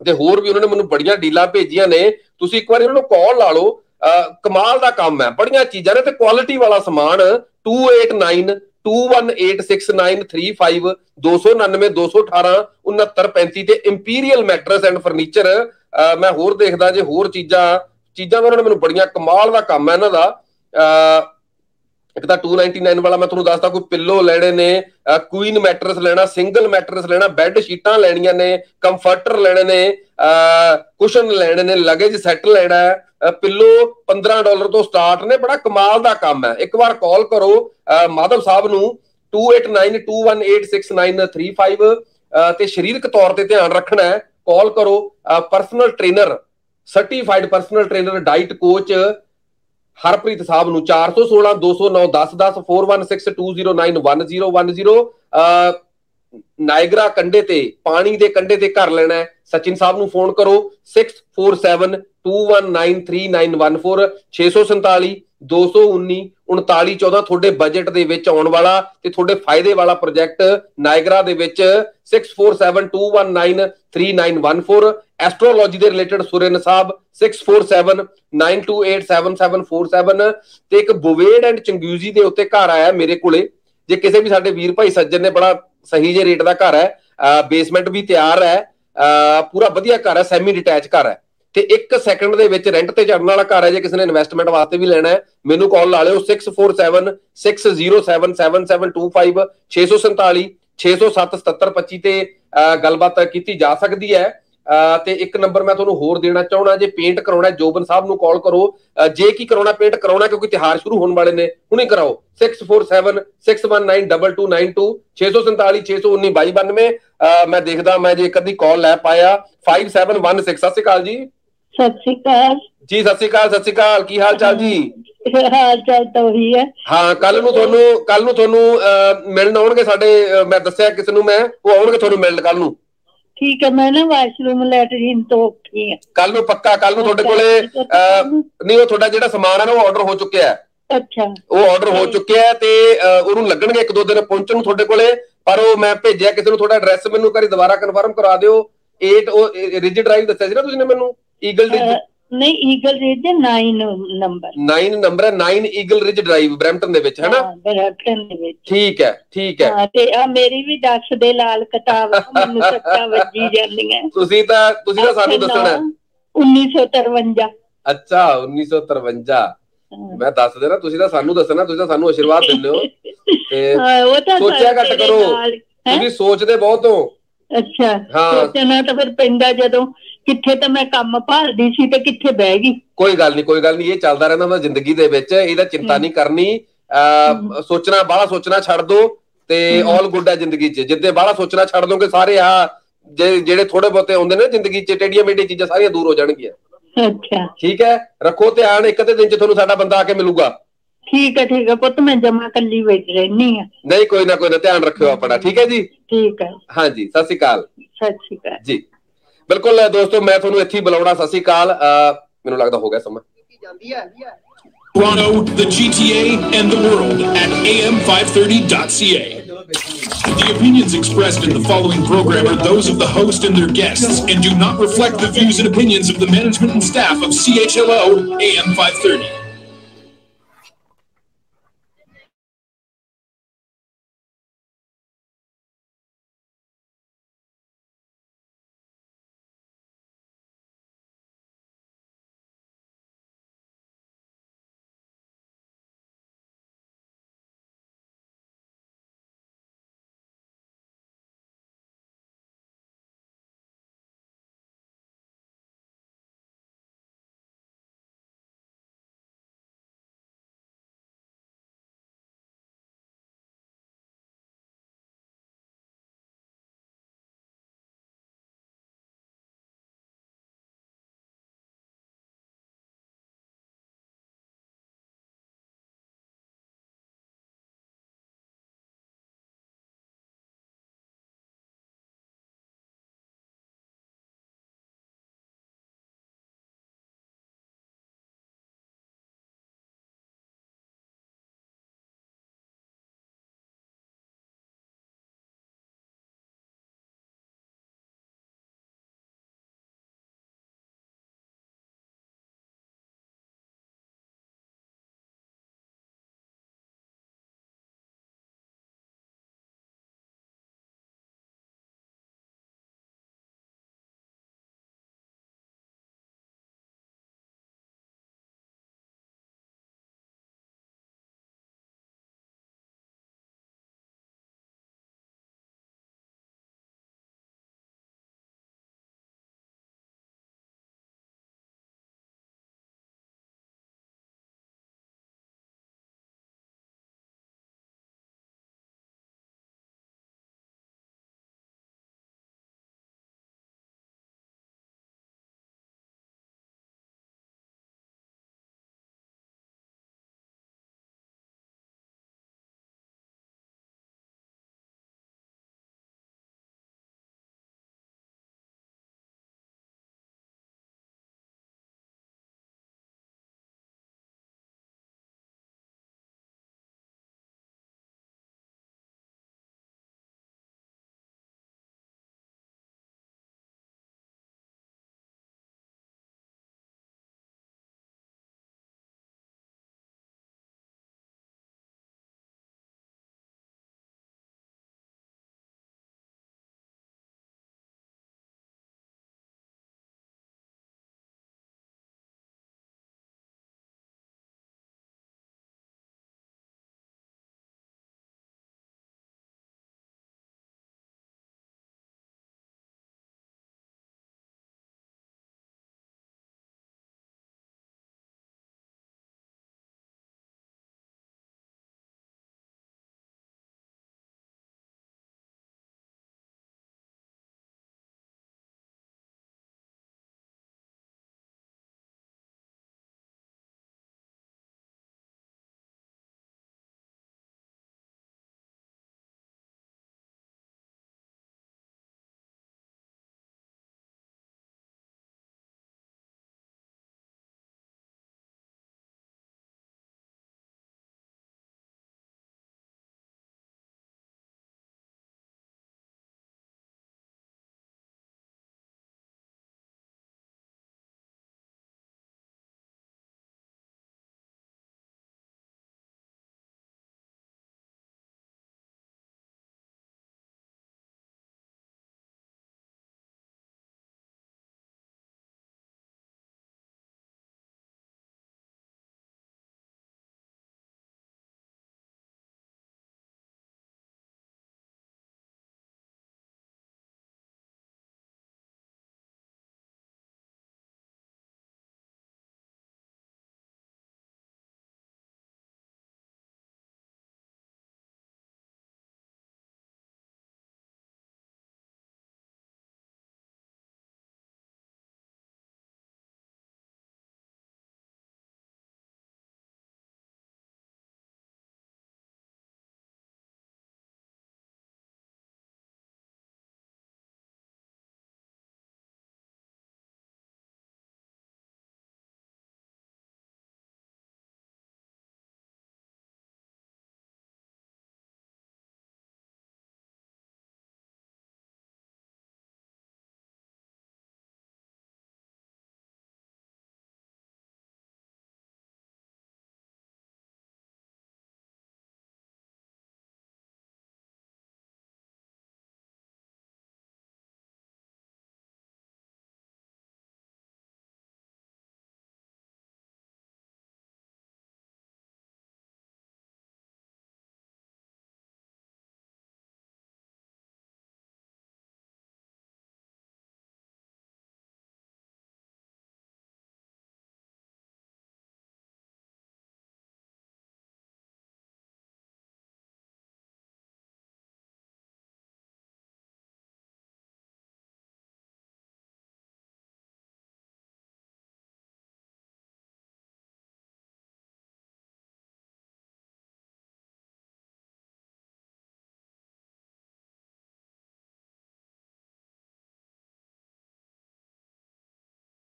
Speaker 1: ਤੇ ਹੋਰ ਵੀ ਉਹਨਾਂ ਨੇ ਮੈਨੂੰ ਬੜੀਆਂ ਡੀਲਾਂ ਭੇਜੀਆਂ ਨੇ। ਤੁਸੀਂ ਇੱਕ ਵਾਰੀ ਉਹਨਾਂ ਨੂੰ ਕਾਲ ਲਾ ਲਓ। ਅਹ ਕਮਾਲ ਦਾ ਕੰਮ ਹੈ। ਬੜੀਆਂ ਚੀਜ਼ਾਂ ਨੇ ਤੇ ਕੁਆਲਿਟੀ ਵਾਲਾ ਸਮਾਨ 289 2186935299 218 6935 ਤੇ ਇੰਪੀਰੀਅਲ ਮੈਟਰਸ ਐਂਡ ਫਰਨੀਚਰ ਮੈਂ ਹੋਰ ਦੇਖਦਾ ਜੇ ਹੋਰ ਚੀਜ਼ਾਂ ਚੀਜ਼ਾਂ ਦਾ ਉਹਨਾਂ ਨੇ ਮੈਨੂੰ ਬੜੀਆਂ ਕਮਾਲ ਦਾ ਕੰਮ ਹੈ ਇਹਨਾਂ ਦਾ। ਅਹ ਇੱਕ ਤਾਂ 299 ਵਾਲਾ ਮੈਂ ਤੁਹਾਨੂੰ ਦੱਸਦਾ, ਕੋਈ ਪਿੱਲੋ ਲੈਣੇ ਨੇ ਕੁਈਨ ਮੈਟਰਸ ਲੈਣਾ ਸਿੰਗਲ ਮੈਟਰਸ ਲੈਣਾ ਬੈੱਡ ਸ਼ੀਟਾਂ ਲੈਣੀਆਂ ਨੇ ਕੰਫਰਟਰ ਲੈਣੇ ਨੇ ਕੁਸ਼ਨ ਲੈਣੇ ਨੇ ਲਗੇਜ ਸੈੱਟ ਲੈਣਾ ਹੈ, ਅਹ ਪਿੱਲੋ 15 ਡਾਲਰ ਤੋਂ ਸਟਾਰਟ ਨੇ, ਬੜਾ ਕਮਾਲ ਦਾ ਕੰਮ ਹੈ। ਇੱਕ ਵਾਰ ਕਾਲ ਕਰੋ, ਅਹ ਮਾਧਵ ਸਾਹਿਬ ਨੂੰ 2892186935 ਅਹ ਤੇ ਸਰੀਰਕ ਤੌਰ ਤੇ ਧਿਆਨ ਰੱਖਣਾ ਹੈ ਕਾਲ ਕਰੋ personal trainer certified personal trainer diet coach Harpreet Sahib ਨੂੰ 416 209 10 10 4162091010 ਅਹ ਨਾਇਗਰਾ ਕੰਡੇ ਤੇ, ਪਾਣੀ ਦੇ ਕੰਡੇ ਤੇ ਘਰ ਲੈਣਾ ਹੈ। ਸਚਿਨ ਸਾਹਿਬ ਨੂੰ ਫੋਨ ਕਰੋ 6472193914 647 219 3914 ਤੁਹਾਡੇ ਬਜਟ ਦੇ ਵਿੱਚ ਆਉਣ ਵਾਲਾ ਤੇ ਤੁਹਾਡੇ ਫਾਇਦੇ ਵਾਲਾ ਪ੍ਰੋਜੈਕਟ ਨਾਇਗਰਾ ਦੇ ਵਿੱਚ 6472193914 ਐਸਟ੍ਰੋਲੋਜੀ ਦੇ ਰਿਲੇਟਡ ਸੁਰਿਨ ਸਾਹਿਬ 6479287747 ਤੇ ਇੱਕ ਬੁਵੇਡ ਐਂਡ ਚੰਗਿਊਜੀ ਦੇ ਉੱਤੇ ਘਰ ਆਇਆ ਮੇਰੇ ਕੋਲੇ। ਜੇ ਕਿਸੇ ਵੀ ਸਾਡੇ ਵੀਰ ਭਾਈ ਸੱਜਣ ਨੇ ਬੜਾ ਸਹੀ ਜੇ ਰੇਟ ਦਾ ਘਰ ਹੈ ਬੇਸਮੈਂਟ ਵੀ ਤਿਆਰ ਹੈ, ਅਹ ਪੂਰਾ ਵਧੀਆ ਘਰ ਹੈ ਸੈਮੀ ਡਿਟੈਚ ਘਰ ਹੈ। ਤੇ 1 ਸੈਕਿੰਡ ਦੇ ਵਿੱਚ ਰੈਂਟ ਤੇ ਚੜਨ ਵਾਲਾ ਘਰ ਹੈ, ਜੇ ਕਿਸੇ ਨੇ ਇਨਵੈਸਟਮੈਂਟ ਵਾਸਤੇ ਵੀ ਲੈਣਾ ਹੈ, ਮੈਨੂੰ ਕਾਲ ਲਾ ਲਿਓ 647 607725 647 607 7725 ਤੇ, ਅਹ ਗੱਲਬਾਤ ਕੀਤੀ ਜਾ ਸਕਦੀ ਹੈ। ਅਹ ਤੇ ਇੱਕ ਨੰਬਰ ਮੈਂ ਤੁਹਾਨੂੰ ਹੋਰ ਦੇਣਾ ਚਾਹਣਾ ਜੇ ਪੇਂਟ ਕਰਾਉਣਾ ਜੋਬਨ ਸਾਹਿਬ ਨੂੰ ਕਾਲ ਕਰੋ। ਜੇ ਕੀ ਕਰਾਉਣਾ ਪੇਂਟ ਕਰਾਉਣਾ ਕਿਉਂਕਿ ਤਿਹਾਰ ਸ਼ੁਰੂ ਹੋਣ ਵਾਲੇ ਨੇ ਹੁਣੇ ਕਰਾਓ। 6476192292 647 619 2292 ਅਹ ਮੈਂ ਦੇਖਦਾ ਮੈਂ ਜੇ ਇੱਕ ਅੱਧੀ ਕਾਲ ਲੈ ਪਾਇਆ 5716 ਸਤਿ ਸ਼੍ਰੀ ਅਕਾਲ ਜੀ।
Speaker 18: ਸਤਿ ਸ਼੍ਰੀ ਅਕਾਲ।
Speaker 1: ਜੀ ਸਤਿ ਸ਼੍ਰੀ ਅਕਾਲ ਸਤਿ ਸ਼੍ਰੀ ਅਕਾਲ। ਕੀ ਹਾਲ ਚਾਲ ਜੀ?
Speaker 18: ਹਾਲ ਚਾਲ ਤਾਂ ਉਹੀ ਹੈ।
Speaker 1: ਹਾਂ ਕੱਲ ਨੂੰ ਤੁਹਾਨੂੰ ਕੱਲ ਨੂੰ ਤੁਹਾਨੂੰ ਮਿਲਣ ਆਉਣਗੇ ਸਾਡੇ ਮੈਂ ਦੱਸਿਆ ਕਿਸੇ ਨੂੰ ਮੈਂ ਉਹ ਆਉਣਗੇ ਤੁਹਾਨੂੰ ਮਿਲਣ ਕੱਲ ਨੂੰ।
Speaker 18: ਠੀਕ ਹੈ ਮੈਂ ਨਾ ਵਾਸ਼ਰੂਮ ਲੈਟਰੀਨ ਤੋਂ ਉੱਠੀ ਹਾਂ।
Speaker 1: ਕੱਲ ਨੂੰ ਪੱਕਾ ਕੱਲ ਨੂੰ ਤੁਹਾਡੇ ਕੋਲੇ ਅਹ, ਨਹੀਂ ਉਹ ਤੁਹਾਡਾ ਜਿਹੜਾ ਸਮਾਨ ਹੈ ਨਾ ਉਹ ਆਰਡਰ ਹੋ ਚੁੱਕਿਆ ਹੈ।
Speaker 18: ਅੱਛਾ।
Speaker 1: ਉਹ ਆਰਡਰ ਹੋ ਚੁੱਕਿਆ ਹੈ ਤੇ ਅਹ, ਉਹਨੂੰ ਲੱਗਣਗੇ ਇੱਕ ਦੋ ਦਿਨ ਪਹੁੰਚਣ ਨੂੰ ਤੁਹਾਡੇ ਕੋਲੇ ਪਰ ਉਹ ਮੈਂ ਭੇਜਿਆ ਕਿਸੇ ਨੂੰ ਤੁਹਾਡਾ ਐਡਰੈਸ ਮੈਨੂੰ ਕਰੀ ਦੁਬਾਰਾ ਕਨਫਰਮ ਕਰਾ ਦਿਓ। 8 ਉਹ ਰਿਜ ਡਰਾਈਵ ਦੱਸਿਆ ਸੀ ਨਾ ਤੁਸੀਂ ਨੇ ਮੈਨੂੰ ਈਗਲ
Speaker 18: ਅਹ, ਨਹੀਂ ਈਗਲ ਰੇਜ 9 ਨੰਬਰ
Speaker 1: 9 ਨੰਬਰ ਹੈ 9 ਈਗਲ ਰਿਜ ਡਰਾਈਵ ਬ੍ਰੈਂਪਟਨ ਦੇ ਵਿੱਚ ਹੈ ਨਾ
Speaker 18: ਬਰੈਕਟਨ ਦੇ ਵਿੱਚ।
Speaker 1: ਠੀਕ ਹੈ ਠੀਕ ਹੈ।
Speaker 18: ਹਾਂ ਤੇ ਆ ਮੇਰੀ ਵੀ ਦੱਸ ਦੇ ਲਾਲ ਕਿਤਾਬ ਮੈਨੂੰ ਸੱਚਾ ਵੱਜੀ ਜਾਂਦੀਆਂ।
Speaker 1: ਤੁਸੀਂ ਤਾਂ ਤੁਸੀਂ ਤਾਂ ਸਾਨੂੰ ਦੱਸਣਾ। ਹੈ।
Speaker 18: 1953
Speaker 1: ਅੱਛਾ 1953 ਮੈਂ ਦੱਸ ਦੇਣਾ ਤੁਸੀਂ ਤਾਂ ਸਾਨੂੰ ਦੱਸਣਾ ਤੁਸੀਂ ਤਾਂ ਸਾਨੂੰ ਆਸ਼ੀਰਵਾਦ ਦਿੰਦੇ ਹੋ। ਤੇ ਸੋਚਿਆ ਘੱਟ ਕਰੋ? ਤੁਸੀਂ ਸੋਚਦੇ ਬਹੁਤ ਹੋ।
Speaker 18: ਅੱਛਾ। ਸੋਚਣਾ ਤਾਂ ਫਿਰ ਪੈਂਦਾ ਜਦੋਂ ਕਿੱਥੇ ਤਾਂ ਮੈਂ ਕੰਮ ਭਾਲਦੀ ਸੀ ਤੇ ਕਿੱਥੇ ਬਹਿ ਗਈ?
Speaker 1: ਕੋਈ ਗੱਲ ਨਹੀਂ ਕੋਈ ਗੱਲ ਨਹੀਂ ਇਹ ਚੱਲਦਾ ਰਹਿੰਦਾ ਹੁੰਦਾ ਜ਼ਿੰਦਗੀ ਦੇ ਵਿੱਚ ਇਹਦਾ ਚਿੰਤਾ ਨਹੀਂ ਕਰਨੀ। ਸੋਚਣਾ ਬਾਹਲਾ ਸੋਚਣਾ ਛੱਡ ਦੋ ਤੇ ਆਲ ਗੁੱਡ ਹੈ ਜ਼ਿੰਦਗੀ 'ਚ। ਜਿੱਦੇ ਬਾਹਲਾ ਸੋਚਣਾ ਛੱਡ ਦੋਗੇ ਸਾਰੇ ਆ ਜਿਹੜੇ ਥੋੜੇ ਬਹੁਤੇ ਆਉਂਦੇ ਨੇ ਜ਼ਿੰਦਗੀ 'ਚ ਟੇਡੀਆਂ ਮੇਡੀਆਂ ਚੀਜ਼ਾਂ ਸਾਰੀਆਂ ਦੂਰ ਹੋ ਜਾਣਗੀਆਂ।
Speaker 18: ਅੱਛਾ।
Speaker 1: ਠੀਕ ਹੈ? ਰੱਖੋ ਧਿਆਨ ਇੱਕ ਅੱਧੇ ਦਿਨ 'ਚ ਤੁਹਾਨੂੰ ਸਾਡਾ ਬੰਦਾ ਆ ਕੇ ਮਿਲੂਗਾ।
Speaker 18: ਠੀਕ ਹੈ ਠੀਕ ਹੈ ਪੁੱਤ ਮੈਂ ਜਮਾ ਕੱਲੀ ਬੈਠ ਰਹਿਨੀ ਆ
Speaker 1: ਨਹੀਂ ਕੋਈ ਨਾ ਕੋਈ ਨਾ ਧਿਆਨ ਰੱਖਿਓ ਆਪਣਾ। ਠੀਕ ਹੈ ਜੀ?
Speaker 18: ਠੀਕ ਹੈ।
Speaker 1: ਹਾਂਜੀ ਸਤਿ ਸ਼੍ਰੀ ਅਕਾਲ।
Speaker 18: ਸਤਿ ਸ਼੍ਰੀ ਅਕਾਲ।
Speaker 1: ਜੀ। ਬਿਲਕੁਲ ਅ, ਦੋਸਤੋ ਮੈਂ ਤੁਹਾਨੂੰ ਇੱਥੇ ਹੀ ਬੁਲਾਉਣਾ ਸਤਿ ਸ਼੍ਰੀ ਅਕਾਲ ਅ, ਮੈਨੂੰ ਲੱਗਦਾ ਹੋ ਗਿਆ ਸਮਾਂ
Speaker 17: Toronto, the GTA, and the world at am530.ca. The opinions expressed in the following program are those of the host and their guests and do not reflect the views and opinions of the management and staff of CHLO AM 530.